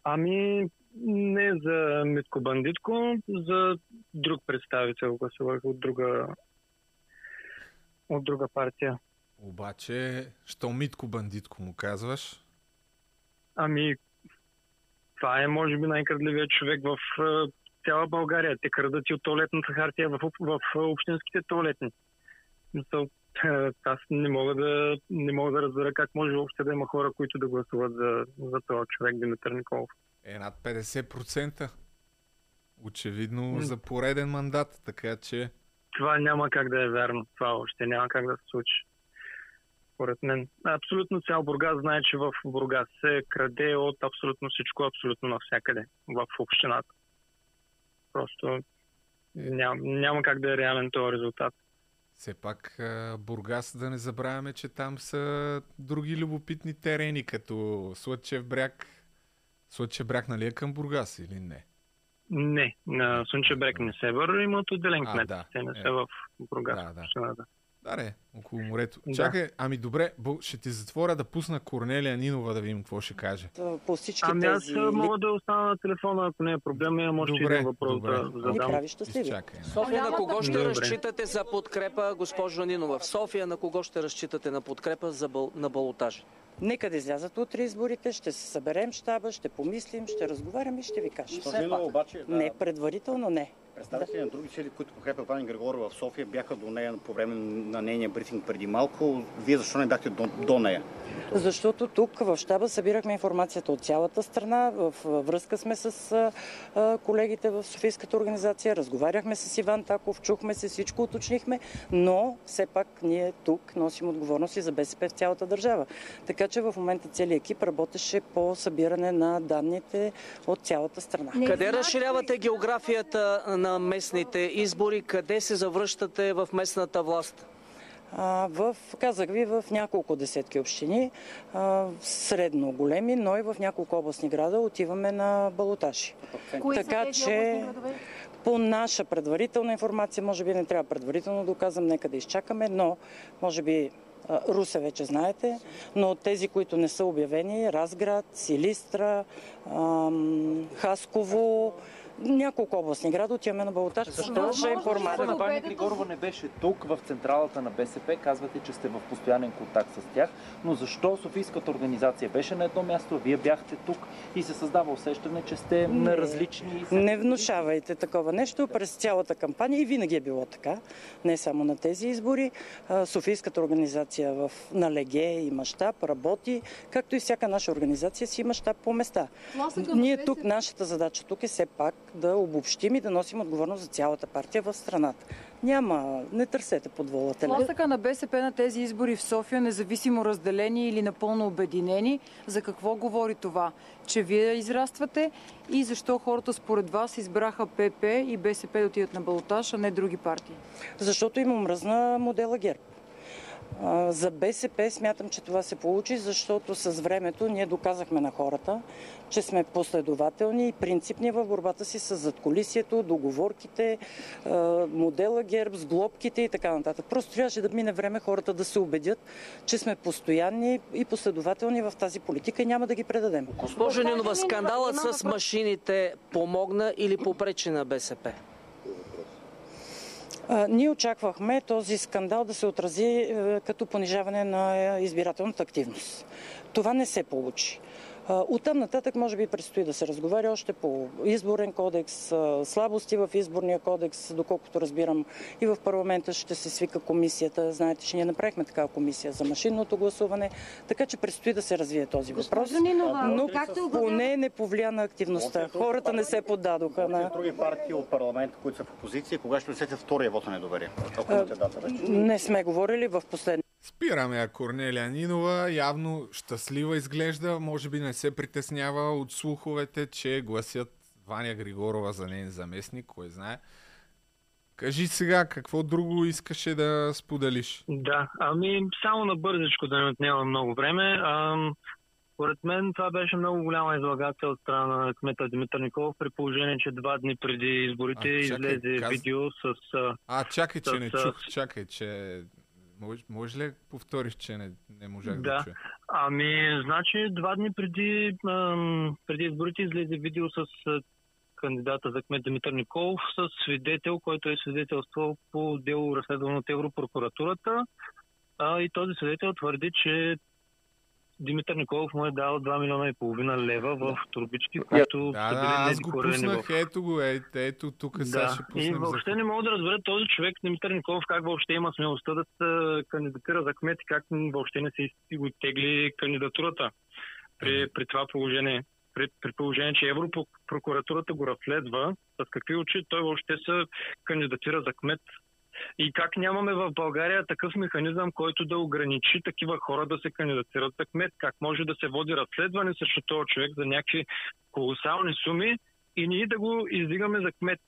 Speaker 48: Ами, не за Митко Бандитко, за друг представител гласувах от друга, от друга партия.
Speaker 1: Обаче, що Митко Бандитко му казваш?
Speaker 48: Ами, това е, може би, най-крадливият човек в е, цяла България. Те крадат и от туалетната хартия в, в, в общинските туалетни. Мисъл, е, Аз не мога да, не мога да разбера как може въобще да има хора, които да гласуват за, за този човек Димитър Николов.
Speaker 1: Е над 50%. Очевидно за пореден мандат, така че...
Speaker 48: Това няма как да е вярно. Това още няма как да се случи. Според мен. Абсолютно цял Бургас знае, че в Бургас се краде от абсолютно всичко, абсолютно навсякъде в общината. Просто няма, няма как да е реален този резултат.
Speaker 1: Все пак Бургас, да не забравяме, че там са други любопитни терени, като Слъчев бряг. Слъчев бряг, нали е към Бургас или не?
Speaker 48: Не, на Слънчев бряг не се вър, имат отделен кмет.
Speaker 1: да.
Speaker 48: Те не
Speaker 1: Е.
Speaker 48: са в Бургас.
Speaker 1: Да. Да, не, около морето.
Speaker 48: Да.
Speaker 1: Чакай, ами добре, ще ти затворя да пусна Корнелия Нинова да видим какво ще каже.
Speaker 49: по всички
Speaker 48: Ами аз
Speaker 49: тези...
Speaker 48: мога да остана на телефона, ако не е проблем, имам още
Speaker 1: Добре,
Speaker 48: един въпрос
Speaker 1: добре.
Speaker 48: да
Speaker 49: Ни
Speaker 48: задам.
Speaker 49: прави щастливи.
Speaker 1: Изчакай.
Speaker 49: София, на кого ще
Speaker 48: Добре.
Speaker 49: разчитате за подкрепа, госпожо Нинова? В София на кого ще разчитате на подкрепа за бъл... на балотажа? Нека да излязат утре изборите, ще се съберем щаба, ще помислим, ще разговаряме и ще ви.
Speaker 50: Госпожо Нинова, обаче, да.
Speaker 49: Не, предварително не.
Speaker 50: Представители на други сили, които подкрепят Ваня Григорова в София, бяха до нея по време на нейния брифинг преди малко. Вие защо не бяхте до, до нея?
Speaker 49: Защото тук в щаба събирахме информацията от цялата страна. В връзка сме с колегите в Софийската организация. Разговаряхме с Иван Таков, чухме се, всичко уточнихме, но все пак ние тук носим отговорност и за БСП в цялата държава. Така че в момента целият екип работеше по събиране на данните от цялата страна. Къде разширявате географията на местните избори? Къде се завръщате в местната власт? В, казах ви, в няколко десетки общини, средно големи, но и в няколко областни града отиваме на балотажи.
Speaker 51: Кои
Speaker 49: така че по наша предварителна информация, може би не трябва предварително да казвам, нека да изчакаме, но може би Русе вече знаете, но тези, които не са обявени, Разград, Силистра, Хасково, няколко областни града отиваме на балотаж. Защо ще информация?
Speaker 52: Ваня Григорова не беше тук в централата на БСП. Казвате, че сте в постоянен контакт с тях. Но защо Софийската организация беше на едно място, вие бяхте тук и се създава усещане, че сте на различни...
Speaker 49: Не внушавайте такова нещо. През цялата кампания и винаги е било така. Не само на тези избори. Софийската организация в, на Леге има щаб, работи, както и всяка наша организация си има щаб по места. Ние тук, нашата задача тук е все пак да обобщим и да носим отговорност за цялата партия в страната. Няма, не търсете подволата.
Speaker 53: Тласъка на БСП на тези избори в София, независимо разделени или напълно обединени, за какво говори това? Че вие израствате и защо хората според вас избраха ПП и БСП да отидат на балотаж, а не други партии?
Speaker 49: Защото има мръзна модела ГЕРБ. За БСП смятам, че това се получи, защото с времето ние доказахме на хората, че сме последователни и принципни в борбата си с задколисието, договорките, модела ГЕРБ, с глобките и така нататък. Просто трябваше да мине време хората да се убедят, че сме постоянни и последователни в тази политика и няма да ги предадем.
Speaker 51: Госпожо Нинова, скандалът с машините помогна или попречи на БСП?
Speaker 49: Ние очаквахме този скандал да се отрази е, като понижаване на избирателната активност. Това не се получи. Оттам нататък може би предстои да се разговаря още по изборен кодекс, слабости в изборния кодекс, доколкото разбирам и в парламента ще се свика комисията. Знаете, че ние направихме такава комисия за машинното гласуване, така че предстои да се развие този въпрос. Но както поне не повлия на активността. Хората не се поддадоха на...
Speaker 50: Други партии от парламента, които са в опозиция, кога ще усетят втория вод на недоверие?
Speaker 49: Не сме говорили в последния
Speaker 1: Спираме я Корнелия Нинова. Явно щастлива изглежда. Може би не се притеснява от слуховете, че гласят Ваня Григорова за нейн заместник. Кой знае. Кажи сега, какво друго искаше да споделиш?
Speaker 48: Да, ами само на бързичко да не отнема много време. Ам, според мен това беше много голяма излагация от страна на кмета Димитър Николов, при положение, че два дни преди изборите а, чакай, излезе каз... видео с...
Speaker 1: А, чакай, че с, не чух, чакай, че може, може ли повториш, че не, не можах да, да чуя?
Speaker 48: Ами, значи два дни преди, ам, преди изборите излезе видео с кандидата за кмет Димитър Николов с свидетел, който е свидетелствал по дело разследвано от Европрокуратурата. А, и този свидетел твърди, че Димитър Николов му е дал 2 милиона и половина лева в турбички, които
Speaker 1: да, да, аз го пуснах, в... ето го, ето, ето тук
Speaker 48: да.
Speaker 1: сега ще пуснем.
Speaker 48: И въобще не мога да разбера този човек, Димитър Николов, как въобще има смелостта да се кандидатира за кмет и как въобще не се го тегли кандидатурата при, при това положение. При, при положение, че Европрокуратурата го разследва, с какви очи той въобще се кандидатира за кмет и как нямаме в България такъв механизъм, който да ограничи такива хора да се кандидатират за кмет? Как може да се води разследване срещу този човек за някакви колосални суми и ние да го издигаме за кмет?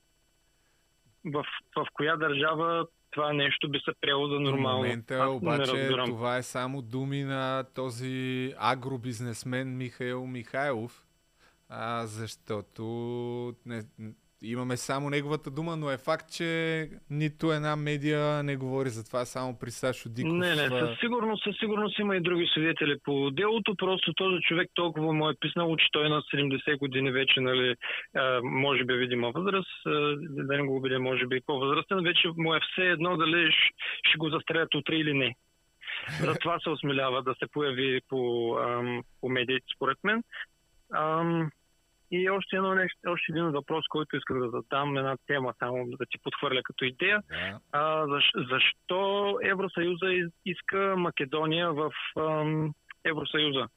Speaker 48: В, в коя държава това нещо би се приело за нормално. В
Speaker 1: момента Аз обаче това е само думи на този агробизнесмен Михаил Михайлов, а, защото не, имаме само неговата дума, но е факт, че нито една медия не говори за това, само при Сашо Диков.
Speaker 48: Не, не, със сигурност, със сигурност има и други свидетели по делото, просто този човек толкова му е писнало, че той е на 70 години вече, нали, може би видима възраст, да не го убедя, може би по-възрастен, вече му е все едно дали ще го застрелят утре или не. Затова се осмелява да се появи по, по медиите, според мен. И още, едно нещо, още един въпрос, който исках да задам, една тема, само да ти подхвърля като идея. Yeah. А, защ, защо Евросъюза иска Македония в ам, Евросъюза?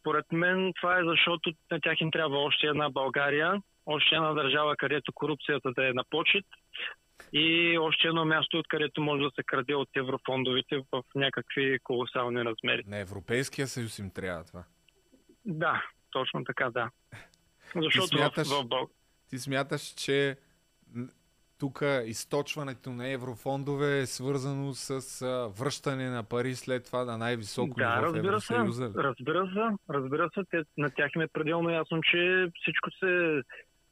Speaker 48: Според мен това е защото на тях им трябва още една България, още една държава, където корупцията да е на почет и още едно място, откъдето може да се краде от еврофондовите в някакви колосални размери.
Speaker 1: На Европейския съюз им трябва това.
Speaker 48: Да, точно така, да. Защото
Speaker 1: ти смяташ, в, в... ти смяташ, че тук източването на еврофондове е свързано с а, връщане на пари след това на най-високо
Speaker 48: да,
Speaker 1: ниво
Speaker 48: в Евросъюза? Се, разбира се, разбира се. Те, на тях им е пределно ясно, че всичко се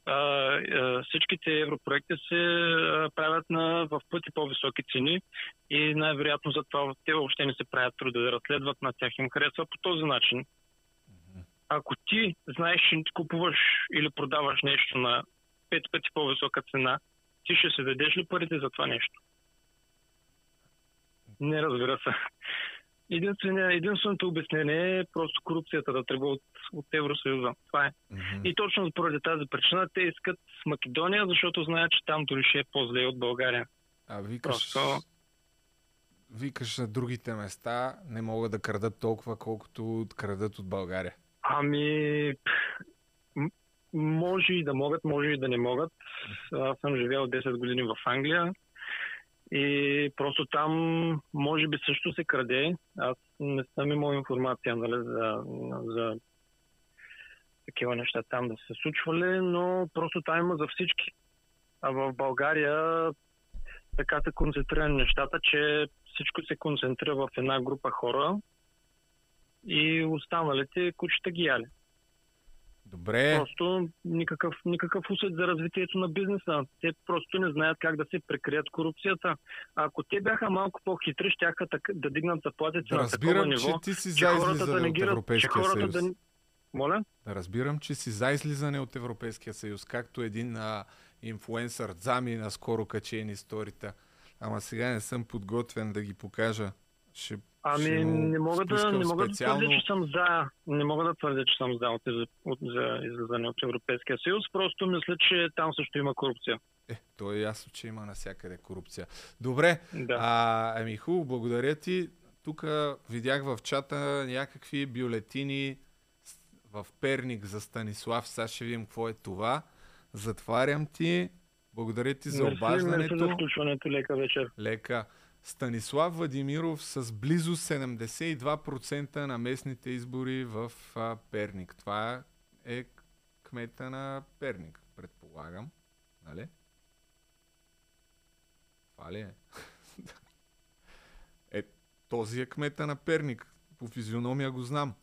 Speaker 48: а, а, всичките европроекти се а, правят на, в пъти по-високи цени и най-вероятно за това те въобще не се правят труда да разследват, на тях им харесва по този начин ако ти знаеш, че купуваш или продаваш нещо на пет пъти по-висока цена, ти ще се дадеш ли парите за това нещо? Не разбира се. Единственото обяснение е просто корупцията да тръгва от, от Евросъюза. Това е. Mm-hmm. И точно поради тази причина те искат Македония, защото знаят, че там дори ще е по-зле от България.
Speaker 1: А викаш, просто... викаш на другите места не могат да крадат толкова, колкото крадат от България.
Speaker 48: Ами, може и да могат, може и да не могат. Аз съм живял 10 години в Англия и просто там може би също се краде. Аз не съм имал информация нали, за, за такива неща там да се случвали, но просто там има за всички. А в България така са концентрирани нещата, че всичко се концентрира в една група хора и останалите кучета ги яли.
Speaker 1: Добре.
Speaker 48: Просто никакъв, никакъв усет за развитието на бизнеса. Те просто не знаят как да се прекрият корупцията. Ако те бяха малко по-хитри, ще да дигнат заплатите да, на такова ниво.
Speaker 1: че ти си за излизане да от Европейския съюз. Да...
Speaker 48: Моля?
Speaker 1: Да разбирам, че си за излизане от Европейския съюз, както един а, инфлуенсър Зами наскоро качени историята. Ама сега не съм подготвен да ги покажа. Ще
Speaker 48: Ами не мога да, не мога специално... да твърдя, че съм за. Не мога да твърдя, че съм за от, от, за излизане от Европейския съюз. Просто мисля, че там също има корупция.
Speaker 1: Е, то е ясно, че има навсякъде корупция. Добре. Да. А, ами хубаво, благодаря ти. Тук видях в чата някакви бюлетини в Перник за Станислав. Сега ще видим какво е това. Затварям ти. Благодаря ти за обаждането.
Speaker 48: Мерси за включването. Лека вечер.
Speaker 1: Лека. Станислав Владимиров с близо 72% на местните избори в а, Перник. Това е кмета на Перник, предполагам. Нали? Това ли е? е, този е кмета на Перник. По физиономия го знам.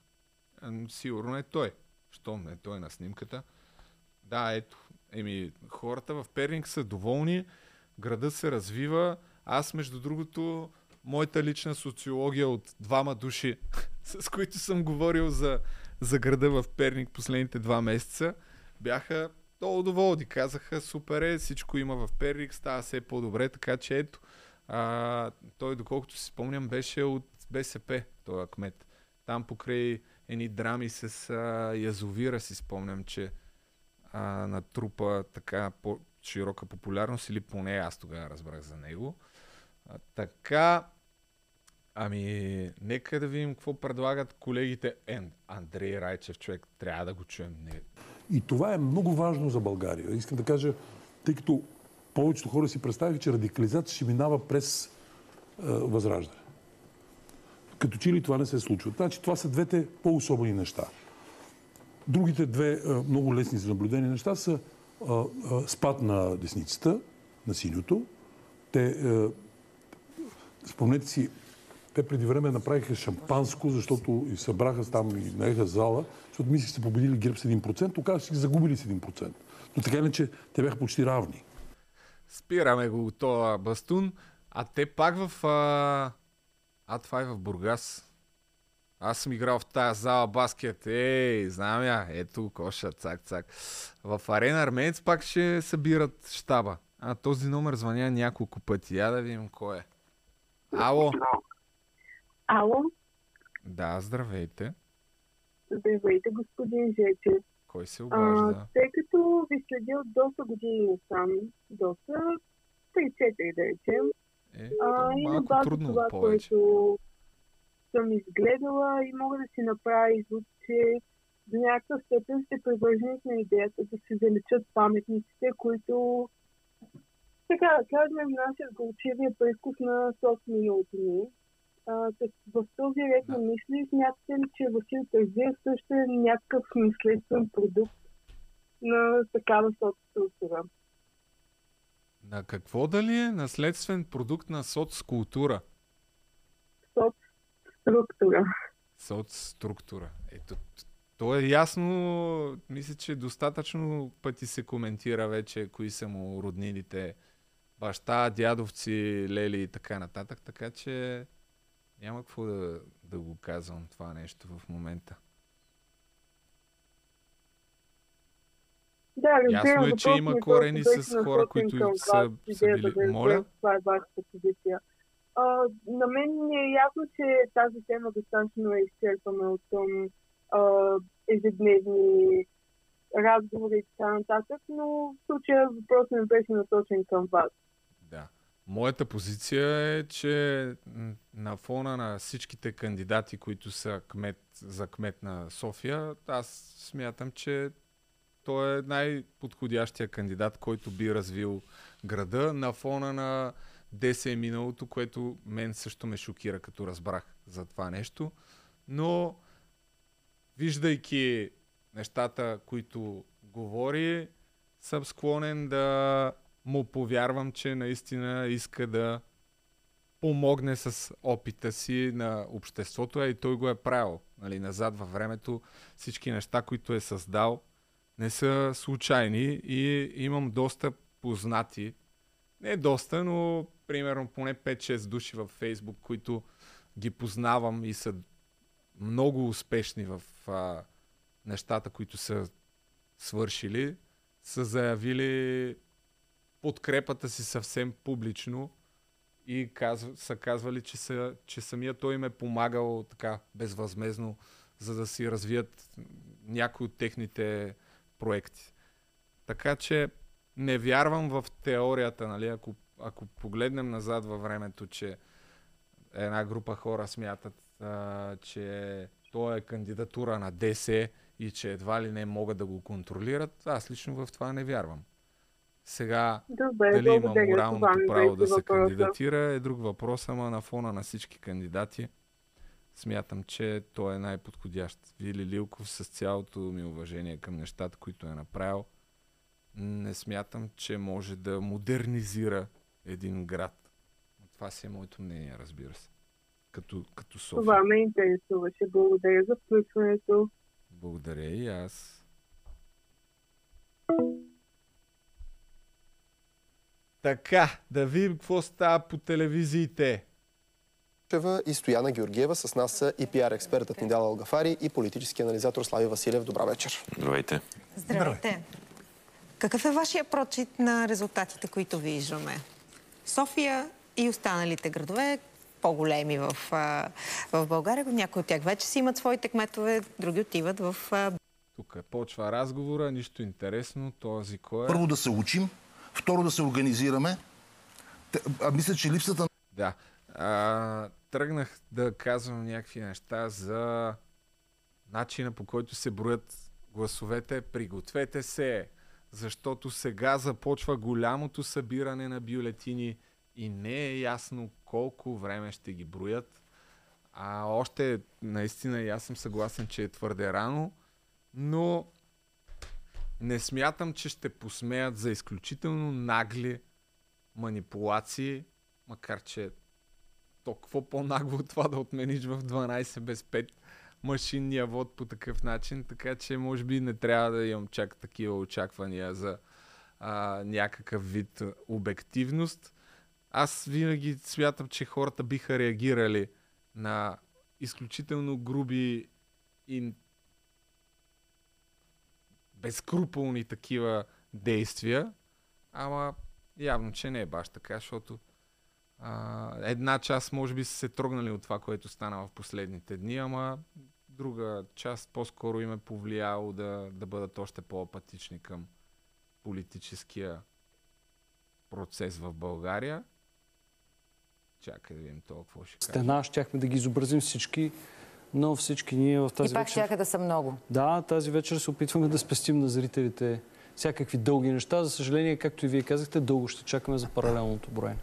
Speaker 1: Сигурно е той. Щом е той на снимката. Да, ето. Еми, хората в Перник са доволни. Градът се развива аз, между другото, моята лична социология от двама души, с които съм говорил за, за града в Перник последните два месеца, бяха много доволни. Казаха, супер е, всичко има в Перник, става все по-добре, така че ето. А, той, доколкото си спомням, беше от БСП, този кмет. Там покрай едни драми с а, язовира си спомням, че а, натрупа така по- широка популярност или поне аз тогава разбрах за него. А, така, ами, нека да видим какво предлагат колегите. Е, Андрей Райчев, човек, трябва да го чуем. Не.
Speaker 54: И това е много важно за България. Искам да кажа, тъй като повечето хора си представиха, че радикализация ще минава през е, възраждане. Като че ли това не се случва. Значи това са двете по-особени неща. Другите две е, много лесни за наблюдение неща са е, е, спад на десницата, на синьото. Те е, Спомнете си, те преди време направиха шампанско, защото и събраха там и наеха зала, защото мислих, са победили ГЕРБ с 1%, оказа си ги загубили с 1%. Но така иначе те бяха почти равни.
Speaker 1: Спираме го това бастун. А те пак в... А... а това е в Бургас. Аз съм играл в тази зала баскет. Ей, знам я. Ето коша, цак, цак. В Арена Арменец пак ще събират щаба. А този номер звъня няколко пъти. Я да видим кой е. Ало.
Speaker 55: Ало.
Speaker 1: Да, здравейте.
Speaker 55: Здравейте, господин Жечев.
Speaker 1: Кой се обажда?
Speaker 55: А, тъй като ви следя от доста години сам, доста 3-4 да речем.
Speaker 1: Е, а, и на база трудно това, повече.
Speaker 55: което съм изгледала и мога да си направя извод, че до някакъв степен сте привърженик на идеята да се заличат паметниците, които така кажем, нашия горчивия прекус на собственото ни. в този ред на мисли смятате ли, че Васил Терзиев също е някакъв наследствен продукт на такава соцкултура?
Speaker 1: На какво дали е наследствен продукт на соцкултура?
Speaker 55: Соцструктура.
Speaker 1: Соцструктура. Ето, то е ясно, мисля, че достатъчно пъти се коментира вече кои са му роднините баща, дядовци, лели и така нататък, така че няма какво да, да го казвам това нещо в момента.
Speaker 55: Да,
Speaker 1: Ясно е, че има корени с хора, които са, са били... Да Моля?
Speaker 55: Това е вашата позиция. А, на мен не е ясно, че тази тема достатъчно е изчерпана от към ежедневни разговори и така нататък, но в случая въпросът ми беше насочен към вас.
Speaker 1: Моята позиция е, че на фона на всичките кандидати, които са кмет, за кмет на София, аз смятам, че той е най-подходящия кандидат, който би развил града на фона на 10 е миналото, което мен също ме шокира, като разбрах за това нещо. Но виждайки нещата, които говори, съм склонен да му повярвам, че наистина иска да помогне с опита си на обществото, а и той го е правил. Нали, назад във времето всички неща, които е създал, не са случайни и имам доста познати, не доста, но примерно поне 5-6 души във Фейсбук, които ги познавам и са много успешни в а, нещата, които са свършили, са заявили подкрепата си съвсем публично и казв, са казвали, че, са, че самия той им е помагал така безвъзмезно, за да си развият някои от техните проекти. Така че не вярвам в теорията, нали, ако, ако погледнем назад във времето, че една група хора смятат, а, че то е кандидатура на ДС и че едва ли не могат да го контролират, аз лично в това не вярвам. Сега,
Speaker 55: Добре,
Speaker 1: дали има моралното право да се
Speaker 55: въпроса.
Speaker 1: кандидатира е друг въпрос, ама на фона на всички кандидати смятам, че той е най-подходящ. Вили Лилков с цялото ми уважение към нещата, които е направил, не смятам, че може да модернизира един град. Това си е моето мнение, разбира се. Като, като София.
Speaker 55: Това ме интересуваше. Благодаря за включването.
Speaker 1: Благодаря и аз. Така, да видим какво става по телевизиите.
Speaker 56: И Стояна Георгиева. С нас са и пиар експертът Нидал Алгафари и политически анализатор Слави Василев. Добра вечер.
Speaker 57: Здравейте.
Speaker 58: Здравейте. Какъв е вашия прочит на резултатите, които виждаме? София и останалите градове, по-големи в, в България, някои от тях вече си имат своите кметове, други отиват в...
Speaker 1: Тук почва разговора, нищо интересно. Този кой е?
Speaker 59: Първо да се учим, второ да се организираме. А мисля, че липсата на
Speaker 1: Да. А, тръгнах да казвам някакви неща за начина по който се броят гласовете. Пригответе се, защото сега започва голямото събиране на бюлетини и не е ясно колко време ще ги броят. А още наистина и аз съм съгласен, че е твърде рано, но не смятам, че ще посмеят за изключително нагли манипулации, макар че то какво по-нагло това да отмениш в 12 без 5 машинния вод по такъв начин, така че може би не трябва да имам чак такива очаквания за а, някакъв вид обективност. Аз винаги смятам, че хората биха реагирали на изключително груби и безкруполни такива действия, ама явно, че не е баш така, защото а, една част може би са се трогнали от това, което стана в последните дни, ама друга част по-скоро им е повлияло да, да бъдат още по-апатични към политическия процес в България. Чакай да видим какво ще кажа.
Speaker 47: Стена, щяхме да ги изобразим всички, но всички ние в тази
Speaker 60: И пак
Speaker 47: вечер...
Speaker 60: щяха да са много.
Speaker 47: Да, тази вечер се опитваме да спестим на зрителите всякакви дълги неща. За съжаление, както и вие казахте, дълго ще чакаме за паралелното броене.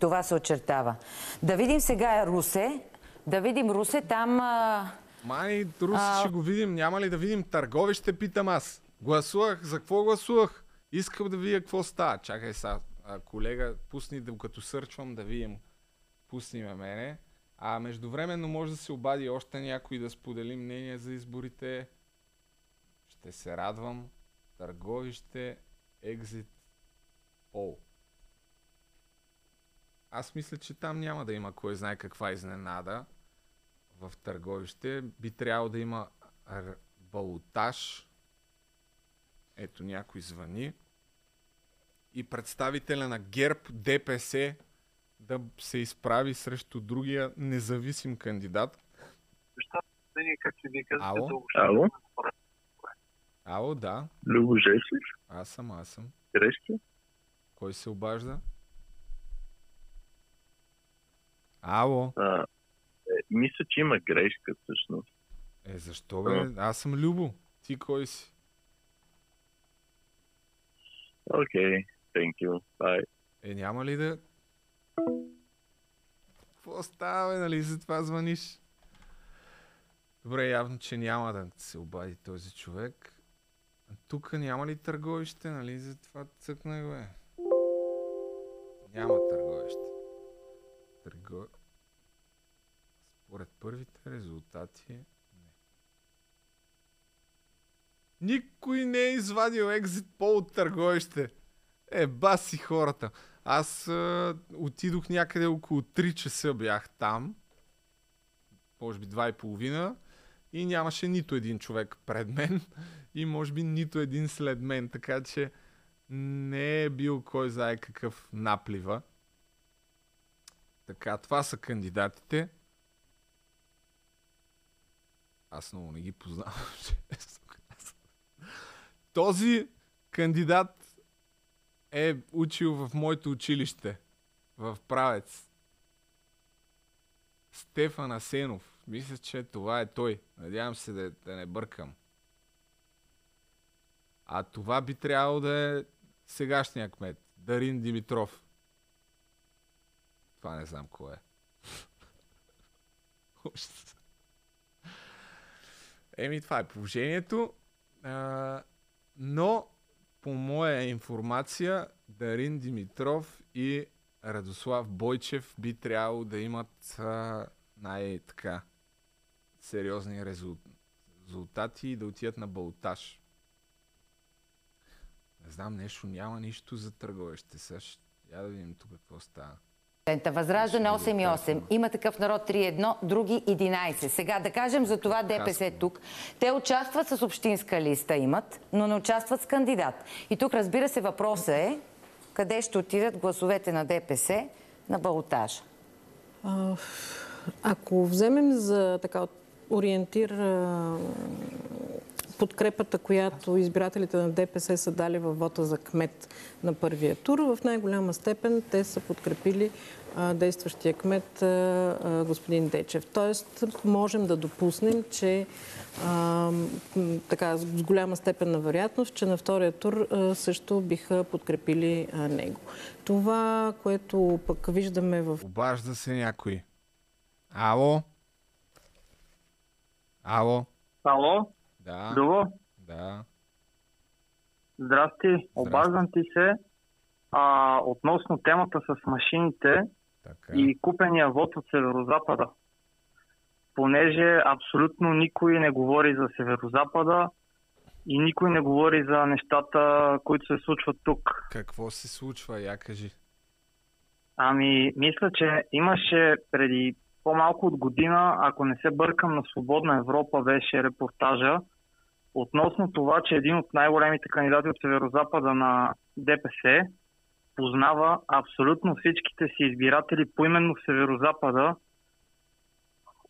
Speaker 60: Това се очертава. Да видим сега Русе. Да видим Русе. Там... А...
Speaker 1: Мани, Руси
Speaker 60: А-
Speaker 1: ще го видим. Няма ли да видим Търговище, питам аз. Гласувах. За какво гласувах? Искам да видя какво става. Чакай сега, колега, пусни, докато сърчвам, да видим. Пусни ме мене. А междувременно може да се обади още някой да сподели мнение за изборите. Ще се радвам. Търговище, екзит, пол. Аз мисля, че там няма да има кой знае каква изненада в търговище. Би трябвало да има р- балотаж. Ето някой звъни. И представителя на ГЕРБ ДПС да се изправи срещу другия независим кандидат. Ало?
Speaker 61: Ало?
Speaker 1: Ало, да.
Speaker 61: Любо Жеслив?
Speaker 1: Аз съм, аз съм.
Speaker 61: Грешки?
Speaker 1: Кой се обажда? Ало?
Speaker 61: А, е, мисля, че има грешка всъщност.
Speaker 1: Е, защо бе? Аз съм Любо. Ти кой си?
Speaker 61: Окей, okay, thank you. Bye.
Speaker 1: Е, няма ли да... Какво става, нали за това звъниш? Добре, явно, че няма да се обади този човек. Тук няма ли търговище, нали? За това цъкнах, бе. Няма търговище. Търго... Според първите резултати... Не. Никой не е извадил екзит пол от търговище. Е, баси хората. Аз а, отидох някъде около 3 часа бях там. Може би 2 и половина. И нямаше нито един човек пред мен. И може би нито един след мен. Така че не е бил кой знае какъв наплива. Така, това са кандидатите. Аз много не ги познавам. Този кандидат е учил в моето училище. В правец. Стефан Асенов. Мисля, че това е той. Надявам се да, да не бъркам. А това би трябвало да е сегашния кмет. Дарин Димитров. Това не знам кой е. Еми, това е положението. А, но, по моя информация, Дарин Димитров и Радослав Бойчев би трябвало да имат а, най-така сериозни резултати и да отидат на Балтаж. Не знам, нещо няма нищо за търговище. Сега ще я да видим тук какво става.
Speaker 60: Възраждане 8,8. Има такъв народ 3,1, други 11. Сега да кажем за това ДПС тук. Те участват с общинска листа, имат, но не участват с кандидат. И тук разбира се въпросът е къде ще отидат гласовете на ДПС на балотажа.
Speaker 57: Ако вземем за така ориентир подкрепата, която избирателите на ДПС са дали във вота за кмет на първия тур, в най-голяма степен те са подкрепили а, действащия кмет а, господин Дечев. Тоест, можем да допуснем, че така, с голяма степен на вероятност, че на втория тур също биха подкрепили него. Това, което пък виждаме в...
Speaker 1: Обажда се някой. Ало? Ало?
Speaker 48: Ало?
Speaker 1: Да.
Speaker 48: Друго?
Speaker 1: Да.
Speaker 48: Здрасти, обаждам ти се а, относно темата с машините
Speaker 1: така.
Speaker 48: и купения вод от Северозапада. Понеже абсолютно никой не говори за Северозапада и никой не говори за нещата, които се случват тук.
Speaker 1: Какво се случва, я кажи?
Speaker 48: Ами, мисля, че имаше преди по-малко от година, ако не се бъркам, на Свободна Европа беше репортажа относно това, че един от най-големите кандидати от Северозапада на ДПС познава абсолютно всичките си избиратели поименно в Северозапада,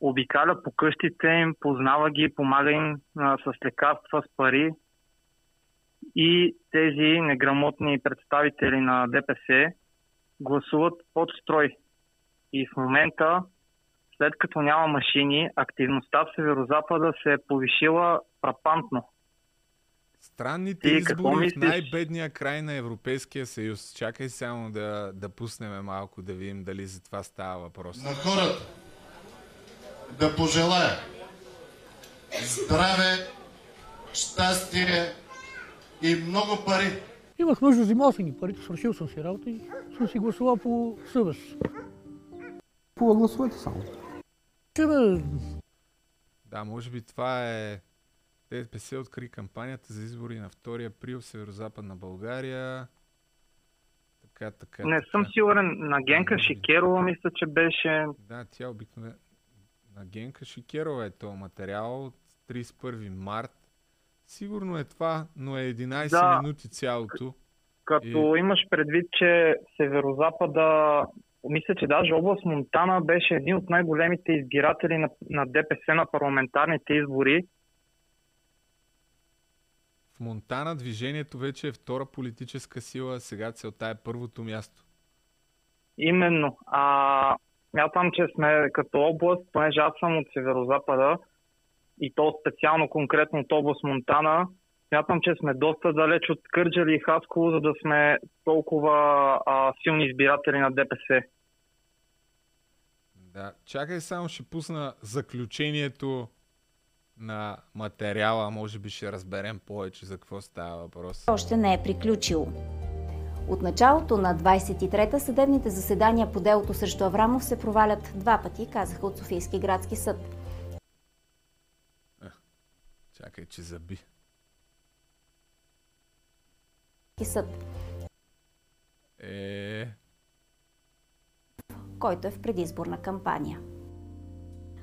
Speaker 48: обикаля по къщите им, познава ги, помага им а, с лекарства, с пари и тези неграмотни представители на ДПС гласуват под строй. И в момента след като няма машини, активността в Северозапада се е повишила фрапантно.
Speaker 1: Странните
Speaker 48: Ти
Speaker 1: избори в най-бедния край на Европейския съюз. Чакай само да, да пуснем малко, да видим дали за това става въпрос.
Speaker 62: На хората да пожелая здраве, щастие и много пари.
Speaker 63: Имах нужда, взимал съм ги парите, свършил съм си работа и съм си гласувал по съвест.
Speaker 64: По гласовете само.
Speaker 1: Да, може би това е... ДПС откри кампанията за избори на 2 април в Северо-Западна България. Така, така.
Speaker 48: Не
Speaker 1: така.
Speaker 48: съм сигурен. На Генка Шикерова мисля, че беше.
Speaker 1: Да, тя обикновено. На Генка Шикерова е този материал от 31 март Сигурно е това, но е 11
Speaker 48: Да.
Speaker 1: минути цялото.
Speaker 48: Като
Speaker 1: И-
Speaker 48: имаш предвид, че Северозапада, мисля, че даже област Монтана беше един от най-големите избиратели на, на ДПС на парламентарните избори.
Speaker 1: В Монтана движението вече е втора политическа сила, сега целта е първото място.
Speaker 48: Именно. А, мятам, че сме като област, понеже аз съм от Северозапада и то специално конкретно от област Монтана, смятам, че сме доста далеч от Кърджали и Хасково, за да сме толкова а, силни избиратели на ДПС.
Speaker 1: Да, чакай само ще пусна заключението на материала, може би ще разберем повече за какво става въпрос.
Speaker 65: още не е приключило. От началото на 23-та съдебните заседания по делото срещу Аврамов се провалят два пъти, казаха от Софийски градски съд.
Speaker 1: Чакай, че заби.
Speaker 65: Съд,
Speaker 1: Е,
Speaker 65: който е в предизборна кампания.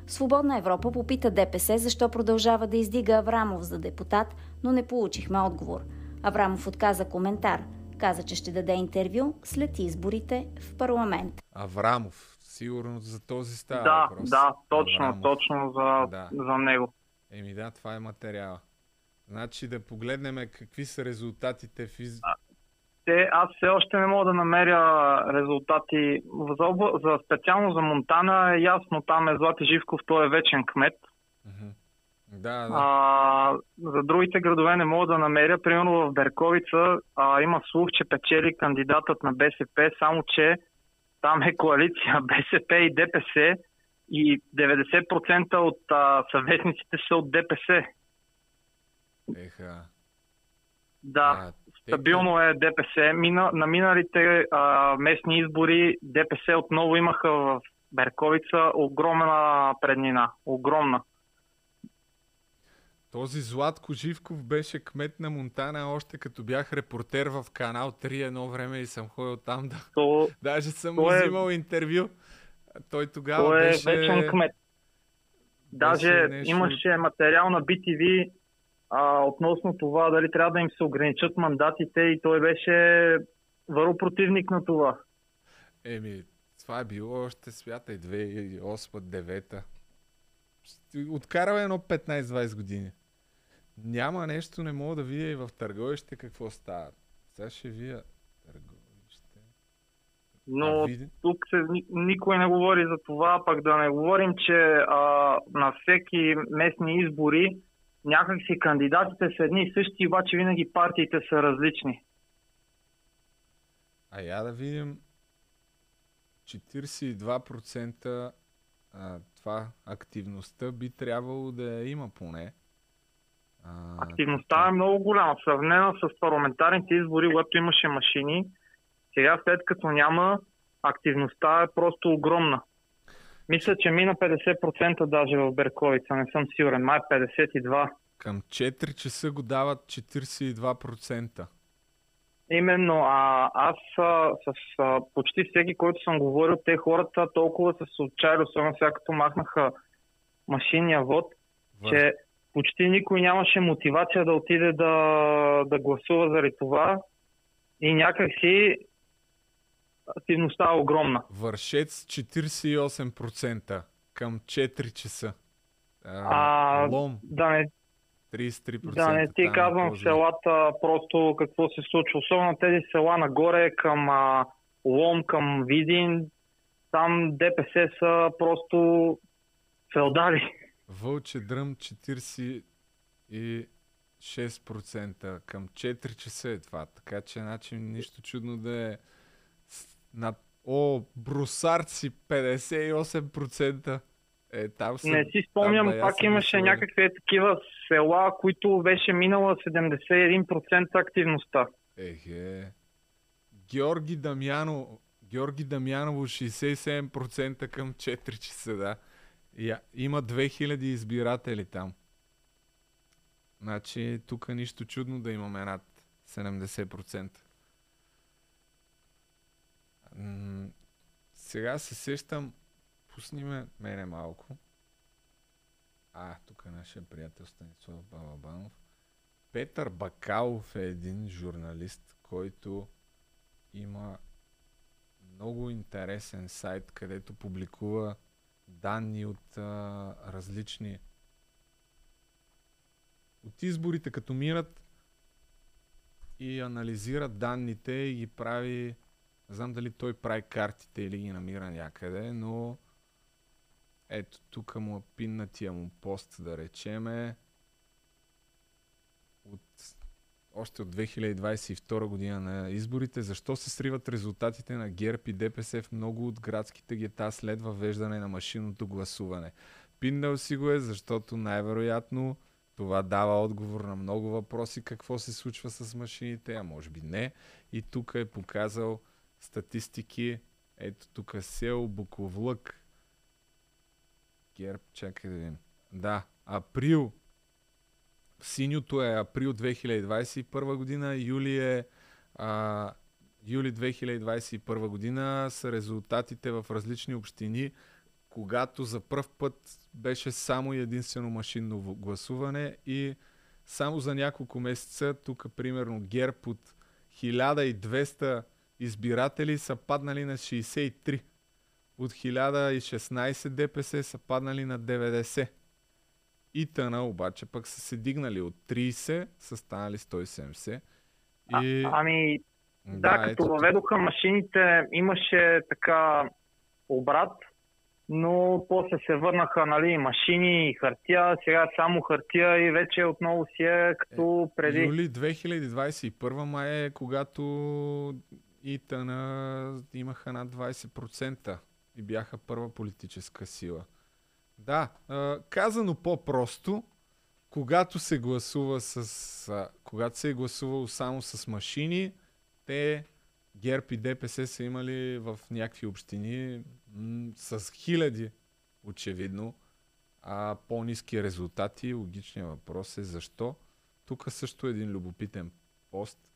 Speaker 65: Свободна Европа попита ДПС защо продължава да издига Аврамов за депутат, но не получихме отговор. Аврамов отказа коментар. Каза, че ще даде интервю след изборите в парламент.
Speaker 1: Аврамов. Сигурно за този става
Speaker 48: да,
Speaker 1: въпрос.
Speaker 48: да, точно,
Speaker 1: Аврамов.
Speaker 48: точно за,
Speaker 1: Да.
Speaker 48: за него.
Speaker 1: Еми да, това е материала. Значи да погледнем какви са резултатите в из...
Speaker 48: Те, аз все още не мога да намеря резултати. За, обла... за специално за Монтана е ясно, там е Злати Живков, той е вечен кмет.
Speaker 1: Да, да.
Speaker 48: А, за другите градове не мога да намеря. Примерно в Берковица а, има слух, че печели кандидатът на БСП, само че там е коалиция БСП и ДПС и 90% от а, съветниците са от ДПС.
Speaker 1: Еха.
Speaker 48: Да, стабилно е ДПС. Мина, на миналите а, местни избори ДПС отново имаха в Берковица огромна преднина. Огромна.
Speaker 1: Този Златко Живков беше кмет на Монтана още като бях репортер в канал 3 едно време и съм ходил там да...
Speaker 48: То,
Speaker 1: Даже съм
Speaker 48: то е-
Speaker 1: взимал интервю. Той тогава
Speaker 48: Той е
Speaker 1: беше...
Speaker 48: вечен кмет. Даже
Speaker 1: нещо-
Speaker 48: имаше материал на BTV а, относно това дали трябва да им се ограничат мандатите и той беше върл противник на това.
Speaker 1: Еми, това е било още свята и 2008-2009. Откарал едно 15-20 години. Няма нещо, не мога да видя и в търговище какво става. Сега ще вия търговище.
Speaker 48: Но
Speaker 1: види-
Speaker 48: тук се, ни- никой не говори за това, пък да не говорим, че а, на всеки местни избори някакси кандидатите са едни и същи, обаче винаги партиите са различни.
Speaker 1: А я да видим 42% а, това активността би трябвало да я има поне. А,
Speaker 48: Активността е много голяма, сравнена с парламентарните избори, когато имаше машини. Сега след като няма, активността е просто огромна. Мисля, че мина 50% даже в Берковица, не съм сигурен. Май 52.
Speaker 1: Към 4 часа го дават 42%.
Speaker 48: Именно, а, аз а, с а, почти всеки, който съм говорил, те хората толкова са се отчаяли, особено сега като махнаха машинния вод, че почти никой нямаше мотивация да отиде да, да гласува заради това и някакси активността е огромна.
Speaker 1: Вършец 48% към 4 часа. А,
Speaker 48: А,
Speaker 1: лом
Speaker 48: да не,
Speaker 1: 33%.
Speaker 48: да не ти
Speaker 1: е
Speaker 48: казвам в селата просто какво се случва. Особено тези села нагоре към а, Лом, към Видин. Там ДПС са просто феодали.
Speaker 1: Вълче дръм 46% към 4 часа е това. Така че значи нищо чудно да е над... О, брусарци 58%. Е, там са,
Speaker 48: Не си спомням,
Speaker 1: там да
Speaker 48: пак имаше
Speaker 1: гласували.
Speaker 48: някакви такива села, които беше минала 71% активността.
Speaker 1: Ехе. Георги Дамяно, Георги Дамяново 67% към 4 часа, да. Я, има 2000 избиратели там. Значи тук нищо чудно да имаме над 70%. Сега се сещам, пусни ме мене малко. А, тук е нашия приятел Станислав Балабанов. Петър Бакалов е един журналист, който има много интересен сайт, където публикува данни от а, различни от изборите като мират и анализира данните и ги прави не знам дали той прави картите или ги намира някъде, но ето тук му е пиннатия му пост да речеме от още от 2022 година на изборите, защо се сриват резултатите на ГЕРБ и ДПС в много от градските гета след въвеждане на машинното гласуване. Пиннал си го е, защото най-вероятно това дава отговор на много въпроси какво се случва с машините, а може би не. И тук е показал статистики. Ето тук е сел Буковлък. ГЕРБ, чакай да видим. Да, април Синьото е април 2021 година, юли е а, юли 2021 година са резултатите в различни общини, когато за първ път беше само единствено машинно гласуване и само за няколко месеца, тук примерно ГЕРБ от 1200 избиратели са паднали на 63. От 1016 ДПС са паднали на 90. Итана обаче пък са се дигнали от 30, са станали 170.
Speaker 48: И... А, ами, да, да като въведоха машините, имаше така обрат, но после се върнаха нали, машини и хартия, сега само хартия и вече отново си е като преди.
Speaker 1: Е, юли 2021 май е когато Итана имаха над 20% и бяха първа политическа сила. Да, казано по-просто, когато се гласува с. Когато се е гласувало само с машини, те ГЕРБ и ДПС са имали в някакви общини с хиляди, очевидно, а по-низки резултати. Логичният въпрос е защо. Тук също е един любопитен пост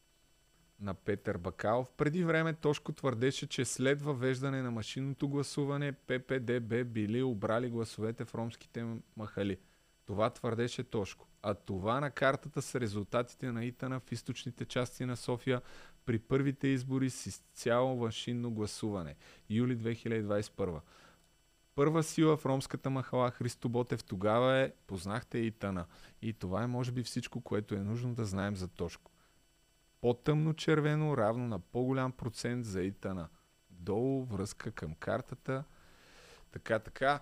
Speaker 1: на Петър Бакалов. Преди време Тошко твърдеше, че след въвеждане на машинното гласуване ППДБ били обрали гласовете в ромските махали. Това твърдеше Тошко. А това на картата са резултатите на Итана в източните части на София при първите избори с изцяло машинно гласуване. Юли 2021. Първа сила в ромската махала Христо Ботев тогава е познахте Итана. И това е може би всичко, което е нужно да знаем за Тошко по-тъмно червено равно на по-голям процент за итана. Долу връзка към картата. Така, така.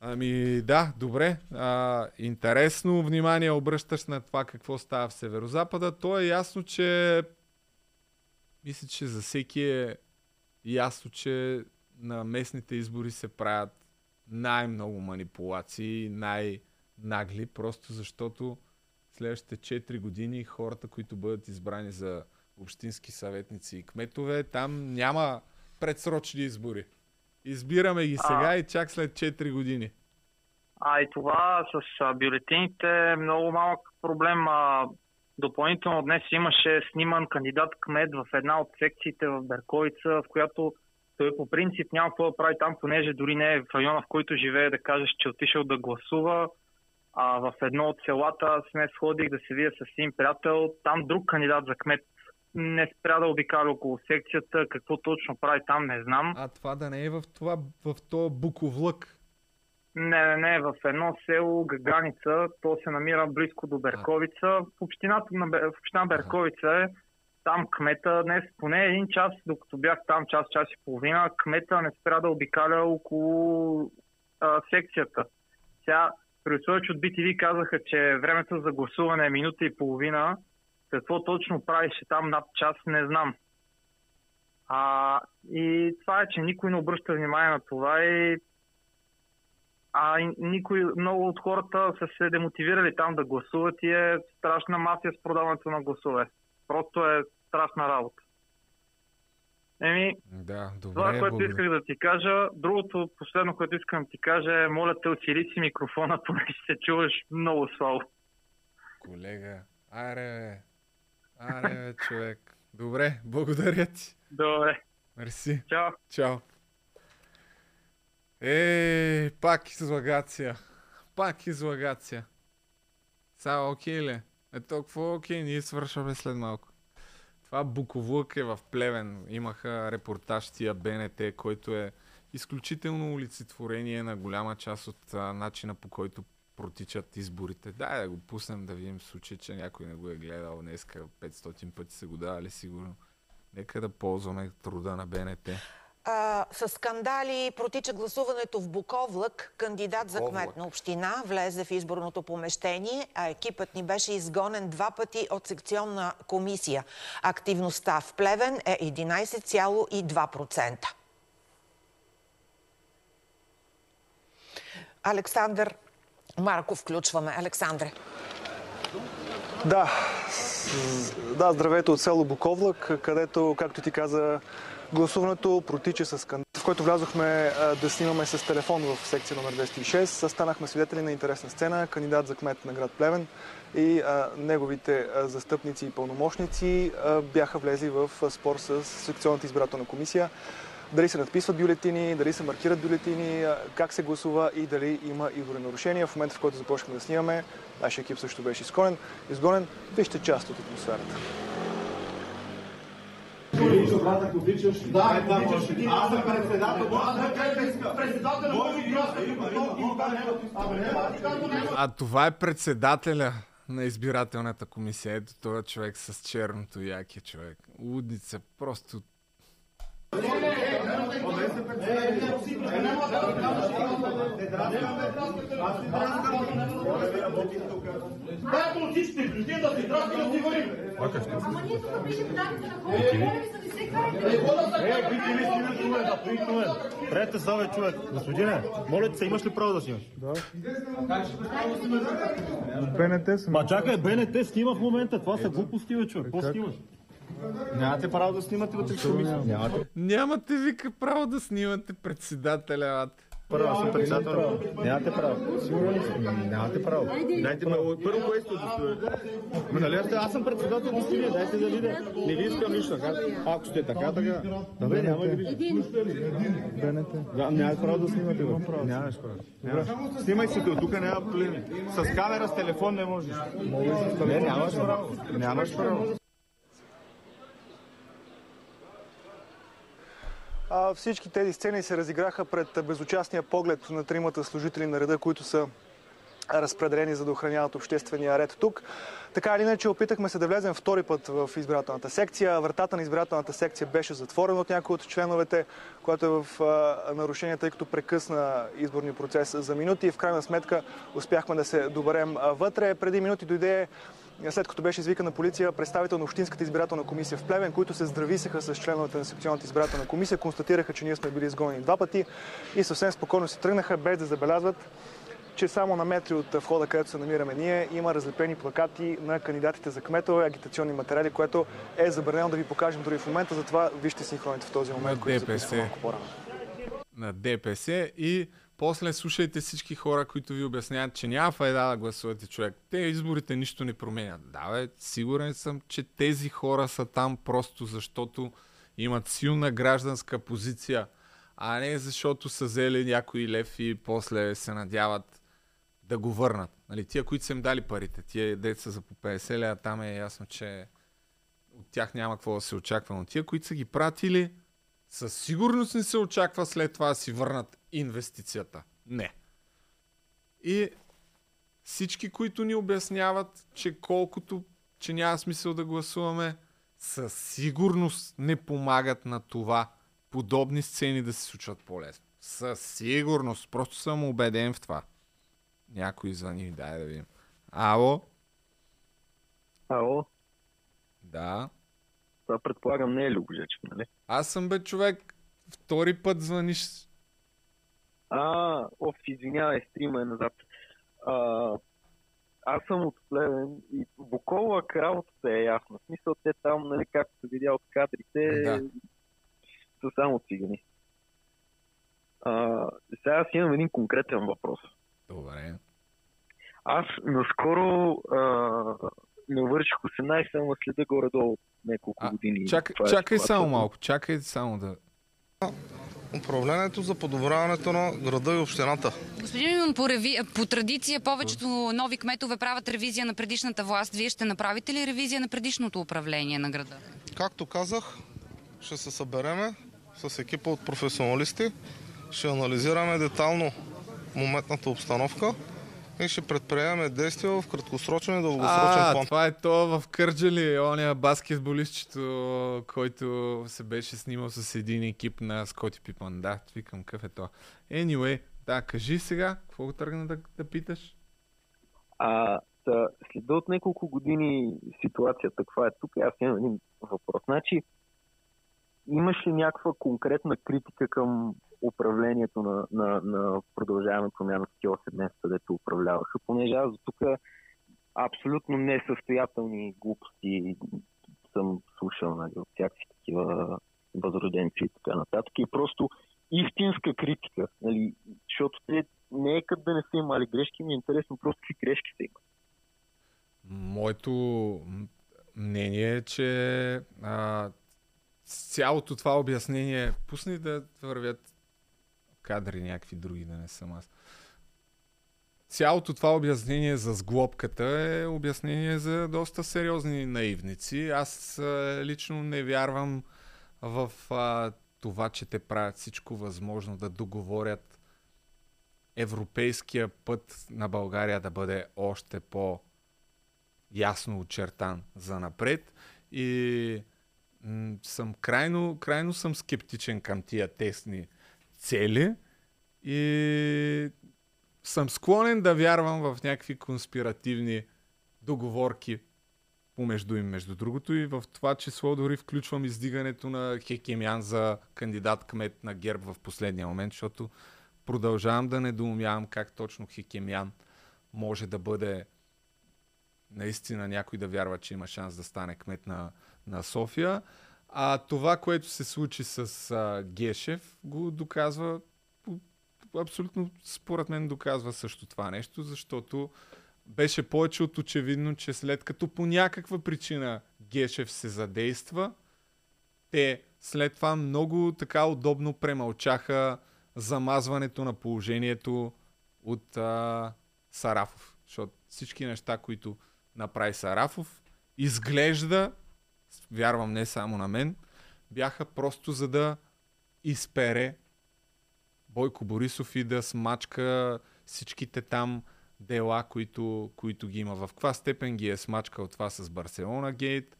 Speaker 1: Ами да, добре. А, интересно внимание обръщаш на това какво става в Северозапада. То е ясно, че мисля, че за всеки е ясно, че на местните избори се правят най-много манипулации, най-нагли, просто защото следващите 4 години хората, които бъдат избрани за общински съветници и кметове, там няма предсрочни избори. Избираме ги сега а, и чак след 4 години.
Speaker 48: А и това с а, бюлетините е много малък проблем. А, допълнително днес имаше сниман кандидат кмет в една от секциите в Берковица, в която той по принцип няма какво да прави там, понеже дори не е в района, в който живее, да кажеш, че е отишъл да гласува а, в едно от селата. Аз днес ходих да се видя с един приятел. Там друг кандидат за кмет не спря да обикаля около секцията. Какво точно прави там, не знам.
Speaker 1: А това да не е в това, в това буковлък?
Speaker 48: Не, не, не, в едно село Гаганица, то се намира близко до Берковица. В общината на в община Берковица е там кмета днес поне един час, докато бях там час, час и половина, кмета не спря да обикаля около а, секцията. Сега при условие, че от BTV казаха, че времето за гласуване е минута и половина, какво точно правише там над час, не знам. А, и това е, че никой не обръща внимание на това и а никой, много от хората са се демотивирали там да гласуват и е страшна масия с продаването на гласове. Просто е страшна работа. Еми,
Speaker 1: да, добре,
Speaker 48: това, което
Speaker 1: благодаря.
Speaker 48: исках да ти кажа. Другото, последно, което искам да ти кажа е, моля те, отсили си микрофона, понеже се чуваш много слабо.
Speaker 1: Колега, аре, аре, човек. Добре, благодаря ти.
Speaker 48: Добре.
Speaker 1: Мерси.
Speaker 48: Чао.
Speaker 1: Чао. Е, пак излагация. Пак излагация. Са, окей ли? Е, толкова окей, ние свършваме след малко. Това Буковлък е в Плевен. Имаха репортаж тия БНТ, който е изключително олицетворение на голяма част от а, начина по който протичат изборите. Дай да го пуснем да видим случай, че някой не го е гледал днеска 500 пъти са го давали сигурно. Нека да ползваме труда на БНТ.
Speaker 66: А, с скандали протича гласуването в Буковлък. Кандидат за кмет на община влезе в изборното помещение, а екипът ни беше изгонен два пъти от секционна комисия. Активността в Плевен е 11,2%. Александър Марков включваме. Александре.
Speaker 67: Да, да, здравейте от село Буковлък, където, както ти каза, гласуването протича с скандал, в който влязохме да снимаме с телефон в секция номер 206. Станахме свидетели на интересна сцена. Кандидат за кмет на град Плевен и неговите застъпници и пълномощници бяха влезли в спор с секционната избирателна комисия. Дали се надписват бюлетини, дали се маркират бюлетини, как се гласува и дали има изборни нарушения. В момента, в който започнахме да снимаме, нашия екип също беше изгонен. изгонен. Вижте част от атмосферата.
Speaker 68: Брат, ако обичаш. Да, да, обичаш. Аз съм председател. Аз съм председател. Може и
Speaker 1: А това е председателя на избирателната комисия. Ето този човек с черното яки човек. Лудница. Просто
Speaker 68: Дай политиците, бюлетин да си драски да си вървим.
Speaker 69: Ама ние тук пишем данните на хората, моля ви се, не се карайте.
Speaker 68: Е, бити ли снимат човек, да при човек. Трете са, бе, човек. Господине, моля ти се, имаш ли право да снимаш? Да.
Speaker 70: БНТ съм.
Speaker 68: Ма чакай, БНТ снима в момента. Това са глупости, човек. Какво снимаш? Нямате право да снимате вътре в комисия. Нямате.
Speaker 1: Нямате вика право да снимате председателя.
Speaker 68: Първо, аз съм председател. Нямате право. Сигурно ли сте? Нямате право. Дайте ме, първо кое сте удостоверите? Ма нали аз, съм председател на стилия, дайте да видя. Не ви искам нищо. Ако сте така, така. Да бе, няма ли ви? Да, нямаш право да снимате. Нямаш право. Снимай се, от тук няма проблеми. С камера, с телефон не можеш. Не, нямаш право. Нямаш право.
Speaker 67: Всички тези сцени се разиграха пред безучастния поглед на тримата служители на реда, които са разпределени за да охраняват обществения ред тук. Така или иначе, опитахме се да влезем втори път в избирателната секция. Вратата на избирателната секция беше затворена от някои от членовете, което е в а, нарушение, тъй като прекъсна изборния процес за минути. В крайна сметка успяхме да се доберем вътре. Преди минути дойде след като беше извикана полиция, представител на Общинската избирателна комисия в Плевен, които се здрависаха с членовете на секционната избирателна комисия, констатираха, че ние сме били изгонени два пъти и съвсем спокойно си тръгнаха, без да забелязват, че само на метри от входа, където се намираме ние, има разлепени плакати на кандидатите за кметове, агитационни материали, което е забранено да ви покажем дори в момента, затова вижте синхроните в този момент, които се
Speaker 1: ДПС.
Speaker 67: малко по-рано.
Speaker 1: на ДПС и после слушайте всички хора, които ви обясняват, че няма файда да гласувате човек. Те изборите нищо не променят. Да, бе, сигурен съм, че тези хора са там просто защото имат силна гражданска позиция, а не защото са взели някой лев и после се надяват да го върнат. Нали, тия, които са им дали парите, тия деца за по 50 лева, там е ясно, че от тях няма какво да се очаква. Но тия, които са ги пратили, със сигурност не се очаква след това да си върнат инвестицията. Не. И всички, които ни обясняват, че колкото, че няма смисъл да гласуваме, със сигурност не помагат на това подобни сцени да се случват по-лесно. Със сигурност. Просто съм убеден в това. Някой звъни, дай да видим. Ало?
Speaker 71: Ало?
Speaker 1: Да.
Speaker 71: Това предполагам не е Любожечев, нали?
Speaker 1: Аз съм бе човек. Втори път звъниш.
Speaker 71: А, оф, извинявай, стрима е назад. А, аз съм от Плевен и Буковлак работата е ясна. В смисъл, те там, нали, както се видя от кадрите,
Speaker 1: Да.
Speaker 71: са само цигани. А, сега аз имам един конкретен въпрос.
Speaker 1: Добре.
Speaker 71: Аз наскоро а, навърших 18, ама следа горе-долу няколко
Speaker 1: А,
Speaker 71: години.
Speaker 1: Чакай,
Speaker 71: Това е
Speaker 1: чакай
Speaker 71: ситуацията.
Speaker 1: само малко, чакай само да...
Speaker 72: управлението за подобряването на града и общината.
Speaker 73: Господин Мимон, по, реви... по традиция повечето нови кметове правят ревизия на предишната власт. Вие ще направите ли ревизия на предишното управление на града?
Speaker 72: Както казах, ще се събереме с екипа от професионалисти, ще анализираме детално моментната обстановка и ще предприемаме действия в краткосрочен и дългосрочен
Speaker 1: А,
Speaker 72: план.
Speaker 1: това е то в Кърджали, оня баскетболистчето, който се беше снимал с един екип на Скоти Пипан. Да, викам, какъв е то. Anyway, да, кажи сега, какво го тръгна да, да питаш?
Speaker 71: А, та, след от няколко години ситуацията каква е тук, аз имам един въпрос. Значи, имаш ли някаква конкретна критика към управлението на, на, на продължаване промяна в 8 месеца, където управляваха, понеже аз до тук абсолютно несъстоятелни глупости съм слушал нали, от всякакви такива възроденци и така нататък. И просто истинска критика, нали, защото те не е като да не са имали грешки, ми е интересно просто какви грешки са имали.
Speaker 1: Моето мнение е, че а, цялото това обяснение, пусни да вървят кадри някакви други, да не съм аз. Цялото това обяснение за сглобката е обяснение за доста сериозни наивници. Аз а, лично не вярвам в а, това, че те правят всичко възможно да договорят европейския път на България да бъде още по- ясно очертан за напред и м- съм крайно, крайно съм скептичен към тия тесни цели и съм склонен да вярвам в някакви конспиративни договорки помежду им, между другото и в това число дори включвам издигането на Хекемян за кандидат кмет на ГЕРБ в последния момент, защото продължавам да недоумявам как точно Хекемян може да бъде наистина някой да вярва, че има шанс да стане кмет на, на София. А това, което се случи с а, Гешев, го доказва абсолютно, според мен, доказва също това нещо, защото беше повече от очевидно, че след като по някаква причина Гешев се задейства, те след това много така удобно премълчаха замазването на положението от а, Сарафов. Защото всички неща, които направи Сарафов, изглежда, вярвам не само на мен, бяха просто за да изпере Бойко Борисов и да смачка всичките там дела, които, които ги има. В каква степен ги е смачкал това с Барселона Гейт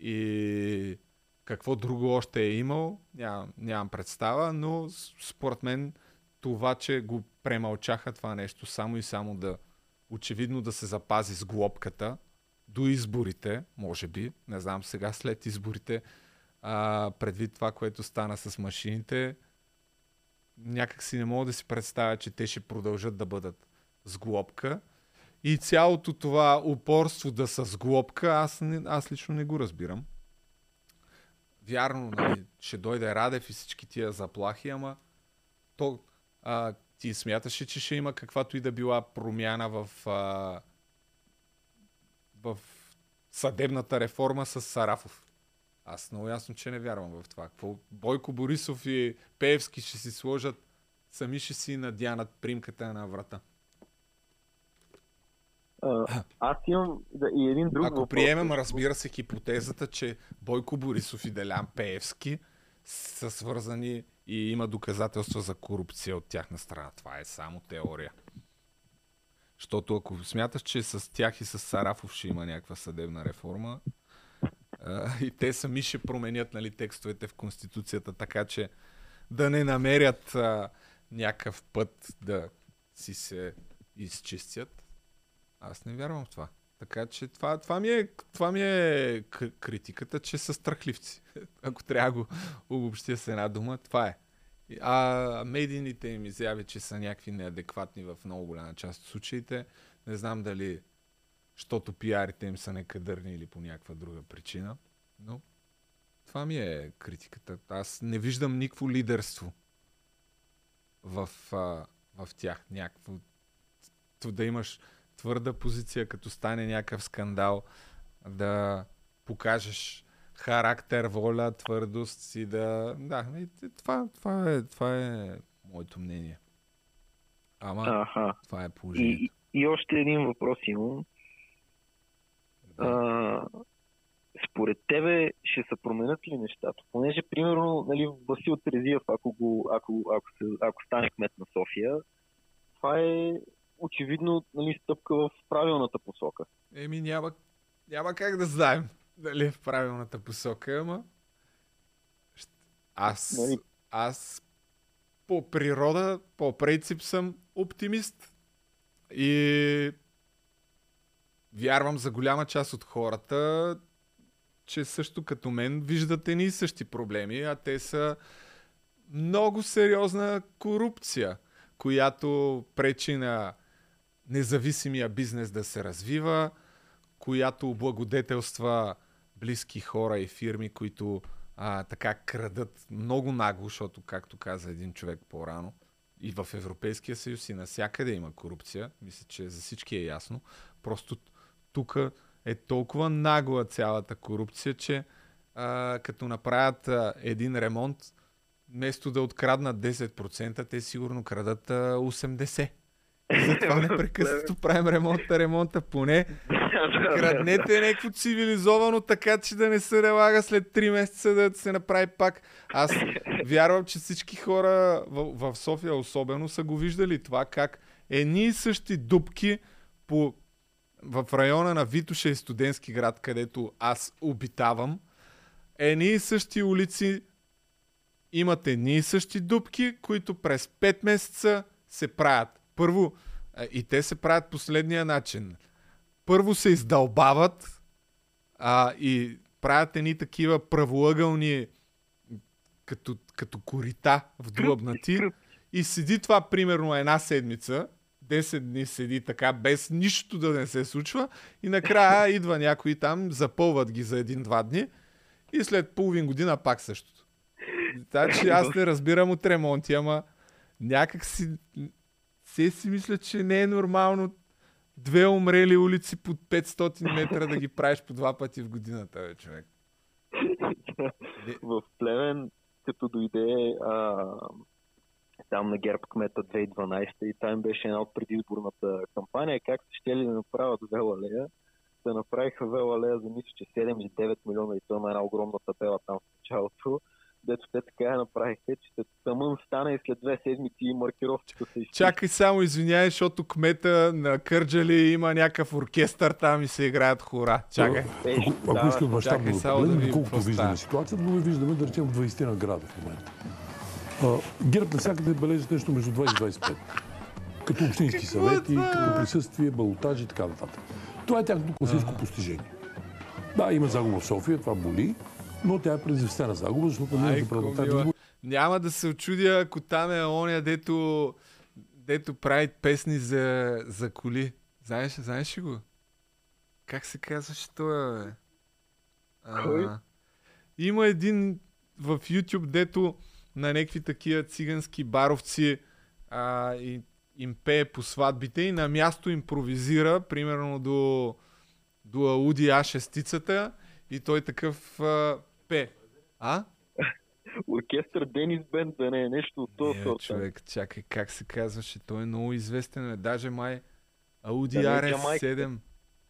Speaker 1: и какво друго още е имал, нямам, нямам представа, но според мен това, че го премълчаха това нещо, само и само да очевидно да се запази с глобката до изборите, може би, не знам сега след изборите, а, предвид това, което стана с машините, някак си не мога да си представя, че те ще продължат да бъдат с глобка. И цялото това упорство да са с глобка, аз, не, аз лично не го разбирам. Вярно, нали, ще дойде Радев и всички тия заплахи, ама то, а, ти смяташ ли, че ще има каквато и да била промяна в, а, в съдебната реформа с Сарафов? Аз много ясно, че не вярвам в това. Какво Бойко Борисов и Пеевски ще си сложат, сами ще си надянат примката на врата.
Speaker 71: А, аз имам да, и един друг
Speaker 1: Ако
Speaker 71: въпрос.
Speaker 1: приемем, разбира се, хипотезата, че Бойко Борисов и Делян Пеевски са свързани и има доказателства за корупция от тяхна страна. Това е само теория. Защото ако смяташ, че с тях и с Сарафов ще има някаква съдебна реформа, а, и те сами ще променят нали, текстовете в Конституцията, така че да не намерят а, някакъв път да си се изчистят, аз не вярвам в това. Така че това, това, ми, е, това ми е критиката, че са страхливци. Ако трябва да го обобщя с една дума, това е. А медийните им изяви, че са някакви неадекватни в много голяма част от случаите, не знам дали защото пиарите им са некадърни или по някаква друга причина, но това ми е критиката. Аз не виждам никакво лидерство в, а, в тях. Някакво да имаш твърда позиция, като стане някакъв скандал, да покажеш характер, воля, твърдост си да... Да, това, това, е, това е моето мнение. Ама
Speaker 71: Аха.
Speaker 1: това е положението.
Speaker 71: И, и още един въпрос имам. А, според тебе ще се променят ли нещата? Понеже, примерно, нали, Васил Терезиев, ако, го, ако, ако, се, ако стане кмет на София, това е очевидно нали, стъпка в правилната посока.
Speaker 1: Еми няма, няма как да знаем дали е в правилната посока, ама аз,
Speaker 71: Нали?
Speaker 1: аз по природа, по принцип съм оптимист и вярвам за голяма част от хората, че също като мен виждат едни и същи проблеми, а те са много сериозна корупция, която пречи на независимия бизнес да се развива, която облагодетелства близки хора и фирми, които а, така крадат много нагло, защото, както каза един човек по-рано, и в Европейския съюз и навсякъде има корупция. Мисля, че за всички е ясно. Просто тук е толкова нагла цялата корупция, че а, като направят а, един ремонт, вместо да откраднат 10%, те сигурно крадат а, 80%. И затова непрекъснато правим ремонта, ремонта. Поне краднете някакво цивилизовано, така че да не се налага след 3 месеца да се направи пак. Аз вярвам, че всички хора в, в София особено са го виждали това, как едни и същи дупки по, в района на Витуша и Студентски град, където аз обитавам, едни и същи улици имат едни и същи дупки, които през 5 месеца се правят. Първо, и те се правят последния начин. Първо се издълбават а, и правят едни такива правоъгълни като, като корита вдлъбнати и седи това примерно една седмица, 10 дни седи така, без нищо да не се случва и накрая идва някой там, запълват ги за един-два дни и след половин година пак същото. Така че аз не разбирам от ремонти, ама някак си се си мисля, че не е нормално две умрели улици под 500 метра да ги правиш по два пъти в годината, бе, човек.
Speaker 71: в Плевен, като дойде а, там на ГЕРБ кмета 2012 и там беше една от предизборната кампания, как се ще ли да направят Велалея, да направиха Велалея за мисля, че 7 или 9 милиона и то на една огромна табела там в началото. Дето те така я направиха, че тъмън стана и след две седмици и маркировката се изчисти.
Speaker 1: Чакай само, извиняй, защото кмета на Кърджали има някакъв оркестър там и се играят хора. Чакай.
Speaker 74: Ако, ако искат мащабно
Speaker 1: чакай
Speaker 74: да
Speaker 1: само да
Speaker 74: погледнем, колкото виждаме ситуацията, но виждаме, да речем, в 20 на града в момента. ГЕРБ навсякъде бележат нещо между 20 и 25. Като общински съвети, като присъствие, балотажи и така нататък. Това е тяхното класическо постижение. Да, има загуба в София, това боли, но тя е предизвестена загуба, защото не е за парламентарни избори.
Speaker 1: Няма да се очудя, ако там е оня, дето, дето прави песни за, за коли. Знаеш, знаеш ли го? Как се казваше това, бе? А,
Speaker 71: Кой?
Speaker 1: Има един в YouTube, дето на някакви такива цигански баровци а, и, им пее по сватбите и на място импровизира, примерно до, до Ауди А6 и той такъв а, пе. А?
Speaker 71: Оркестър Денис Бенд да не е нещо от този сорт.
Speaker 1: човек, чакай, как се казваше? Той е много известен, е. даже май Ауди
Speaker 71: Да е
Speaker 1: RS7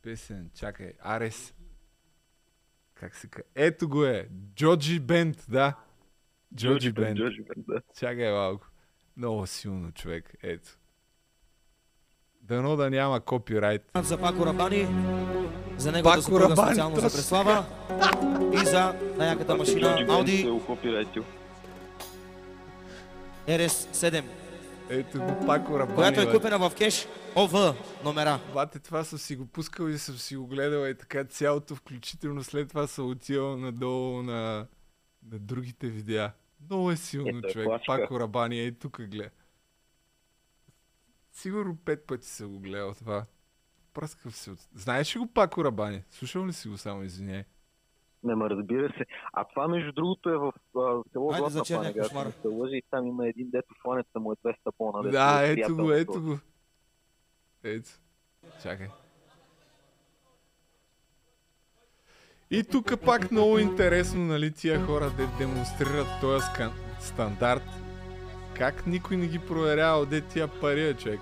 Speaker 1: песен. Чакай, RS. Как се казва? Ето го е. Джоджи Бенд, да. Джоджи Бенд.
Speaker 71: Джоджи Бенд, да.
Speaker 1: Чакай малко. Много силно, човек. Ето. Дано да няма копирайт.
Speaker 75: За Пако Рабани, за неговата
Speaker 1: Пако
Speaker 75: съпруга
Speaker 1: Рабани,
Speaker 75: специално за Преслава и за най-яката машина
Speaker 71: копирайтил.
Speaker 75: RS7,
Speaker 1: Ето го Пако Рабани.
Speaker 75: която е купена в кеш ОВ номера.
Speaker 1: Бате, това съм си го пускал и съм си го гледал и така цялото, включително след това съм отивал надолу на, на другите видеа. Много е силно,
Speaker 71: Ето е
Speaker 1: човек. Пако Рабани, ей тук гледа. Сигурно пет пъти съм го гледал това. Пръскав се от... Знаеш ли го Пако Рабани? Слушал ли си го само, извиняй?
Speaker 71: Не, ма разбира се. А това, между другото, е в а, село
Speaker 75: Айде за
Speaker 71: Златна
Speaker 75: черния
Speaker 71: Панега,
Speaker 75: кошмар.
Speaker 71: се лъжа, и там има един, дето фланеца му е 200 пона. дето
Speaker 1: Да,
Speaker 71: е
Speaker 1: ето
Speaker 71: приятел
Speaker 1: го, ето
Speaker 71: този.
Speaker 1: го. Ето. Чакай. И тук пак много интересно, нали, тия хора де демонстрират този скан... стандарт. Как никой не ги проверява, де тия пари, човек.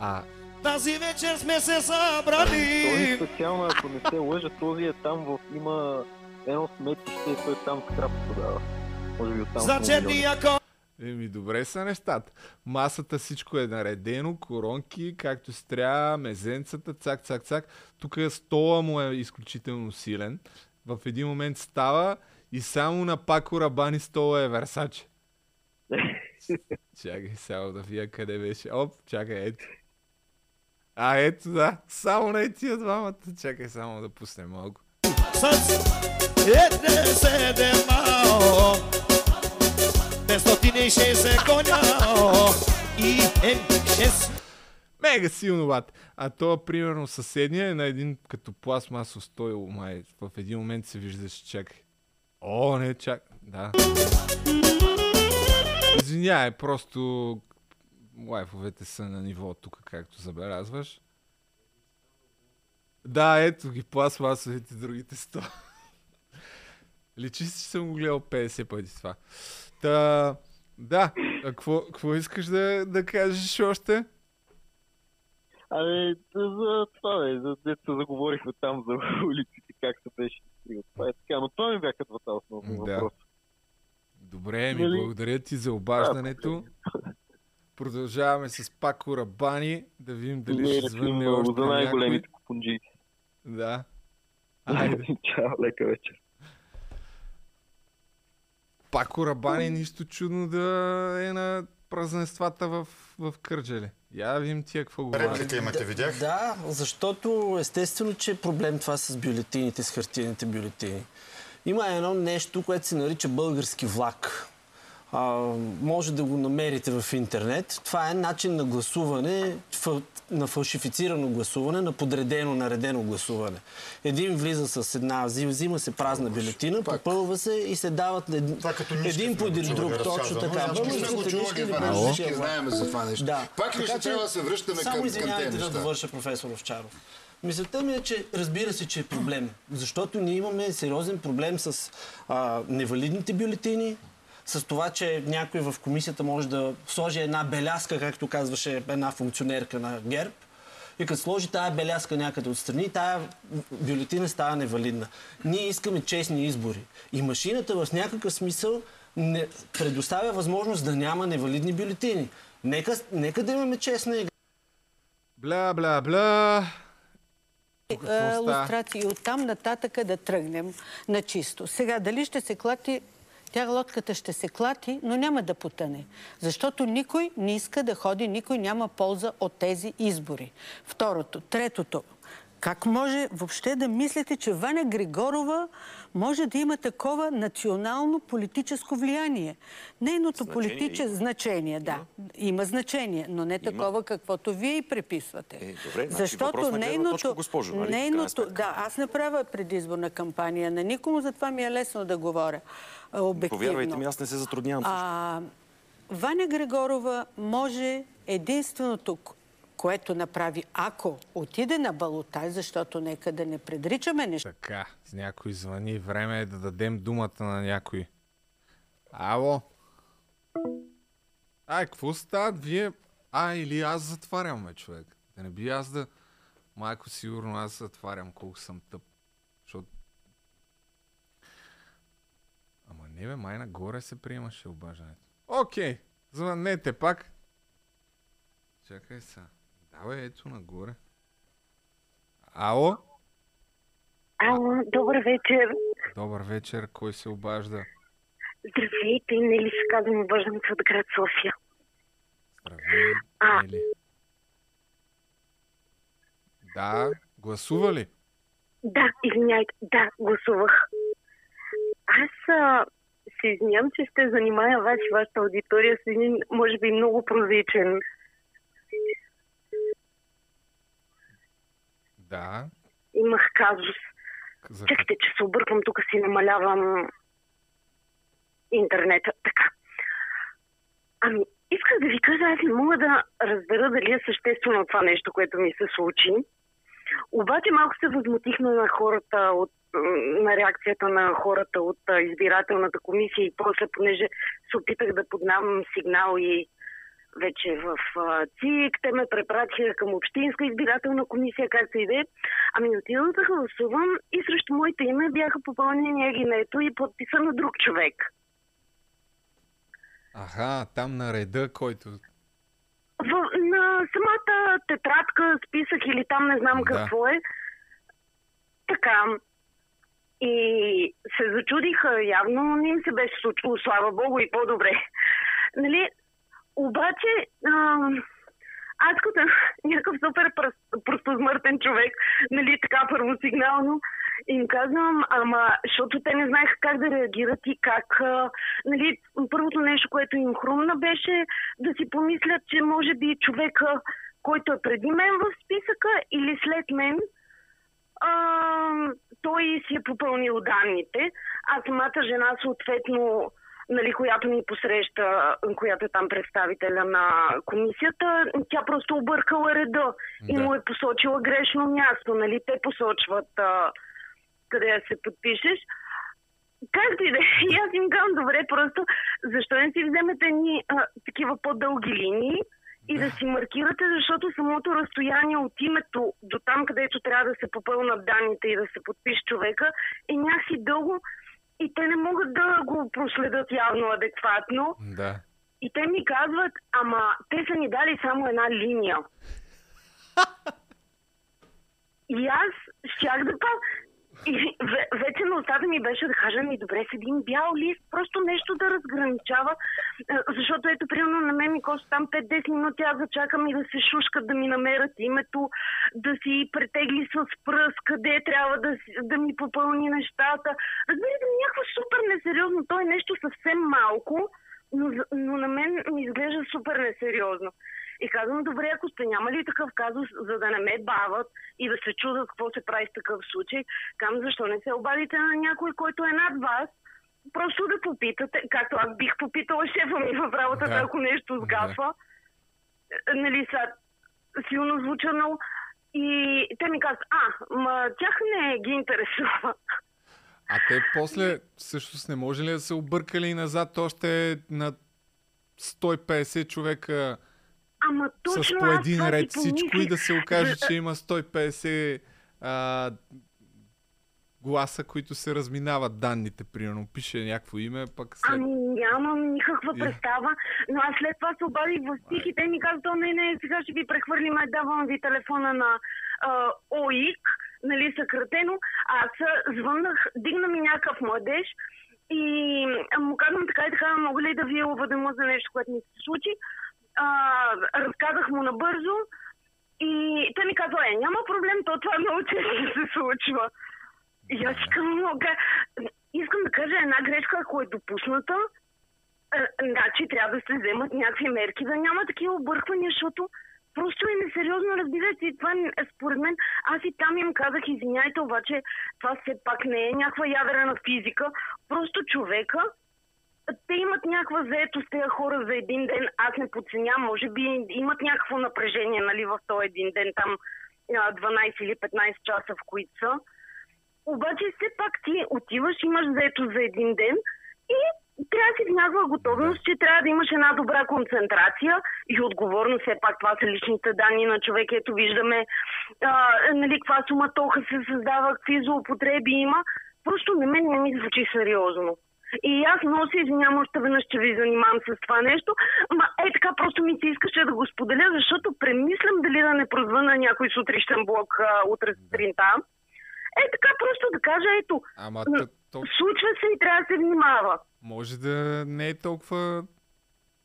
Speaker 1: А,
Speaker 76: Тази вечер сме се събрали.
Speaker 71: Този специално, ако не се лъжа, този е там в... има едно сметище и той там скрап продава. Може би оттам.
Speaker 76: За черния кон.
Speaker 1: Еми, добре са нещата. Масата всичко е наредено, коронки, както се трябва, мезенцата, цак, цак, цак. Тук стола му е изключително силен. В един момент става и само на Пако Рабани стола е Версаче. Чакай само да вия къде беше. Оп, чакай, ето. А, ето да, само на тия двамата. Чакай само да пуснем малко.
Speaker 76: С едне мао. 560 коня. И М6.
Speaker 1: Мега силно бат. А то, примерно, съседния е на един като пластмасов стойл, май. В един момент се виждаш, чакай. О, не, чак. Да. Извинявай, просто лайфовете са на ниво тук, както забелязваш. Да, ето ги пластмасовите, другите 100. Личи си, че съм го гледал 50 пъти това. Та, да, какво, какво искаш да, да кажеш още?
Speaker 71: Ами, за това, бе, за дето заговорихме там за улиците, как се беше. Това е така, но това ми бяха двата основни
Speaker 1: Да.
Speaker 71: въпроса.
Speaker 1: Добре, ми
Speaker 71: Нали?
Speaker 1: благодаря ти за обаждането. Продължаваме с Пако Рабани, да видим дали
Speaker 71: Не,
Speaker 1: ще
Speaker 71: не,
Speaker 1: звънне
Speaker 71: много,
Speaker 1: още
Speaker 71: за най-големите купунджи.
Speaker 1: Да. Айде.
Speaker 71: Чао, лека вечер.
Speaker 1: Пако Рабани, нищо чудно да е на празненствата в, в Кърджали. Я да видим тия какво говорят.
Speaker 9: Да, защото естествено, че е проблем това с бюлетините, с хартиените бюлетини. Има едно нещо, което се нарича български влак. А, може да го намерите в интернет. Това е начин на гласуване, на фалшифицирано гласуване, на подредено, наредено гласуване. Един влиза с една, взима, се празна бюлетина, попълва се и се дават ед... един по един друг. Точно така.
Speaker 77: Всички сме го чували това нещо, всички знаем за това нещо.
Speaker 9: Да.
Speaker 77: Пак ще трябва да се връщаме
Speaker 9: само
Speaker 77: към, към
Speaker 9: извинявайте
Speaker 77: тези
Speaker 9: да
Speaker 77: неща?
Speaker 9: довърша, професор Овчаров. Мисълта ми е, че разбира се, че е проблем. Защото ние имаме сериозен проблем с а, невалидните бюлетини, с това, че някой в комисията може да сложи една беляска, както казваше една функционерка на ГЕРБ, и като сложи тая беляска някъде отстрани, тая бюлетина става невалидна. Ние искаме честни избори. И машината в някакъв смисъл не предоставя възможност да няма невалидни бюлетини. Нека, нека да имаме честна игра.
Speaker 1: Бля, бля, бля.
Speaker 78: Е, лустрации. Оттам нататъка да тръгнем на чисто. Сега, дали ще се клати, тя лодката ще се клати, но няма да потъне. Защото никой не иска да ходи, никой няма полза от тези избори. Второто. Третото. Как може въобще да мислите, че Ваня Григорова може да има такова национално политическо влияние? Нейното политическо значение, да. Има значение, но не такова, каквото вие и преписвате.
Speaker 79: Е, добре, значи гледна точка, госпожо, нали,
Speaker 78: нейното, да, аз не правя предизборна кампания на никому, затова ми е лесно да говоря обективно.
Speaker 79: Повярвайте ми, аз не се затруднявам.
Speaker 78: А, Ваня Григорова може единственото, к- което направи, ако отиде на балотай, защото нека да не предричаме неща.
Speaker 1: Така, с някой звъни. Време е да дадем думата на някой. Ало? Ай, какво става? Вие... А, или аз затварям, бе, човек. Да не би аз да... Майко, сигурно аз затварям, колко съм тъп. Защото... Ама не бе, май нагоре се приемаше обаждането. Окей, звъннете пак. Чакай сега. Да, бе, ето нагоре. Ало?
Speaker 80: Ало, добър вечер.
Speaker 1: Добър вечер, кой се обажда?
Speaker 80: Здравейте, Нели се казвам, обаждам се от град София.
Speaker 1: Здравей,
Speaker 80: А.
Speaker 1: Нели. Да, гласува ли?
Speaker 80: Да, извиняйте, да, гласувах. Аз а, се извинявам, че ще занимая вас и вашата аудитория с един, може би, много прозичен.
Speaker 1: Да.
Speaker 80: Имах казус.
Speaker 1: За...
Speaker 80: Чакайте, че се обърквам, тук си намалявам интернета. Така. Ами, исках да ви кажа, аз не мога да разбера дали е съществено това нещо, което ми се случи. Обаче малко се възмутихме на хората от на реакцията на хората от избирателната комисия и после, понеже се опитах да поднавам сигнал и вече в ЦИК, те ме препратиха към Общинска избирателна комисия, както и да е. Ами отидох да гласувам и срещу моите име бяха попълнени егинето и подписа на друг човек.
Speaker 1: Аха, там на реда, който...
Speaker 80: В, на самата тетрадка, списък или там не знам да. какво е. Така. И се зачудиха, явно не им се беше случило, слава богу, и по-добре. Нали, обаче, а, аз като някакъв супер простозмъртен човек, нали, така първосигнално, им казвам, ама, защото те не знаеха как да реагират и как, а, нали, първото нещо, което им хрумна беше да си помислят, че може би човека, който е преди мен в списъка или след мен, а, той си е попълнил данните, а самата жена съответно нали, която ни посреща, която е там представителя на комисията, тя просто объркала реда да. и му е посочила грешно място. Нали? Те посочват а, къде да се подпишеш. Както и да е, и аз им казвам, добре, просто защо не си вземете ни а, такива по-дълги линии и да си маркирате, защото самото разстояние от името до там, където трябва да се попълнат данните и да се подпише човека, е някакси дълго и те не могат да го проследят явно адекватно.
Speaker 1: Да.
Speaker 80: И те ми казват, ама те са ни дали само една линия. и аз щях да па... И вече на устата ми беше да кажа ми, добре, с един бял лист, просто нещо да разграничава, защото ето, примерно, на мен ми коста там 5-10 минути, аз зачакам и да се шушкат, да ми намерят името, да си претегли с пръст, къде трябва да, да ми попълни нещата. Разбирате ми, някакво супер несериозно, то е нещо съвсем малко, но, но на мен ми изглежда супер несериозно. И казвам, добре, ако сте нямали такъв казус, за да не ме бават и да се чудат какво се прави в такъв случай, казвам, защо не се обадите на някой, който е над вас, просто да попитате, както аз бих попитала шефа ми в работата, да. ако нещо сгафа. Да. Нали, са силно звуча много. И те ми казват, а, ма тях не ги интересува.
Speaker 1: А те после всъщност не може ли да се объркали назад още на 150 човека
Speaker 80: Ама точно
Speaker 1: с по един ред всичко и да се окаже, че има 150 а, гласа, които се разминават данните, примерно. Пише някакво име, пък
Speaker 80: след... Ами нямам никаква представа, но аз след това се обадих в стих и те ми казват, не, не, сега ще ви прехвърлим, давам ви телефона на а, ОИК, нали, съкратено. Аз звъннах, дигна ми някакъв младеж и му казвам така и така, мога ли да ви уведомя за нещо, което ми се случи а, разказах му набързо и те ми казва, е, няма проблем, то това много често се случва. И аз искам, искам да кажа една грешка, ако е допусната, значи трябва да се вземат някакви мерки, да няма такива обърквания, защото просто е несериозно, разбирате. И това, според мен, аз и там им казах, извиняйте, обаче това все пак не е някаква ядрена физика. Просто човека те имат някаква заетост, тези хора за един ден. Аз не подценявам, може би имат някакво напрежение нали, в този един ден, там 12 или 15 часа, в които са. Обаче все пак ти отиваш, имаш заето за един ден и трябва да си в някаква готовност, че трябва да имаш една добра концентрация и отговорност. Все пак това са личните данни на човек. Ето виждаме а, нали, каква суматоха се създава, какви злоупотреби има. Просто на мен не ми звучи сериозно. И аз много се извинявам още веднъж, че ви занимавам с това нещо. Ма е така, просто ми се искаше да го споделя, защото премислям дали да не прозвъна някой сутрищен блок а, утре сутринта. Е така, просто да кажа, ето,
Speaker 1: Ама, то...
Speaker 80: случва се и трябва да се внимава.
Speaker 1: Може да не е толкова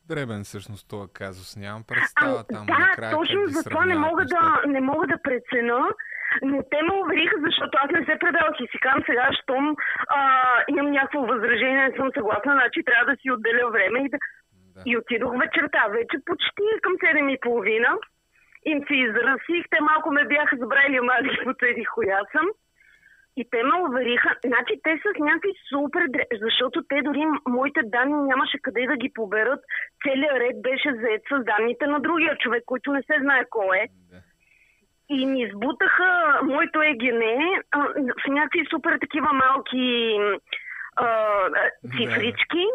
Speaker 1: дребен всъщност това казус. Нямам представа а, там
Speaker 80: да,
Speaker 1: накрая.
Speaker 80: точно за това не мога, да, не мога да прецена. Но те ме увериха, защото аз не се предавах и си казвам сега, щом а, имам някакво възражение, не съм съгласна, значи трябва да си отделя време и да... да. И отидох вечерта, вече почти към 7 и половина. Им се изразих, те малко ме бяха забрали, ама аз ги потърих коя съм. И те ме увериха, значи те с някакви супер, защото те дори моите данни нямаше къде да ги поберат. Целият ред беше заед с данните на другия човек, който не се знае кой е. Да. И ни избутаха моето егене в някакви супер такива малки а, цифрички.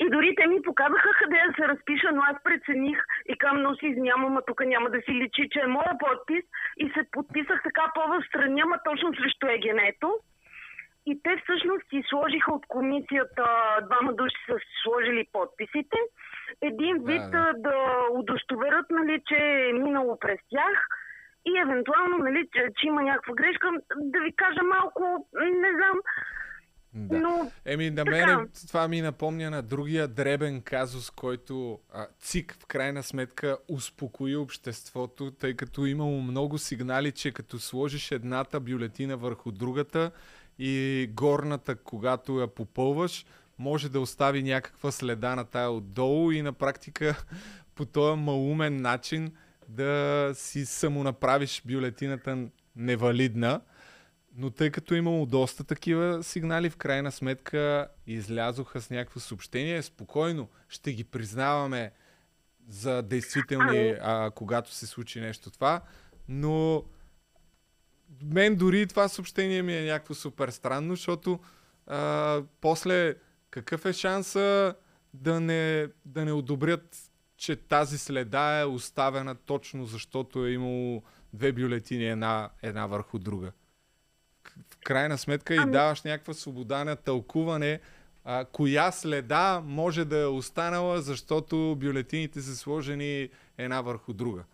Speaker 80: И дори те ми показаха къде да се разпиша, но аз прецених и към но си извинявам, а тук няма да си личи, че е моя подпис и се подписах така по-встрани, ама точно срещу егенето. И те всъщност си сложиха от комисията, двама души са сложили подписите. Един вид да, да. да удостоверят, нали, че е минало през тях и евентуално, нали, че, че има някаква грешка, да ви кажа малко, не знам,
Speaker 1: да.
Speaker 80: Но,
Speaker 1: Еми, на мен това ми напомня на другия дребен казус, който а, ЦИК в крайна сметка успокои обществото, тъй като имало много сигнали, че като сложиш едната бюлетина върху другата и горната, когато я попълваш, може да остави някаква следа на тая отдолу и на практика по този малумен начин да си самонаправиш бюлетината невалидна. Но тъй като имало доста такива сигнали, в крайна сметка излязоха с някакво съобщение. Спокойно ще ги признаваме за действителни, а, когато се случи нещо това. Но мен дори това съобщение ми е някакво супер странно, защото а, после какъв е шанса да не, да не одобрят, че тази следа е оставена точно защото е имало две бюлетини една, една върху друга в крайна сметка ами... и даваш някаква свобода на тълкуване, а, коя следа може да е останала, защото бюлетините са сложени една върху друга.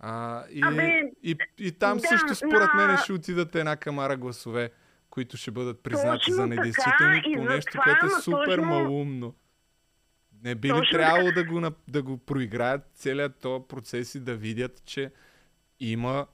Speaker 1: А, и,
Speaker 80: Абе,
Speaker 1: и, и там
Speaker 80: да,
Speaker 1: също според
Speaker 80: на...
Speaker 1: мен ще отидат една камара гласове, които ще бъдат признати
Speaker 80: Точно
Speaker 1: за недействителни по нещо, което е супер
Speaker 80: точно-
Speaker 1: малумно. Не би ли
Speaker 80: Точно
Speaker 1: трябвало да го, да го проиграят целият този процес и да видят, че има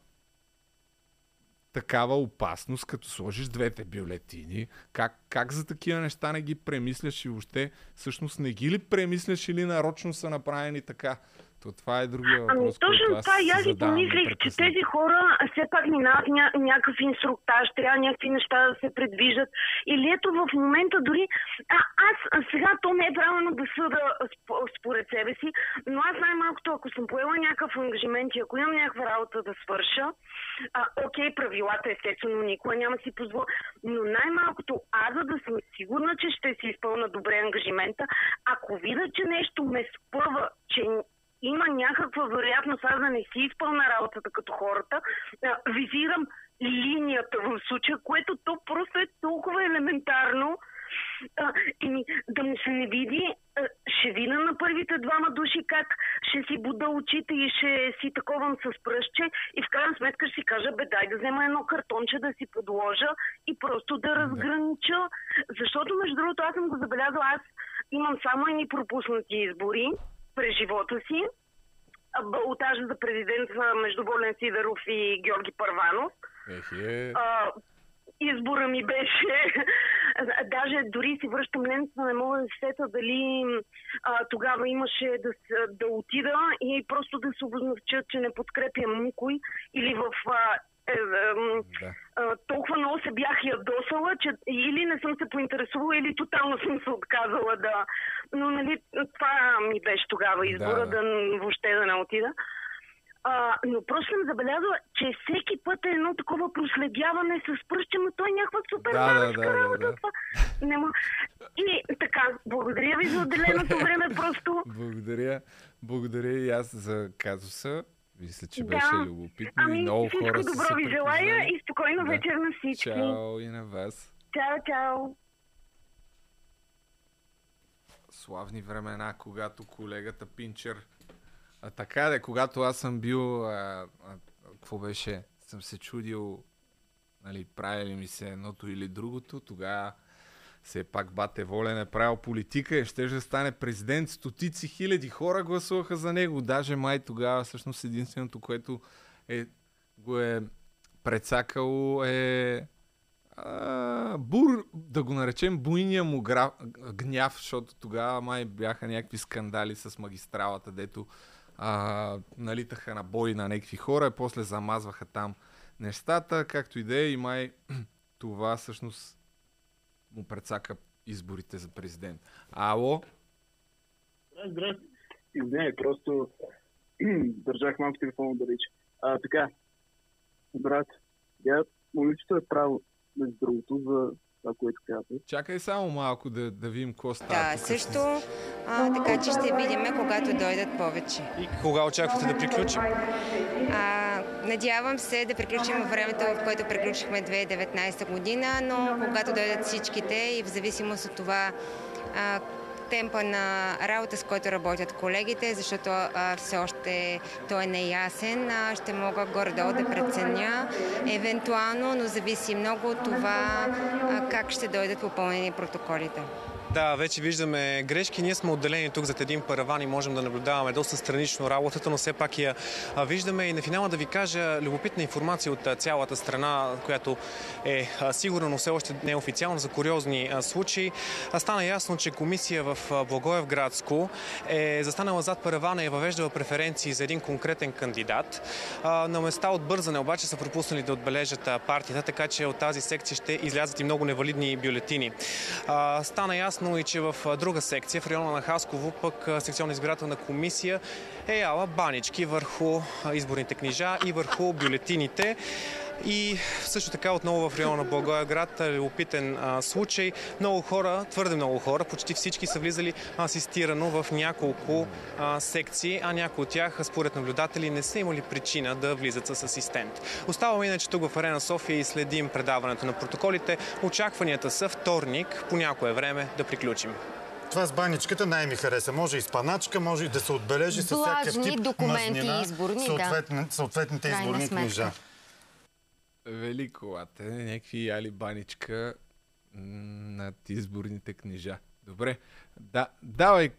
Speaker 1: такава опасност, като сложиш двете бюлетини. Как, как за такива неща не ги премисляш и въобще всъщност не ги ли премисляш или нарочно са направени така? То това е другия въпрос,
Speaker 80: Ами точно това и аз
Speaker 1: си
Speaker 80: помислих, че тези хора все пак минават ня- някакъв инструктаж, трябва някакви неща да се предвиждат. Или ето в момента дори... А, аз а, сега то не е правилно да съда сп- според себе си, но аз най-малкото, ако съм поела някакъв ангажимент и ако имам някаква работа да свърша, а, окей, правилата естествено никога няма си позволя, но най-малкото аз, да съм сигурна, че ще си изпълна добре ангажимента, ако видя, че нещо ме спъва, че има някаква вероятност аз да не си изпълна работата като хората, визирам линията в случая, което то просто е толкова елементарно. А, и ми, да му се не види, а, ще видя на първите двама души как ще си буда очите и ще си таковам с пръстче и в крайна сметка ще си кажа, бе дай да взема едно картонче да си подложа и просто да разгранича. Защото между другото аз съм го забелязала, аз имам само едни пропуснати избори през живота си. Балотажа за президент между Волен Сидоров и Георги Първанов.
Speaker 1: Ехе.
Speaker 80: А, избора ми беше... Даже дори си връщам лентата, не мога да се сета дали а, тогава имаше да, да отида и просто да се обознача, че не подкрепям никой или в... А, е, ем, а, толкова много се бях ядосала, че или не съм се поинтересувала, или тотално съм се отказала да... Но нали, това ми беше тогава избора,
Speaker 1: Да,
Speaker 80: да,
Speaker 1: да.
Speaker 80: въобще да не отида. А, но просто съм забелязала, че всеки път е едно такова проследяване с пръстче, но той е някаква супер
Speaker 1: Да, да, да, да,
Speaker 80: работа.
Speaker 1: да.
Speaker 80: Това. Нема... И така, благодаря ви за отделеното време, просто
Speaker 1: Благодаря. Благодаря и аз за казуса. Мисля, че
Speaker 80: Да.
Speaker 1: беше любопитно и
Speaker 80: ами
Speaker 1: много
Speaker 80: всичко
Speaker 1: хора са
Speaker 80: добро
Speaker 1: се ви
Speaker 80: желая и спокойно
Speaker 1: Да.
Speaker 80: вечер на всички.
Speaker 1: Чао и на вас.
Speaker 80: Чао, чао.
Speaker 1: славни времена, когато колегата Пинчер... А така де, когато аз съм бил... А, а, какво беше? Съм се чудил нали, прави ли ми се едното или другото, тогава все пак Бате Волен е правил политика и ще да стане президент. Стотици хиляди хора гласуваха за него. Даже май тогава всъщност единственото, което е, го е прецакало е а, бур, да го наречем буйния му гра, гняв, защото тогава май бяха някакви скандали с магистралата, дето а, налитаха на бой на някакви хора и после замазваха там нещата, както и да е, и май това всъщност му прецака изборите за президент. Ало?
Speaker 61: Здрасти. Не, просто държах малко телефона да рече. А, така,
Speaker 70: Брат, я, момичето е право, между другото, за това, което казва.
Speaker 1: Чакай само малко да, да видим какво става.
Speaker 81: Да,
Speaker 1: тук.
Speaker 81: също, а, така че ще видим, когато дойдат повече.
Speaker 82: И кога очаквате да приключим?
Speaker 81: А, надявам се да приключим времето, в което приключихме 2019 година, но когато дойдат всичките и в зависимост от това темпа на работа, с който работят колегите, защото а, все още той е неясен. А, ще мога горе-долу да преценя евентуално, но зависи много от това а, как ще дойдат попълнени протоколите.
Speaker 82: Да, вече виждаме грешки. Ние сме отделени тук зад един параван и можем да наблюдаваме доста странично работата, но все пак я виждаме. И на финала да ви кажа любопитна информация от цялата страна, която е сигурна, но все още неофициално за куриозни случаи. Стана ясно, че комисия в Благоевградско е застанала зад паравана и е въвеждала преференции за един конкретен кандидат. На места от бързане обаче са пропуснали да отбележат партията, така че от тази секция ще излязат и много невалидни бюлетини. Стана ясно ясно и че в друга секция, в района на Хасково, пък секционна избирателна комисия е яла банички върху изборните книжа и върху бюлетините. И също така отново в района на Благоевград любопитен а, случай. Много хора, твърде много хора, почти всички са влизали асистирано в няколко а, секции, а някои от тях, според наблюдатели, не са имали причина да влизат с асистент. Оставаме иначе тук в Арена София и следим предаването на протоколите. Очакванията са вторник, по някое време да приключим.
Speaker 83: Това с баничката най-ми хареса. Може и с паначка, може и да се отбележи с всякакъв тип
Speaker 81: документи
Speaker 83: мазнина,
Speaker 81: изборни,
Speaker 83: съответни,
Speaker 81: да.
Speaker 83: съответните изборни книжа.
Speaker 1: Велико, е някакви яли баничка над изборните книжа. Добре. Да, давай.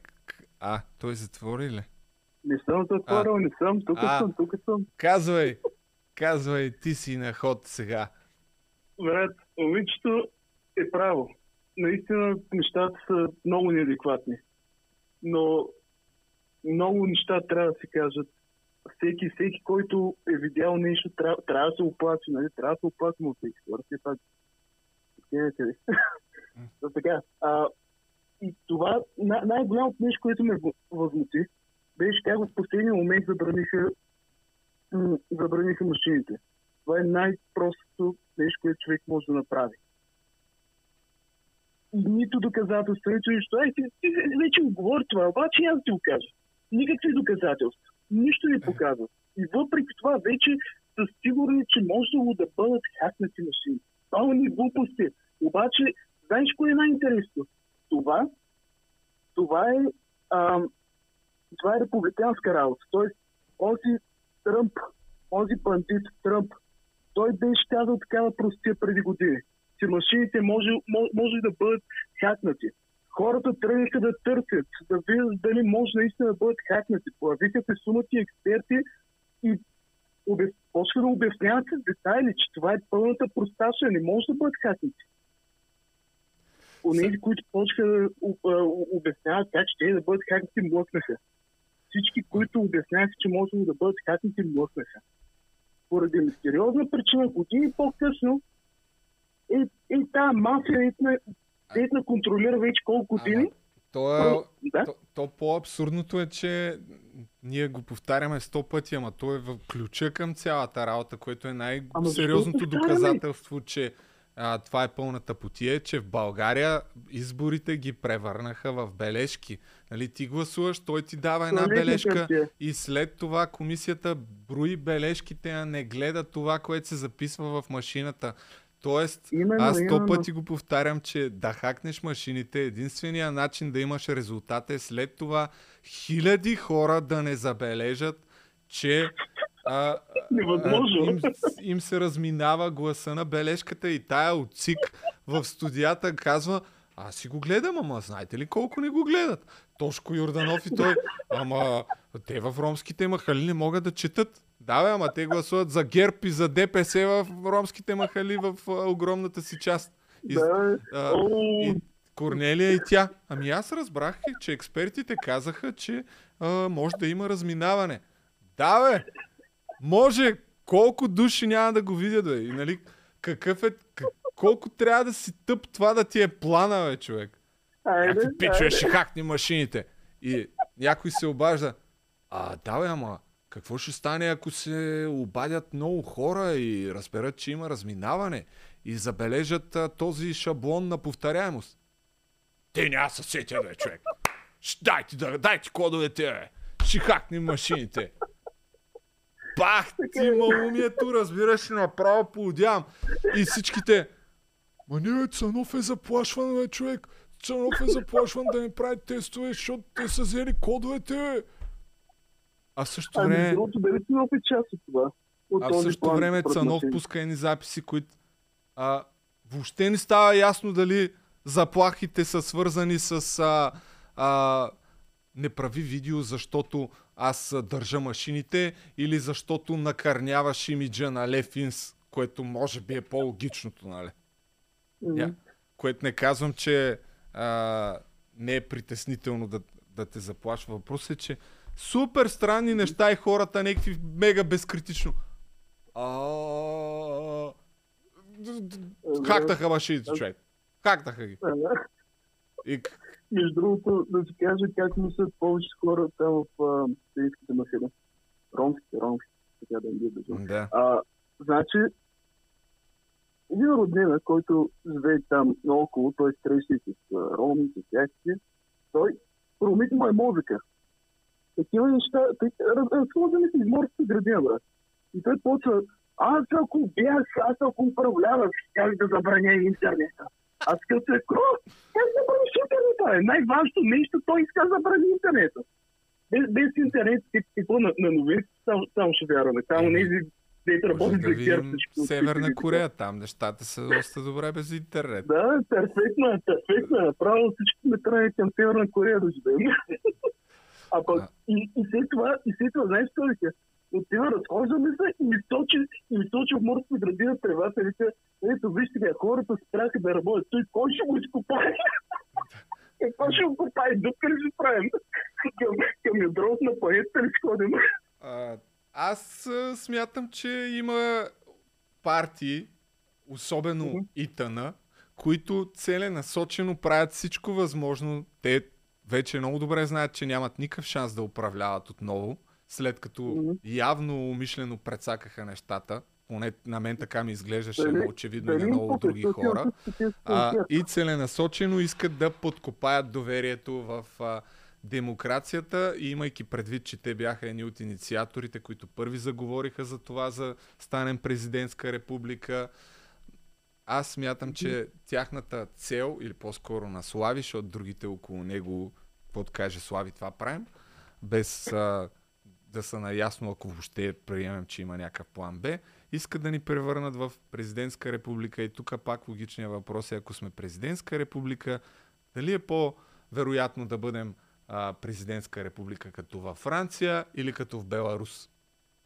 Speaker 1: А, той затвори ли?
Speaker 70: Не съм затворил, не съм. Тук
Speaker 1: А.
Speaker 70: съм, тук съм.
Speaker 1: Казвай, казвай, ти си на ход сега.
Speaker 70: Брат, момичето е право. Наистина нещата са много неадекватни. Но много неща трябва да се кажат. Всеки, всеки, който е видял нещо, трябва, трябва да се оплаче, нали? Трябва да се оплачем от всеки хора. Все пак. Така. А, и това най- най-голямото нещо, което ме въ- възмути, беше как в последния момент забраниха, м- забраниха машините. Това е най-простото нещо, което човек може да направи. И нито доказателства, нито нищо. Ай, ти, ти вече го говори това, обаче аз ти го кажа. Никакви доказателства. Нищо не показва. И въпреки това вече са сигурни, че можело да бъдат хакнати машини. Пълни глупости. Обаче, знаеш кое е най-интересно? Това, това е, ам, това е републиканска работа. Тоест, онзи Тръмп, онзи бандит Тръмп, той беше казал такава простия преди години, че машините може, може, може да бъдат хакнати. Хората тръгнаха да търсят, да видят дали може наистина да бъдат хакнати. Появиха се сумати експерти и обяс... почнаха да обясняват с детайли, че това е пълната просташа, не може да бъдат хакнати. Онези, които почнаха да обясняват как ще да бъдат хакнати, млъкнаха. Всички, които обясняваха, че може да бъдат хакнати, млъкнаха. Поради мистериозна причина, години по-късно, е, е тази мафия, етна контролира вече колко години.
Speaker 1: То, е,
Speaker 70: Да?
Speaker 1: то, то по-абсурдното е, че ние го повтаряме сто пъти, ама то е в ключа към цялата работа, което е най-сериозното доказателство, че а, това е пълната потия, че в България изборите ги превърнаха в бележки. Нали, ти гласуваш, той ти дава една
Speaker 70: Туалетна
Speaker 1: бележка и след това комисията брои бележките, а не гледа това, което се записва в машината. Тоест,
Speaker 70: Именно,
Speaker 1: аз сто пъти го повтарям, че да хакнеш машините, единствения начин да имаш резултат е след това хиляди хора да не забележат, че а,
Speaker 70: Невъзможно.
Speaker 1: а, им, им се разминава гласа на бележката и тая от ЦИК в студията казва аз си го гледам, ама знаете ли колко не го гледат? Тошко Йорданов и той, ама те в ромските махали не могат да четат. Да, бе, ама те гласуват за ГЕРБ и за ДПС в ромските махали в а, огромната си част. И,
Speaker 70: Да,
Speaker 1: а, и Корнелия и тя. Ами аз разбрах, че експертите казаха, че а, може да има разминаване. Да, бе! Може! Колко души няма да го видят, бе? И, нали, какъв е... к- Колко трябва да си тъп това да ти е плана, бе, човек? Някакви пичове ще хакни машините. И някой се обажда. А, да, бе, ама Какво ще стане, ако се обадят много хора и разберат, че има разминаване и забележат а, този шаблон на повторяемост? Те няма се сетя, бе, човек. Дайте, да, дайте кодовете, бе. Ще хакнем машините. Бах ти малумието, разбираш ли, направо поудявам. И всичките... Ма не, бе, Цанов е заплашван, бе, човек. Цанов е заплашван да ми прави тестове, защото те са взели кодовете, бе. А в същото
Speaker 70: Ами,
Speaker 1: време...
Speaker 70: другото, дали част от това? От
Speaker 1: А в същото
Speaker 70: план
Speaker 1: време Цанов пуска едни записи, които а, въобще не става ясно дали заплахите са свързани с а, а, не прави видео, защото аз държа машините или защото накърняваш имиджа на Лефинс, което може би е по-логичното, нали?
Speaker 70: Мгм.
Speaker 1: Yeah. Което не казвам, че а, не е притеснително да, да те заплашва. Въпросът е, че супер странни неща и хората някакви мега безкритично. А... Хактаха машините, човек. Хактаха ги. И...
Speaker 70: Между другото, да ти кажа как мислят повече хора там в сирийските машини. Ромските, ромските, така да ги държа.
Speaker 1: Да.
Speaker 70: А, значи, един роднина, който живее там наоколо, той среща с а, роми, с всякакви, той ромите му е мозъка. Такива неща, разхождаме се из морската градина, брат. И той почва, аз ако бях, аз ако управлявах, щях да забраня интернета. Аз като е какво? Как забраниш интернета? Е? Най-важното нещо, той иска да забрани интернета. Без, без интернет, какво на, на новините, само, само ще вярваме. Само не работят
Speaker 1: да видим Северна Корея. Там нещата са доста добре без интернет.
Speaker 70: Да, перфектно е, перфектно е. Направо всички сме тръгнали към Северна Корея да живеем. А пък и, и след това, и след това, знаеш какво вика? Отива, разхождаме се и ми точи, и ми точи в морската градина превателите. Ето, вижте сега, хората спряха да работят. Той кой ще го изкопае? Какво ще го копае? Дупка ли ще правим? към, към ядрото на планетата ли ще ходим?
Speaker 1: Аз смятам, че има партии, особено ИТН, които целенасочено правят всичко възможно. Те вече много добре знаят, че нямат никакъв шанс да управляват отново, след като явно умишлено прецакаха нещата. Поне на мен така ми изглеждаше, но очевидно и на много
Speaker 70: е
Speaker 1: други
Speaker 70: точно
Speaker 1: хора. А, и целенасочено искат да подкопаят доверието в а, демокрацията и имайки предвид, че те бяха едни от инициаторите, които първи заговориха за това, за станем президентска република. Аз смятам, че тяхната цел, или по-скоро на Слави, защото другите около него, каквото каже Слави, това правим, без а, да са наясно, ако въобще приемем, че има някакъв план Б, искат да ни превърнат в президентска република. И тук пак логичният въпрос е, ако сме президентска република, дали е по-вероятно да бъдем а, президентска република като във Франция или като в Беларус?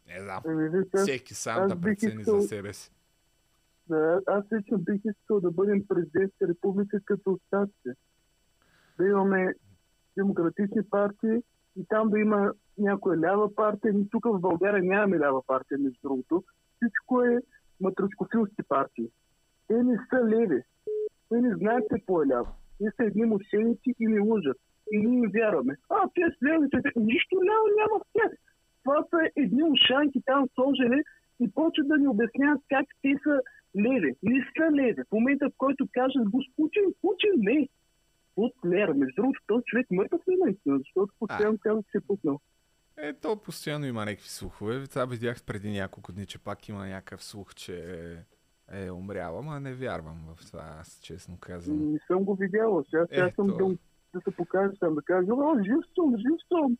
Speaker 1: Не знам.
Speaker 70: Вижте,
Speaker 1: Всеки сам да прецени
Speaker 70: искал-
Speaker 1: за себе си.
Speaker 70: Да, аз лично бих искал да бъдем президентска република като щатите. Да имаме демократични партии и там да има някоя лява партия. Ние тук в България нямаме лява партия, между другото. Всичко е матръшкофилски партии. Те не са леви. Те не знаят какво е ляво. Те са едни мошеници и ни лъжат. И ние им вярваме. А, те с левите, те- нищо ляво няма в тях. Това са едни ушанки там сложени и почват да ни обясняват как те са леви. Не са леви. В момента, в който кажат господин Путин, не. Путлер. Между другото, този човек мъртъв ли е наистина, защото постоянно казва, че е пуснал.
Speaker 1: Е, то постоянно има някакви слухове. Това видях преди няколко дни, че пак има някакъв слух, че е, е умряла, ама не вярвам в това, аз честно казвам.
Speaker 70: Не съм го видяла. Сега, сега съм
Speaker 1: Ето.
Speaker 70: да, да се покажа там, да кажа, о, жив съм, жив съм.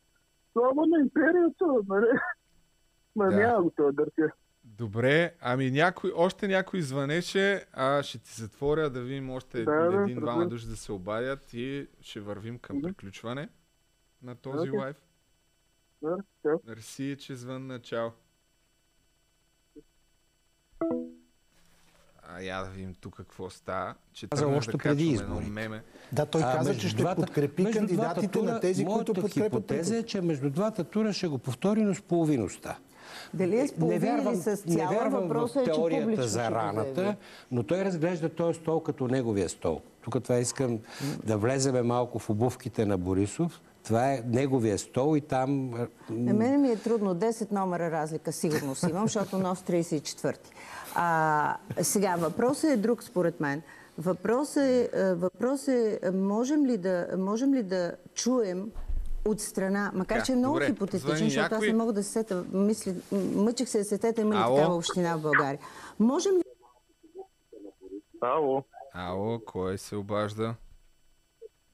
Speaker 70: Слава на империята, нали? Ма
Speaker 1: Да.
Speaker 70: няма го това дъртя.
Speaker 1: Добре, ами някой, още някой звънеше, а ще ти затворя да видим още
Speaker 70: Да, да,
Speaker 1: един-двама
Speaker 70: разбира.
Speaker 1: души да се обадят и ще вървим към приключване на този
Speaker 70: Окей.
Speaker 1: лайв.
Speaker 70: Да, чао.
Speaker 1: Мерси, че звънна. Чао. А я да видим тук какво става. Че
Speaker 84: Каза още
Speaker 1: да
Speaker 84: преди изборите.
Speaker 1: меме.
Speaker 84: Да, той
Speaker 1: А,
Speaker 84: каза, че ще
Speaker 1: двата-
Speaker 84: подкрепи кандидатите
Speaker 1: двата
Speaker 84: на
Speaker 1: тура,
Speaker 84: тези, които
Speaker 1: моята
Speaker 84: подкрепят.
Speaker 1: хипотеза
Speaker 84: е, че между двата тура ще го повтори, но с половиността.
Speaker 85: Дали е с половина или с
Speaker 84: не
Speaker 85: цяла,
Speaker 84: вярвам
Speaker 85: въпросът
Speaker 84: в
Speaker 85: е,
Speaker 84: теорията
Speaker 85: публично
Speaker 84: за раната, но той разглежда този стол като неговия стол. Тук това искам да влеземе малко в обувките на Борисов. Това е неговия стол и там...
Speaker 17: На мен ми е трудно. 10 номера разлика сигурно си имам, защото нос 34-ти. А, сега, въпросът е друг според мен. Въпросът е, въпрос е можем, ли да, можем ли да чуем от страна, макар че е много добре, хипотетичен, защото някой... аз не мога да се сета, мисли, мъчих се да се сета, има ли такава община в България. Можем ли...
Speaker 61: Ало.
Speaker 1: Ало, кой се обажда?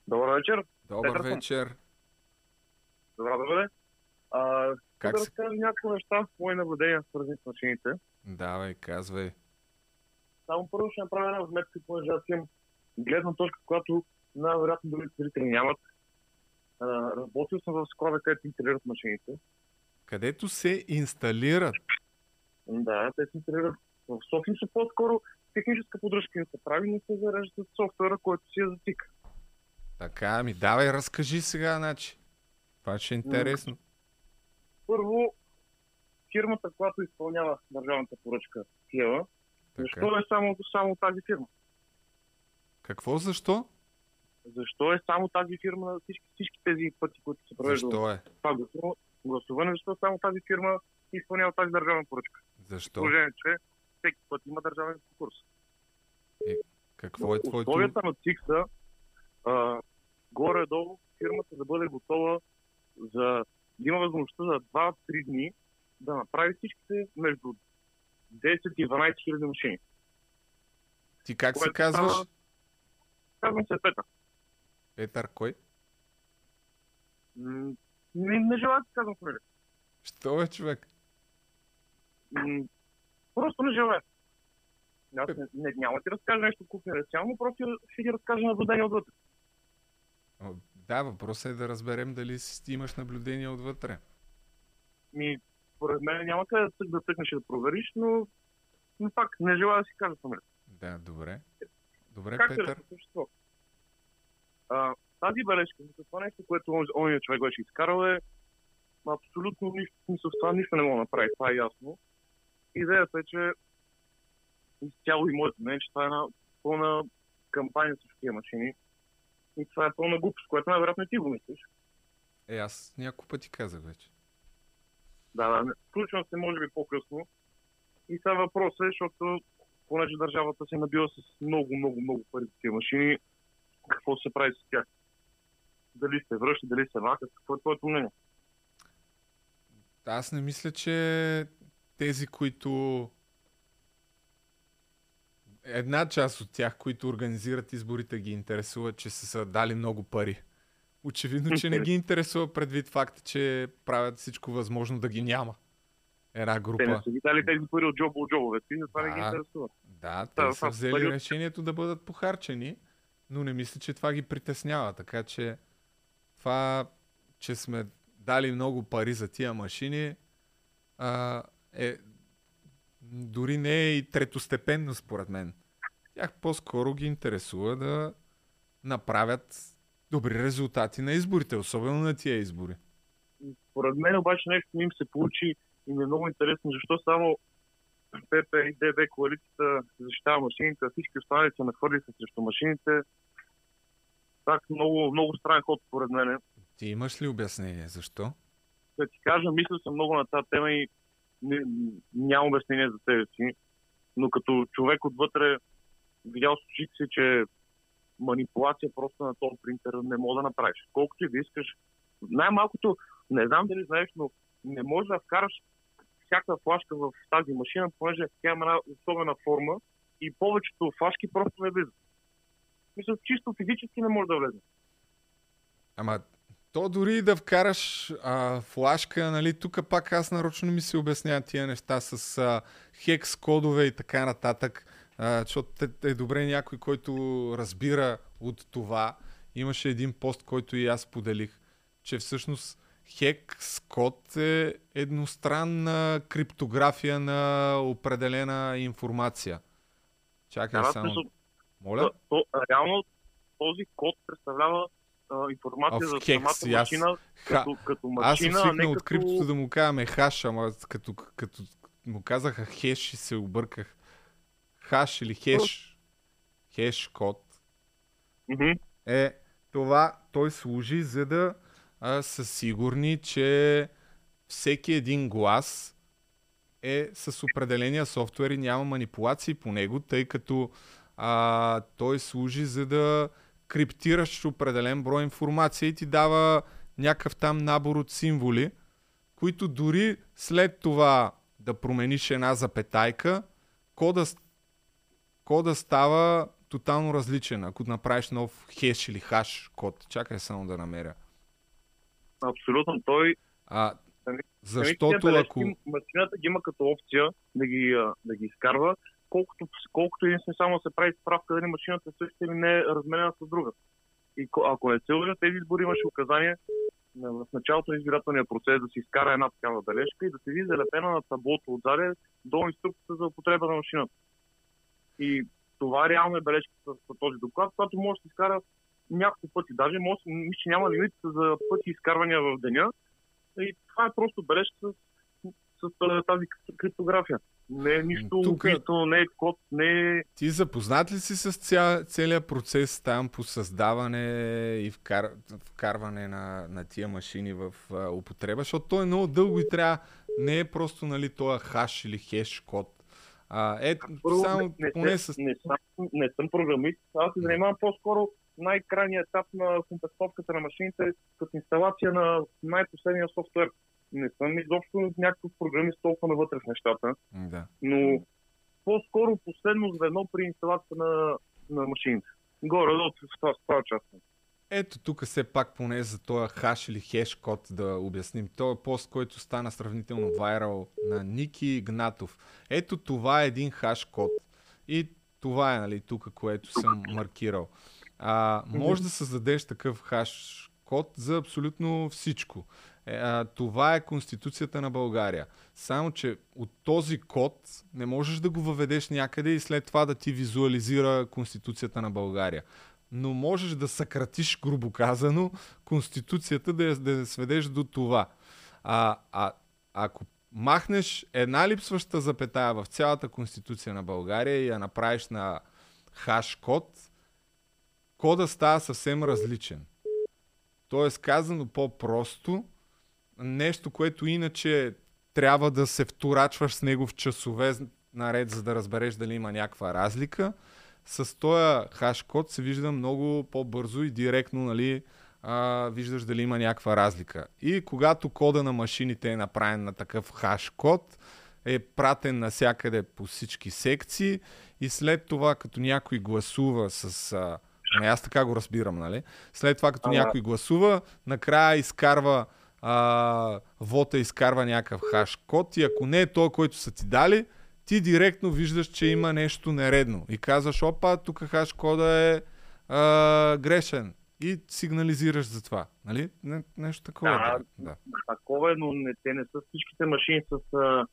Speaker 61: Добър вечер.
Speaker 1: Добър Петър вечер.
Speaker 61: Добре, добре. А, как да се... разкажа някакви неща, мои наблюдения, свързани с машините.
Speaker 1: Давай, казвай.
Speaker 61: Само първо ще направя една вметка, понеже аз имам гледна точка, която най-вероятно другите зрители нямат. Работил съм в склада, където инсталират машините.
Speaker 1: Където се инсталират?
Speaker 61: Да, те се инсталират. В София по-скоро техническа подръжка не се прави, но се зареждат софтуера, който си е за ТИК.
Speaker 1: Така, ми давай, разкажи сега, значи. Това ще е интересно.
Speaker 61: Първо, фирмата, която изпълнява държавната поръчка Киева, защо е само, само тази фирма?
Speaker 1: Какво? Защо?
Speaker 61: Защо е само тази фирма на всички, всички тези пъти, които се провеждат?
Speaker 1: Защо е?
Speaker 61: Това гласуване, защо само тази фирма изпълнява тази държавна поръчка?
Speaker 1: Защо?
Speaker 61: Положение, че всеки път има държавен конкурс.
Speaker 1: Е, какво е твоето...
Speaker 61: Условията на ЦИК са горе-долу фирмата да бъде готова за да има възможността за 2-3 дни да направи всичките между 10 и 12 хиляди машини.
Speaker 1: Ти как се казваш? Става...
Speaker 61: Казвам се Петър.
Speaker 1: Петър кой?
Speaker 61: М- не, не желая да казвам фамилия.
Speaker 1: Що е, човек?
Speaker 61: М- просто не желая. Аз не, не, няма ти разкажа нещо конфиденциално, просто ще ти разкажа наблюдение отвътре.
Speaker 1: Да, въпросът е да разберем дали си имаш наблюдение отвътре.
Speaker 61: Ми, според мен няма къде да, да тъкнеш и да провериш, но, но пак не желая да си кажа фамилията.
Speaker 1: Да, добре. Добре,
Speaker 61: как
Speaker 1: Петър.
Speaker 61: Същество? А, тази бележка, за това нещо, което он, човек беше изкарал е абсолютно нищо, смисъл, това нищо не мога да направи, това е ясно. Идеята е, че изцяло и моето мнение, че това е една пълна кампания с тия машини. И това е пълна глупост, което най-вероятно ти го мислиш.
Speaker 1: Е, аз няколко пъти казах вече.
Speaker 61: Да, да, включвам се може би по-късно. И сега въпросът е, защото понеже държавата се набива с много, много, много пари за тия машини, какво се прави с тях? Дали се връща, дали се вакат, какво е твоето мнение?
Speaker 1: Аз не мисля, че тези, които една част от тях, които организират изборите, ги интересува, че са, са дали много пари. Очевидно, че не ги интересува предвид факта, че правят всичко възможно да ги няма. Една група.
Speaker 61: Те не са ги дали тези пари от джобо от джобовете, това да, не ги интересува.
Speaker 1: Да, те да, са взели решението да бъдат похарчени, но не мисля, че това ги притеснява. Така че това, че сме дали много пари за тия машини, а, е дори не е и третостепенно според мен. Тях по-скоро ги интересува да направят добри резултати на изборите, особено на тия избори.
Speaker 61: Според мен обаче нещо им се получи и ми е много интересно, защо само ПП и ДБ коалицията защитава машините, а всички останали се нахвърлиха срещу машините. Так, много, много странен ход, според мен.
Speaker 1: Ти имаш ли обяснение? Защо?
Speaker 61: Да ти кажа, мисля съм много на тази тема и не, нямам обяснение за себе си, но като човек отвътре видял с очите си, че манипулация просто на този принтер не мога да направиш. Колкото и да искаш. Най-малкото, не знам дали знаеш, но не можеш да вкараш всяка флашка в тази машина, понеже тя има една особена форма и повечето флашки просто не влизат. Мисля, чисто физически не може да влезе.
Speaker 1: Ама то дори да вкараш а, флашка, нали, тук пак аз нарочно ми се обяснява тия неща с а, хекс кодове и така нататък, а, защото е добре някой, който разбира от това. Имаше един пост, който и аз поделих, че всъщност хекс код е едностранна криптография на определена информация. Чакай да, само. Моля?
Speaker 61: То, то, реално този код представлява а, информация за
Speaker 1: хекс,
Speaker 61: самата машина аз, като, като машина,
Speaker 1: Аз съм свикнал
Speaker 61: от
Speaker 1: като... криптото да му казваме хаш, ама като, като му казаха хеш и се обърках. Хаш или хеш. Хеш код.
Speaker 61: Mm-hmm.
Speaker 1: Е, това той служи за да а, са сигурни, че всеки един глас е с определения софтуер и няма манипулации по него, тъй като а, той служи за да криптираш определен брой информация и ти дава някакъв там набор от символи, които дори след това да промениш една запетайка, кода, кода става тотално различен, ако направиш нов хеш или хаш код. Чакай само да намеря.
Speaker 61: Абсолютно. Той...
Speaker 1: А,
Speaker 61: Сами-
Speaker 1: защото
Speaker 61: самите
Speaker 1: ако...
Speaker 61: Машината ги има като опция да ги, да ги изкарва, колкото, колкото единствено само се прави справка дали машината е същата или не е разменена с друга. И ко- ако не се лъжа, тези избори имаше указание на- в началото на избирателния процес да се изкара една такава бележка и да се види залепена на таблото отзаде до инструкцията за употреба на машината. И това реално е бележка с, с този доклад, която може да се изкара няколко пъти. Даже може, мисля, че няма лимит за пъти изкарвания в деня. И това е просто бележка с, с, с тази криптография. Не е нищо
Speaker 1: Тука-
Speaker 61: убийство, не е код, не е...
Speaker 1: Ти запознат ли си с ця, целият процес там по създаване и вкар, вкарване на, на тия машини в а, употреба? Защото то е много дълго и трябва, не е просто нали, този хаш или хеш код. А, е,
Speaker 61: Първо,
Speaker 1: само
Speaker 61: не,
Speaker 1: поне
Speaker 61: не,
Speaker 1: с...
Speaker 61: не, съм, не съм програмист. Аз се занимавам по-скоро най-крайния етап на комплектовката на машините като инсталация на най-последния софтуер. Не съм изобщо някакъв програмист толкова навътре в нещата,
Speaker 1: Да.
Speaker 61: но по-скоро последно звено при инсталацията на, на машините. Горе-долу в това, това участвам.
Speaker 1: Ето тук все пак поне за този хаш или хеш код да обясним. Той е пост, който стана сравнително вайрал на Ники Игнатов. Ето това е един хаш код. И това е нали, тук, което съм маркирал. А, може да създадеш такъв хаш код за абсолютно всичко. Е, а, това е Конституцията на България. Само, че от този код не можеш да го въведеш някъде и след това да ти визуализира Конституцията на България. Но можеш да съкратиш, грубо казано, Конституцията да я, да я сведеш до това. А, а ако махнеш една липсваща запетая в цялата Конституция на България и я направиш на хаш код, кода става съвсем различен. Тоест, казано по-просто, нещо, което иначе трябва да се вторачваш с него в часове наред, за да разбереш дали има някаква разлика, с този хаш код се вижда много по-бързо и директно, нали, а, виждаш дали има някаква разлика. И когато кода на машините е направен на такъв хаш код, е пратен навсякъде по всички секции и след това, като някой гласува с... А, аз така го разбирам, нали? След това, като
Speaker 61: Ама-
Speaker 1: някой гласува, накрая изкарва а, вота изкарва някакъв хаш код и ако не е то, който са ти дали, ти директно виждаш, че има нещо нередно и казваш, опа, тук хаш кода е а, грешен и сигнализираш за това. Нали? Не, нещо такова.
Speaker 61: Да,
Speaker 1: Да, да.
Speaker 61: Такова е, но не, те не са всичките машини с... А,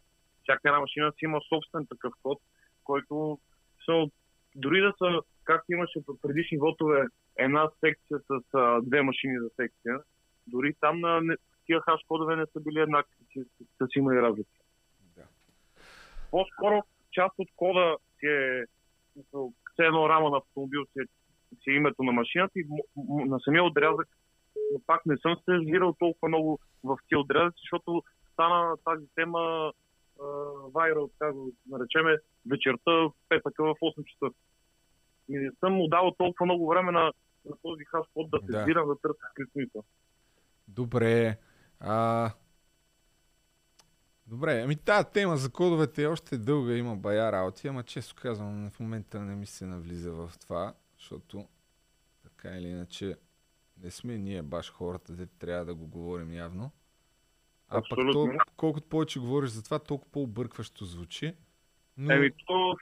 Speaker 61: всяка една машина си има собствен такъв код, който са, дори да са, както имаше в предишни вотове, една секция с а, две машини за секция, дори там на не, тия хаш кодове не са били еднакви, си- са си имали разлики.
Speaker 1: Да.
Speaker 61: По-скоро част от кода си е все едно рама на автомобил си е, си е името на машината и на самия отрязък но пак не съм се вирал толкова много в тия отрязъци, защото стана тази тема а, вайрал, така го наречеме, вечерта, в петъка в 8 часа. И не съм му дал толкова много време на, на този хаспот да се
Speaker 1: Да.
Speaker 61: сбирам, да търся скрипница.
Speaker 1: Добре. А... Добре, ами тази тема за кодовете е още дълга, има бая работи, ама често казвам, в момента не ми се навлиза в това, защото така или иначе не сме ние баш хората, де трябва да го говорим явно. А пък то,
Speaker 61: Абсолютно.
Speaker 1: колкото повече говориш за това, толкова по-объркващо звучи. Но...
Speaker 61: Еми, то,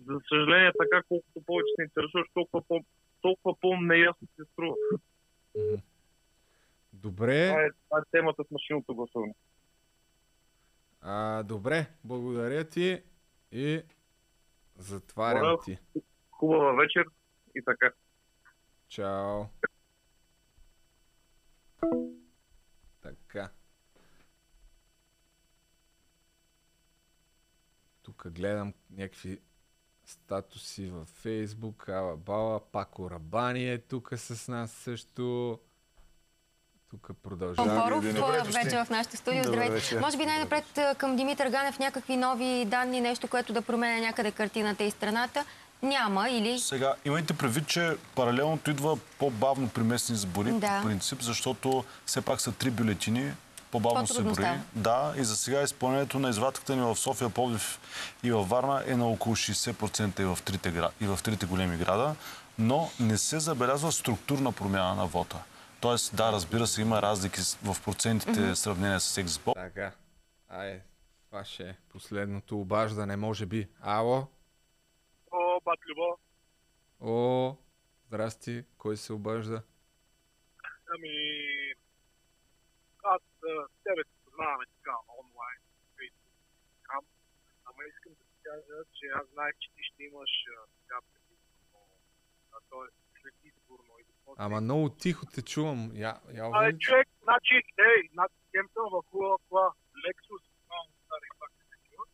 Speaker 61: за съжаление, така колкото повече се интересуваш, толкова, по, толкова по-неясно се струва.
Speaker 1: Добре.
Speaker 61: Това е, това е темата с машинното гласуване.
Speaker 1: А, добре, благодаря ти и затварям
Speaker 61: Моля.
Speaker 1: ти.
Speaker 61: Хубава вечер и така.
Speaker 1: Чао. Така. Тук гледам някакви статуси във Фейсбук, ала бала, Пако Рабани е тук с нас също. тук продължава.
Speaker 86: Помпоров,
Speaker 1: Добре
Speaker 86: вече в нашото студио. Здравейте. Може би най-напред към Димитър Ганев някакви нови данни, нещо, което да променя някъде картината и страната. Няма или...
Speaker 87: Сега, имайте предвид, че паралелното идва по-бавно при местни избори,
Speaker 86: Да.
Speaker 87: по принцип, защото все пак са три бюлетини, по-бавно се брои. Да, и за сега изпълнението на извадката ни в София, Пловдив и във Варна е на около 60% и в трите, и в трите големи града, но не се забелязва структурна промяна на вота. Тоест, да, разбира се, има разлики в процентите
Speaker 1: Мгм.
Speaker 87: в сравнение с Ексбо.
Speaker 1: Така. Ай, това ще е последното обаждане, може би. Ало?
Speaker 88: О, бат Любо.
Speaker 1: О, здрасти. Кой се обажда?
Speaker 88: Ами, с тебе се познаваме така онлайн, Facebook, там, ама искам да ти кажа, че аз знаех, че ти ще имаш а, така предизборно, а, т.е. след изборно и после.
Speaker 1: Ама много тихо те чувам. Я, я увеличи.
Speaker 88: човек, значи, ей, значи, хем съм в хубава кола, Lexus, много стари пак се чува.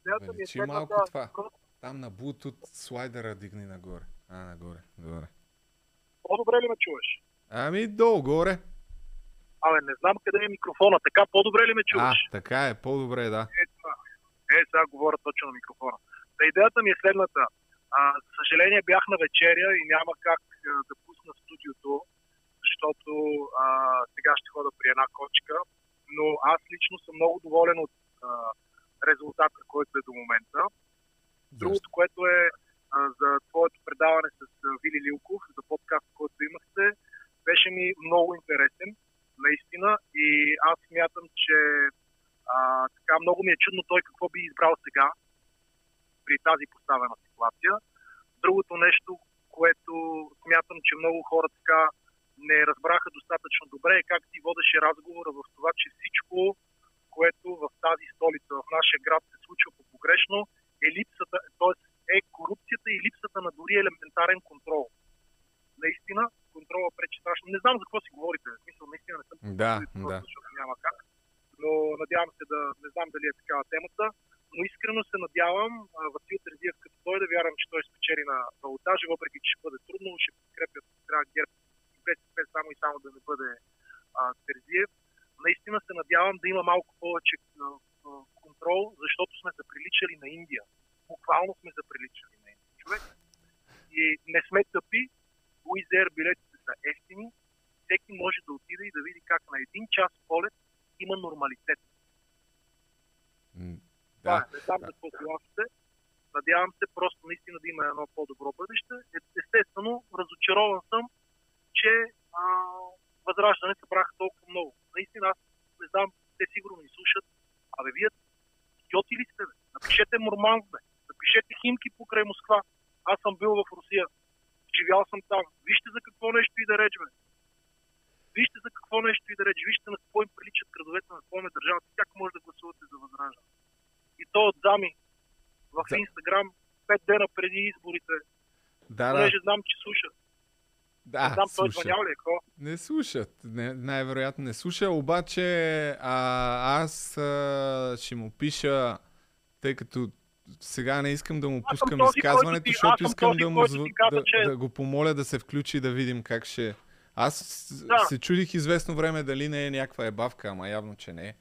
Speaker 88: Идеята ми е
Speaker 1: Увеличи малко
Speaker 88: следната,
Speaker 1: това. Там на Bluetooth слайдера дигни нагоре. А, нагоре. Добре.
Speaker 88: по-добре ли ме чуваш?
Speaker 1: Ами долу-горе.
Speaker 88: Абе, не знам къде е микрофона, така по-добре ли ме
Speaker 1: А,
Speaker 88: чуваш?
Speaker 1: така е. По-добре, да.
Speaker 88: Е. Е, сега говоря точно на микрофона. Та идеята ми е следната. А, за съжаление бях на вечеря и няма как а, да пусна студиото, защото а, сега ще хода при една кочка, но аз лично съм много доволен от а, резултата, който е до момента. Другото, което е а, за твоето предаване с а, Вили Лилков, за подкаст, който имахте, беше ми много интересен, наистина, и аз смятам, че а, така много ми е чудно той какво би избрал сега при тази поставена ситуация. Другото нещо, което смятам, че много хора така не разбраха достатъчно добре е как ти водеше разговора в това, че всичко, което в тази столица, в нашия град се случва по погрешно, е липсата, т.е. е корупцията и липсата на дори елементарен контрол. Наистина, контрола пречи страшно. Не знам за какво си говорите. В смисъл, наистина не съм
Speaker 1: Да,
Speaker 88: просто,
Speaker 1: да.
Speaker 88: защото няма как. Но надявам се да, не знам дали е такава темата, но искрено се надявам Васил Терзиев като дойде, вярвам, че той спечели на балотажа, въпреки че ще бъде трудно, ще подкрепят трябва ГЕРБ и БСП само и само да не бъде а, Терзиев. Наистина се надявам да има малко повече а, а, контрол, защото сме заприличали на Индия. Буквално сме заприличали на Индия. Човек. И не сме тъпи, Уизер билетите са ефтини, всеки може да отиде и да види как на един час полет има нормалитет. Това е. Не знам за какво. Надявам се просто наистина да има едно по-добро бъдеще. Е- Естествено, разочарован съм, че а, възраждане събраха толкова много. Наистина, аз не знам, те сигурно ни слушат. Абе, вие идиоти ли сте? Бе? Напишете Мурманск, бе. Напишете Химки покрай Москва. Аз съм бил в Русия. Живял съм там. Вижте за какво нещо и да реч, бе. Вижте за какво нещо и да реч. Вижте на какво им приличат градовете, на какво им е държавата. Как може да гласувате за възраждане? И то от зами в Инстаграм пет дена преди изборите.
Speaker 1: Да, да.
Speaker 88: Понеже знам, че слушат.
Speaker 1: Да,
Speaker 88: Не знам, той
Speaker 1: слушат.
Speaker 88: звънял ли е, какво?
Speaker 1: Не слушат. Не, най-вероятно не слуша, обаче а, аз а, ще му пиша, тъй като сега не искам да му
Speaker 88: Аз
Speaker 1: пускам
Speaker 88: този,
Speaker 1: изказването,
Speaker 88: ти- аз
Speaker 1: защото искам
Speaker 88: този,
Speaker 1: да му зв...
Speaker 88: каза,
Speaker 1: да,
Speaker 88: че-
Speaker 1: да го помоля да се включи да видим как ще... Аз с-
Speaker 88: Да.
Speaker 1: се чудих известно време дали не е някаква ебавка, ама явно, че не е.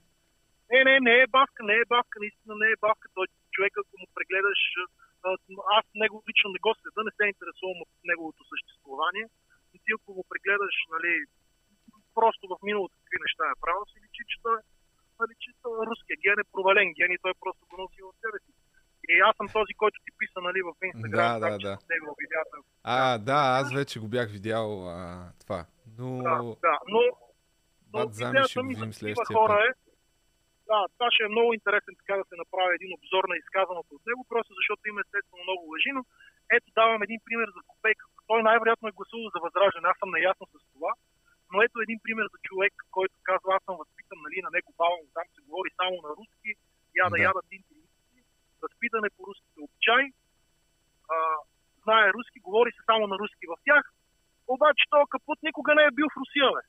Speaker 88: Не, не, не е бавка, не е бавка, наистина не е бавка. Той човек, ако му прегледаш, аз него лично не го следа, не се интересувам от неговото съществуване. И ти ако го прегледаш, нали, просто в миналото какви неща е правил, си личи, че той, нали, че той е руския ген е провален ген и той просто го носи в себе си. И аз съм този, който ти писа, нали, в Инстаграм,
Speaker 1: Да, да, да.
Speaker 88: него видеята.
Speaker 1: А, да, аз вече го бях видял а, това. Но...
Speaker 88: Да, да, но, но
Speaker 1: Бат Зами
Speaker 88: идеята ми за такива хора
Speaker 1: път.
Speaker 88: е, да, това ще е много интересен така да се направи един обзор на изказаното от него, просто защото има естествено много лъжи, но ето давам един пример за Копейка. Той най-вероятно е гласувал за възраждане, аз съм наясно с това, но ето един пример за човек, който казва, аз съм възпитан, нали, на него бавам, там се говори само на руски, яда,
Speaker 1: Да.
Speaker 88: яда, тин, тин, тин, възпитане по руските обичаи, а, знае руски, говори се само на руски в тях, обаче този капут никога не е бил в Русия, бе.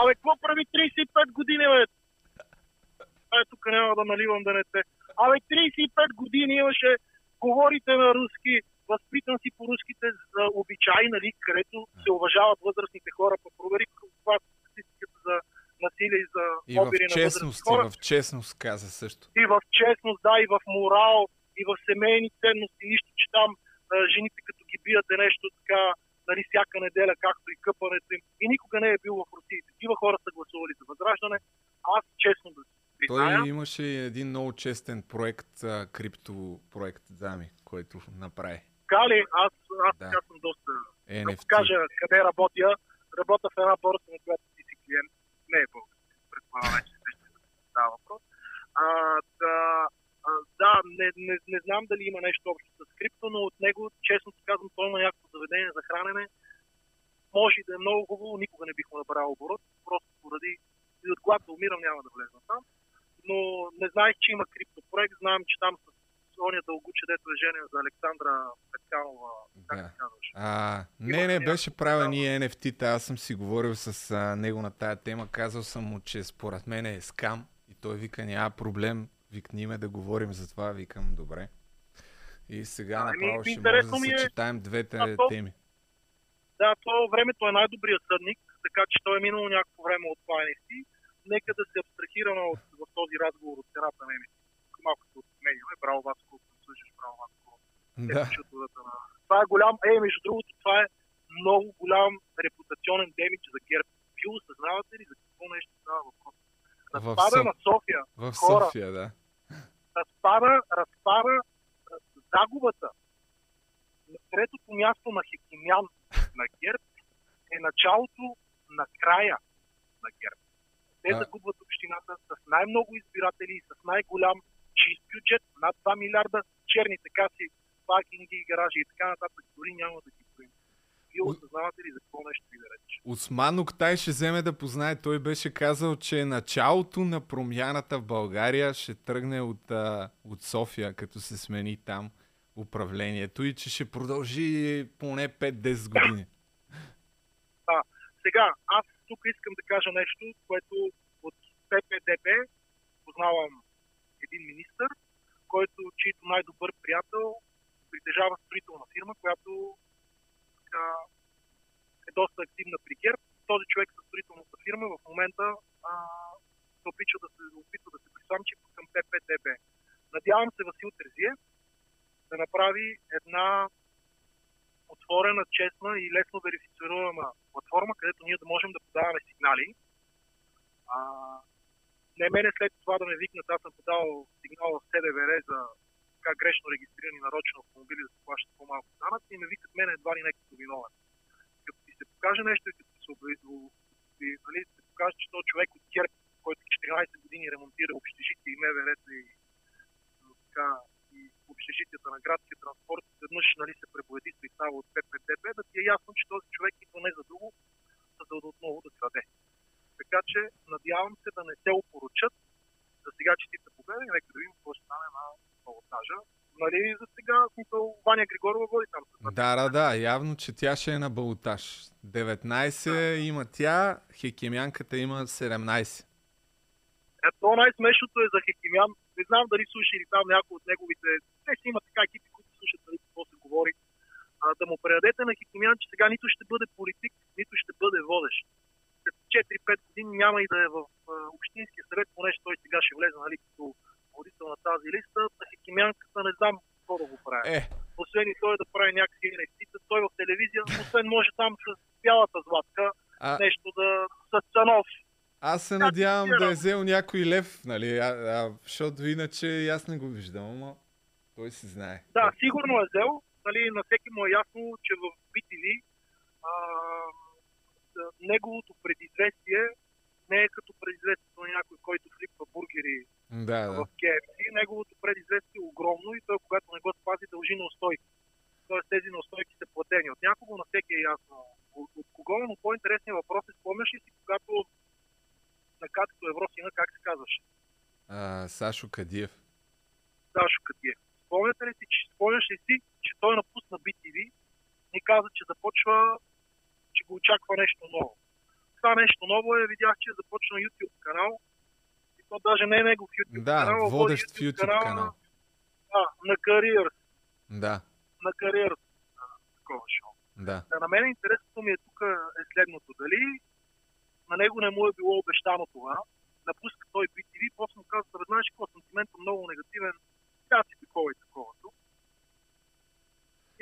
Speaker 88: Абе, какво прави 35 години, бе? Ай, тук няма да наливам да не те. Абе, 35 години имаше, говорите на руски, възпитан си по руските за обичаи, нали, където се уважават възрастните хора, па провери каква статистиката за насилие и за
Speaker 1: И в
Speaker 88: обири на
Speaker 1: честност,
Speaker 88: възрастни хора.
Speaker 1: и в честност каза също.
Speaker 88: И в честност, да, и в морал, и в семейни ценности. Нищо, че там а, жените като ги бият е нещо така, нали, всяка неделя, както и къпането им. И никога не е бил в Русия. Такива хора са гласували за възраждане. Аз честно да призная.
Speaker 1: Той имаше и един много честен проект, а, крипто проект, дами, който направи.
Speaker 88: Така ли? Аз, аз
Speaker 1: Да.
Speaker 88: съм доста...
Speaker 1: NFT.
Speaker 88: Да кажа къде работя. Работя в една борса, на която ти си клиент. Не е българска. Предполагам, вече става въпрос. А, да, да не, не, не, знам дали има нещо общо с крипто, но от него, честно ти казвам, той има някакво заведение за хранене. Може да е много хубаво, никога не бих му набрал оборот, просто поради и от да умирам, няма да влезна там. Но не знаех, че има криптопроект, знам, че там с ония дългуче, дето е женен за Александра Петканова, как
Speaker 1: Да.
Speaker 88: казваш.
Speaker 1: А, не, не, беше правил ни NFT-та. Аз съм си говорил с а, него на тая тема. Казал съм му, че според мен е скам. И той вика, няма проблем. Викни ме да говорим за това. Викам, добре. И сега
Speaker 88: Ами,
Speaker 1: направо ще може да
Speaker 88: е-
Speaker 1: съчетаем двете
Speaker 88: А, то-
Speaker 1: теми.
Speaker 88: Да, то времето е най-добрият съдник, така че той е минало някакво време от това NFT. Нека да се абстрахираме в този разговор от цената на NFT. Малко се отменяме. Браво, Васко, ако слушаш, браво, Васко.
Speaker 1: Да.
Speaker 88: Чутовата на... Това е голям, е, между другото, това е много голям репутационен демидж за ГЕРБ. Вие осъзнавате ли за какво нещо става въпрос?
Speaker 1: В,
Speaker 88: Разпада
Speaker 1: Со-
Speaker 88: на София.
Speaker 1: в
Speaker 88: хора,
Speaker 1: София, да.
Speaker 88: разпада, разпада загубата на третото място на Хекимян на ГЕРБ е началото на края на ГЕРБ. Те
Speaker 1: А.
Speaker 88: загубват общината с най-много избиратели и с най-голям чист бюджет, над 2 милиарда, черните каси, паркинги и гаражи и така нататък, дори няма да ги броим. Вие осъзнавате ли за какво нещо ви да реч?
Speaker 1: Осман Октай ще вземе да познае. Той беше казал, че началото на промяната в България ще тръгне от, а, от София, като се смени там управлението и че ще продължи поне 5-10 години.
Speaker 88: А, сега, аз тук искам да кажа нещо, което от ППДБ познавам един министр, който, чийто най-добър приятел, притежава строителна фирма, която така, е доста активна при ГЕРБ. Този човек със строителната фирма в момента а, се опитва да се, опитва да се присамчи към ППДБ. Надявам се Васил Терзиев да направи една отворена, честна и лесно верифицируема платформа, където ние да можем да подаваме сигнали. А, не мене след това да ме викнат, аз съм подал сигнал в СДВР за така грешно регистрирани нарочно автомобили да се плащат по-малко данъци и ме викат мене едва ли не като виновен. Като ти се покаже нещо и като се ти, нали, се покаже, че този човек от ГЕРБ, който 14 години ремонтира общежитие и МВР-та и, така, и общежитията на градския транспорт, веднъж нали, се пребоядисва и става от ППДБ, да ти е ясно, че този човек идва не за друго, за да отново да краде. Така че надявам се да не се опоручат за сега честита победа и нека да видим какво ще стане на балотажа. Нали за сега смисъл Ваня Григорова води там.
Speaker 1: Да, да, да. Явно, че тя ще е на балотаж. 19 има тя, Хекемянката има 17.
Speaker 88: Ето най-смешното е за Хекимян. Не знам дали слуша или там някой от неговите. Те си има така екипи, които слушат нали, какво се говори. А, да му предадете на Хекимян, че сега нито ще бъде политик, нито ще бъде водещ. След 4-5 години няма и да е в а, Общинския съвет, понеже той сега ще влезе нали, като водител на тази листа. На Хекимянката не знам какво да го прави.
Speaker 1: Е.
Speaker 88: Освен и той да прави някакви нещица, той в телевизия, освен може там с бялата златка,
Speaker 1: А-
Speaker 88: нещо да... с Цанов,
Speaker 1: Аз се надявам да е взел някой лев, нали? А, а, защото иначе аз не го виждам, ама той си знае.
Speaker 88: Да, сигурно е взел. Нали, на всеки му е ясно, че в BTV а, неговото предизвестие не е като предизвестието на някой, който флипва бургери
Speaker 1: Да,
Speaker 88: в
Speaker 1: да.
Speaker 88: KFC. Неговото предизвестие е огромно и той, когато не го спази, дължи на устойки. Тоест тези неустойки са платени от някого, на всеки е ясно от, от кого, но по-интересният въпрос е, спомняш ли си, когато на катето Евросина, как се казваше?
Speaker 1: А, Сашо Кадиев.
Speaker 88: Дашо Кадиев. Спомняте ли си, че, спомняш ли си, че той напусна BTV и каза, че започва, го очаква нещо ново. Това нещо ново е, видях, че е започна YouTube канал. И то даже не е негов YouTube
Speaker 1: Да,
Speaker 88: канал, а
Speaker 1: водещ в YouTube канал.
Speaker 88: А, на Careers.
Speaker 1: Да,
Speaker 88: На. А, Такова шоу.
Speaker 1: да.
Speaker 88: Да, на мен интересното ми е тук е следното. Дали на него не му е било обещано това. Напуска той BTV, после му казва, бе, знаеш какво, сантимент е много негативен, тя си такова и такова.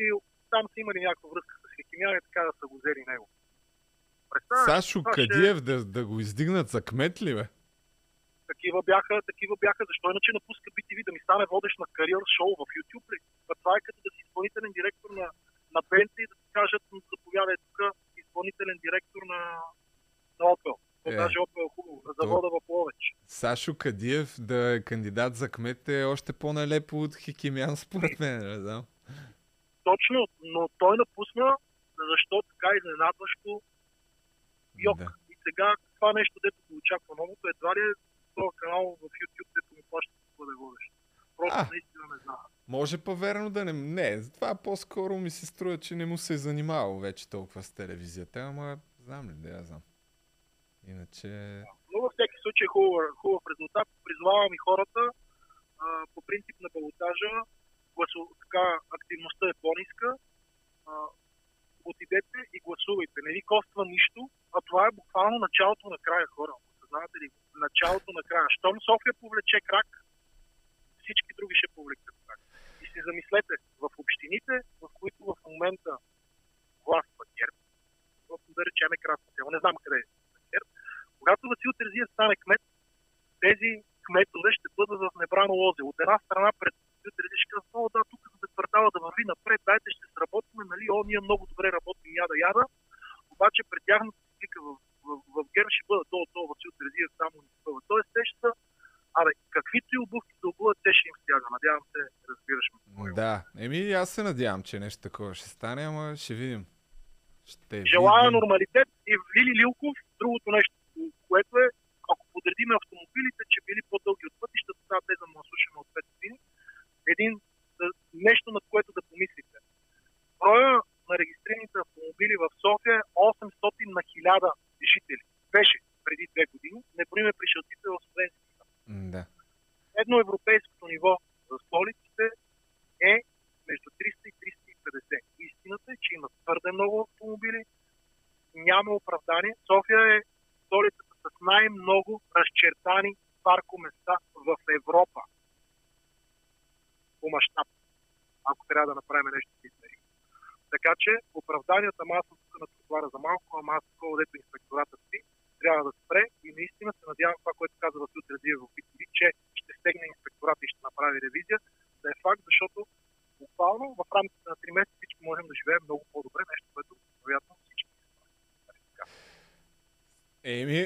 Speaker 88: И там са имали някаква връзка с Хекимян и така да са го взели него. Представяш,
Speaker 1: Сашо
Speaker 88: това ще-
Speaker 1: Кадиев да, да го издигнат за кмет ли, бе?
Speaker 88: такива бяха, такива бяха, защо иначе напуска BTV да ми стане водещ на кариер шоу в YouTube ли? А това е като да си изпълнителен директор на, на Бент и да ти кажат, «М, заповядай тук, изпълнителен директор на, на Opel. То
Speaker 1: Е.
Speaker 88: даже Opel е хубаво, завода в Ловеч.
Speaker 1: Сашо Кадиев да е кандидат за кмет е още по-налепо от Хикимян, според мен, не знам.
Speaker 88: Точно, но той напусна, защо така изненадващо йок. И сега това нещо, дето го очаква новото, едва ли е този канал в YouTube, дето му плаща да бъде водещ. Просто
Speaker 1: А.
Speaker 88: наистина не знам.
Speaker 1: Може по-верно да не... Не, това по-скоро ми се струва, че не му се е занимавал вече толкова с телевизията, ама знам ли, да я знам. Иначе...
Speaker 88: Но във всеки случай хубав, хубав резултат. Призовавам и хората а, по принцип на балотажа, така, активността е по-ниска. А, отидете и гласувайте. Не ви коства нищо, а това е буквално началото на края, хора. Осъзнавате ли? Началото на края. Щом София повлече крак, всички други ще повлекат крак. И си замислете, в общините, в които в момента властва ГЕРБ, в, да речеме Красна села, не знам къде е ГЕРБ, когато Васил Терзиев стане кмет, тези кметове ще бъдат в небрано лозе. От една страна пред Терзиев ще казва, о да, тук за да квартала да върви напред, дайте ще сработиме, нали, о, ние много добре работим, яда, яда. Обаче пред тяхната слика в, в, в, ГЕРБ ще бъдат, то, то, Васил Терзиев само ни спъва. Тоест, те ще са, абе, каквито и обувки да обуват, те ще им стяга. Надявам се, разбираш ме.
Speaker 1: Да, еми аз се надявам, че нещо такова ще стане, ама ще видим. Ще
Speaker 88: Желая
Speaker 1: видим.
Speaker 88: нормалитет и в Лили Лилков, другото нещо, което е, ако подредиме автомобилите, че били по-дълги от пътищата, тази теза му слушаме от 5 години, един нещо, над което да помислите. Броя на регистрираните автомобили в София е 800 на 1000 жители. Беше преди две години. Не броиме пришелците в Словенски.
Speaker 1: М, Да.
Speaker 88: Едно европейското ниво за столиците е между 300 и 350. Истината е, че има твърде много автомобили, няма оправдание. София е столицата с най-много разчертани паркоместа в Европа по мащаб, ако трябва да направим нещо измеримо. Така че оправданията, съм тук на тротуара за малко, ама аз такова, дето инспектората спи, трябва да спре и наистина се надявам това, което каза Васил Тредиев в BTV, че ще стегне инспектората и ще направи ревизия, да е факт, защото буквално в рамките на 3 месеца всички можем да живеем много по-добре, нещо, което вероятно всички.
Speaker 1: Еми,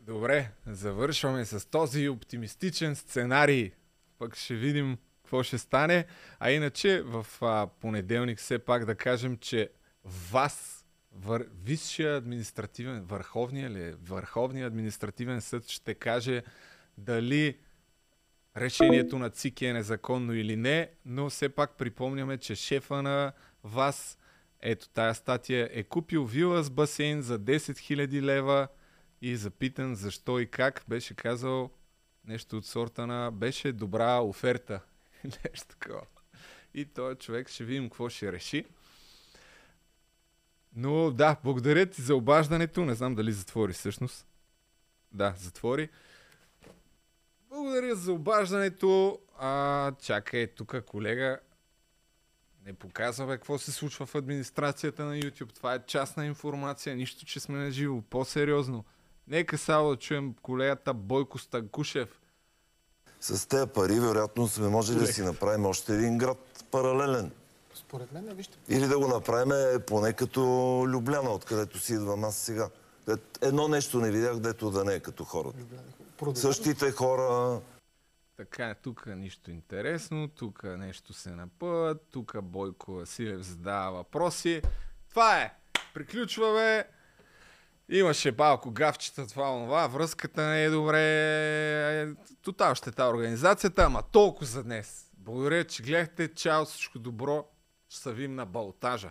Speaker 1: добре, завършваме с този оптимистичен сценарий. Пък ще видим какво ще стане. А иначе в а, понеделник все пак да кажем, че ВАС, вър... Висшия административен, върховния ли е? Върховния административен съд ще каже дали решението на ЦИК е незаконно или не, но все пак припомняме, че шефа на ВАС, ето тая статия, е купил вила с басейн за 10 000 лева и запитан защо и как, беше казал нещо от сорта на беше добра оферта. нещо такова. И този човек ще видим какво ще реши. Но да, благодаря ти за обаждането. Не знам дали затвори всъщност. Да, затвори. Благодаря за обаждането. А, чакай, тук колега не показва бе, какво се случва в администрацията на YouTube. Това е частна информация, нищо, че сме на живо. По-сериозно. Нека само да чуем колегата Бойко Станкушев.
Speaker 89: С тези пари, вероятно, сме можели да си направим още един град паралелен.
Speaker 90: Според мен, вижте,
Speaker 89: Или да го направим поне като Любляна, откъдето си идвам аз сега. Едно нещо не видях, дето да не е като хората. Същите хора,
Speaker 1: Така, тук нищо интересно, тук нещо се напъват, тук Бойко Василев задава въпроси. Това е! Приключваме. Имаше малко гавчета, това, онова, връзката не е добре. Тотал ще е та организацията, ама толкова за днес. Благодаря, че гледахте. Чао, всичко добро. Ще се видим на балтажа.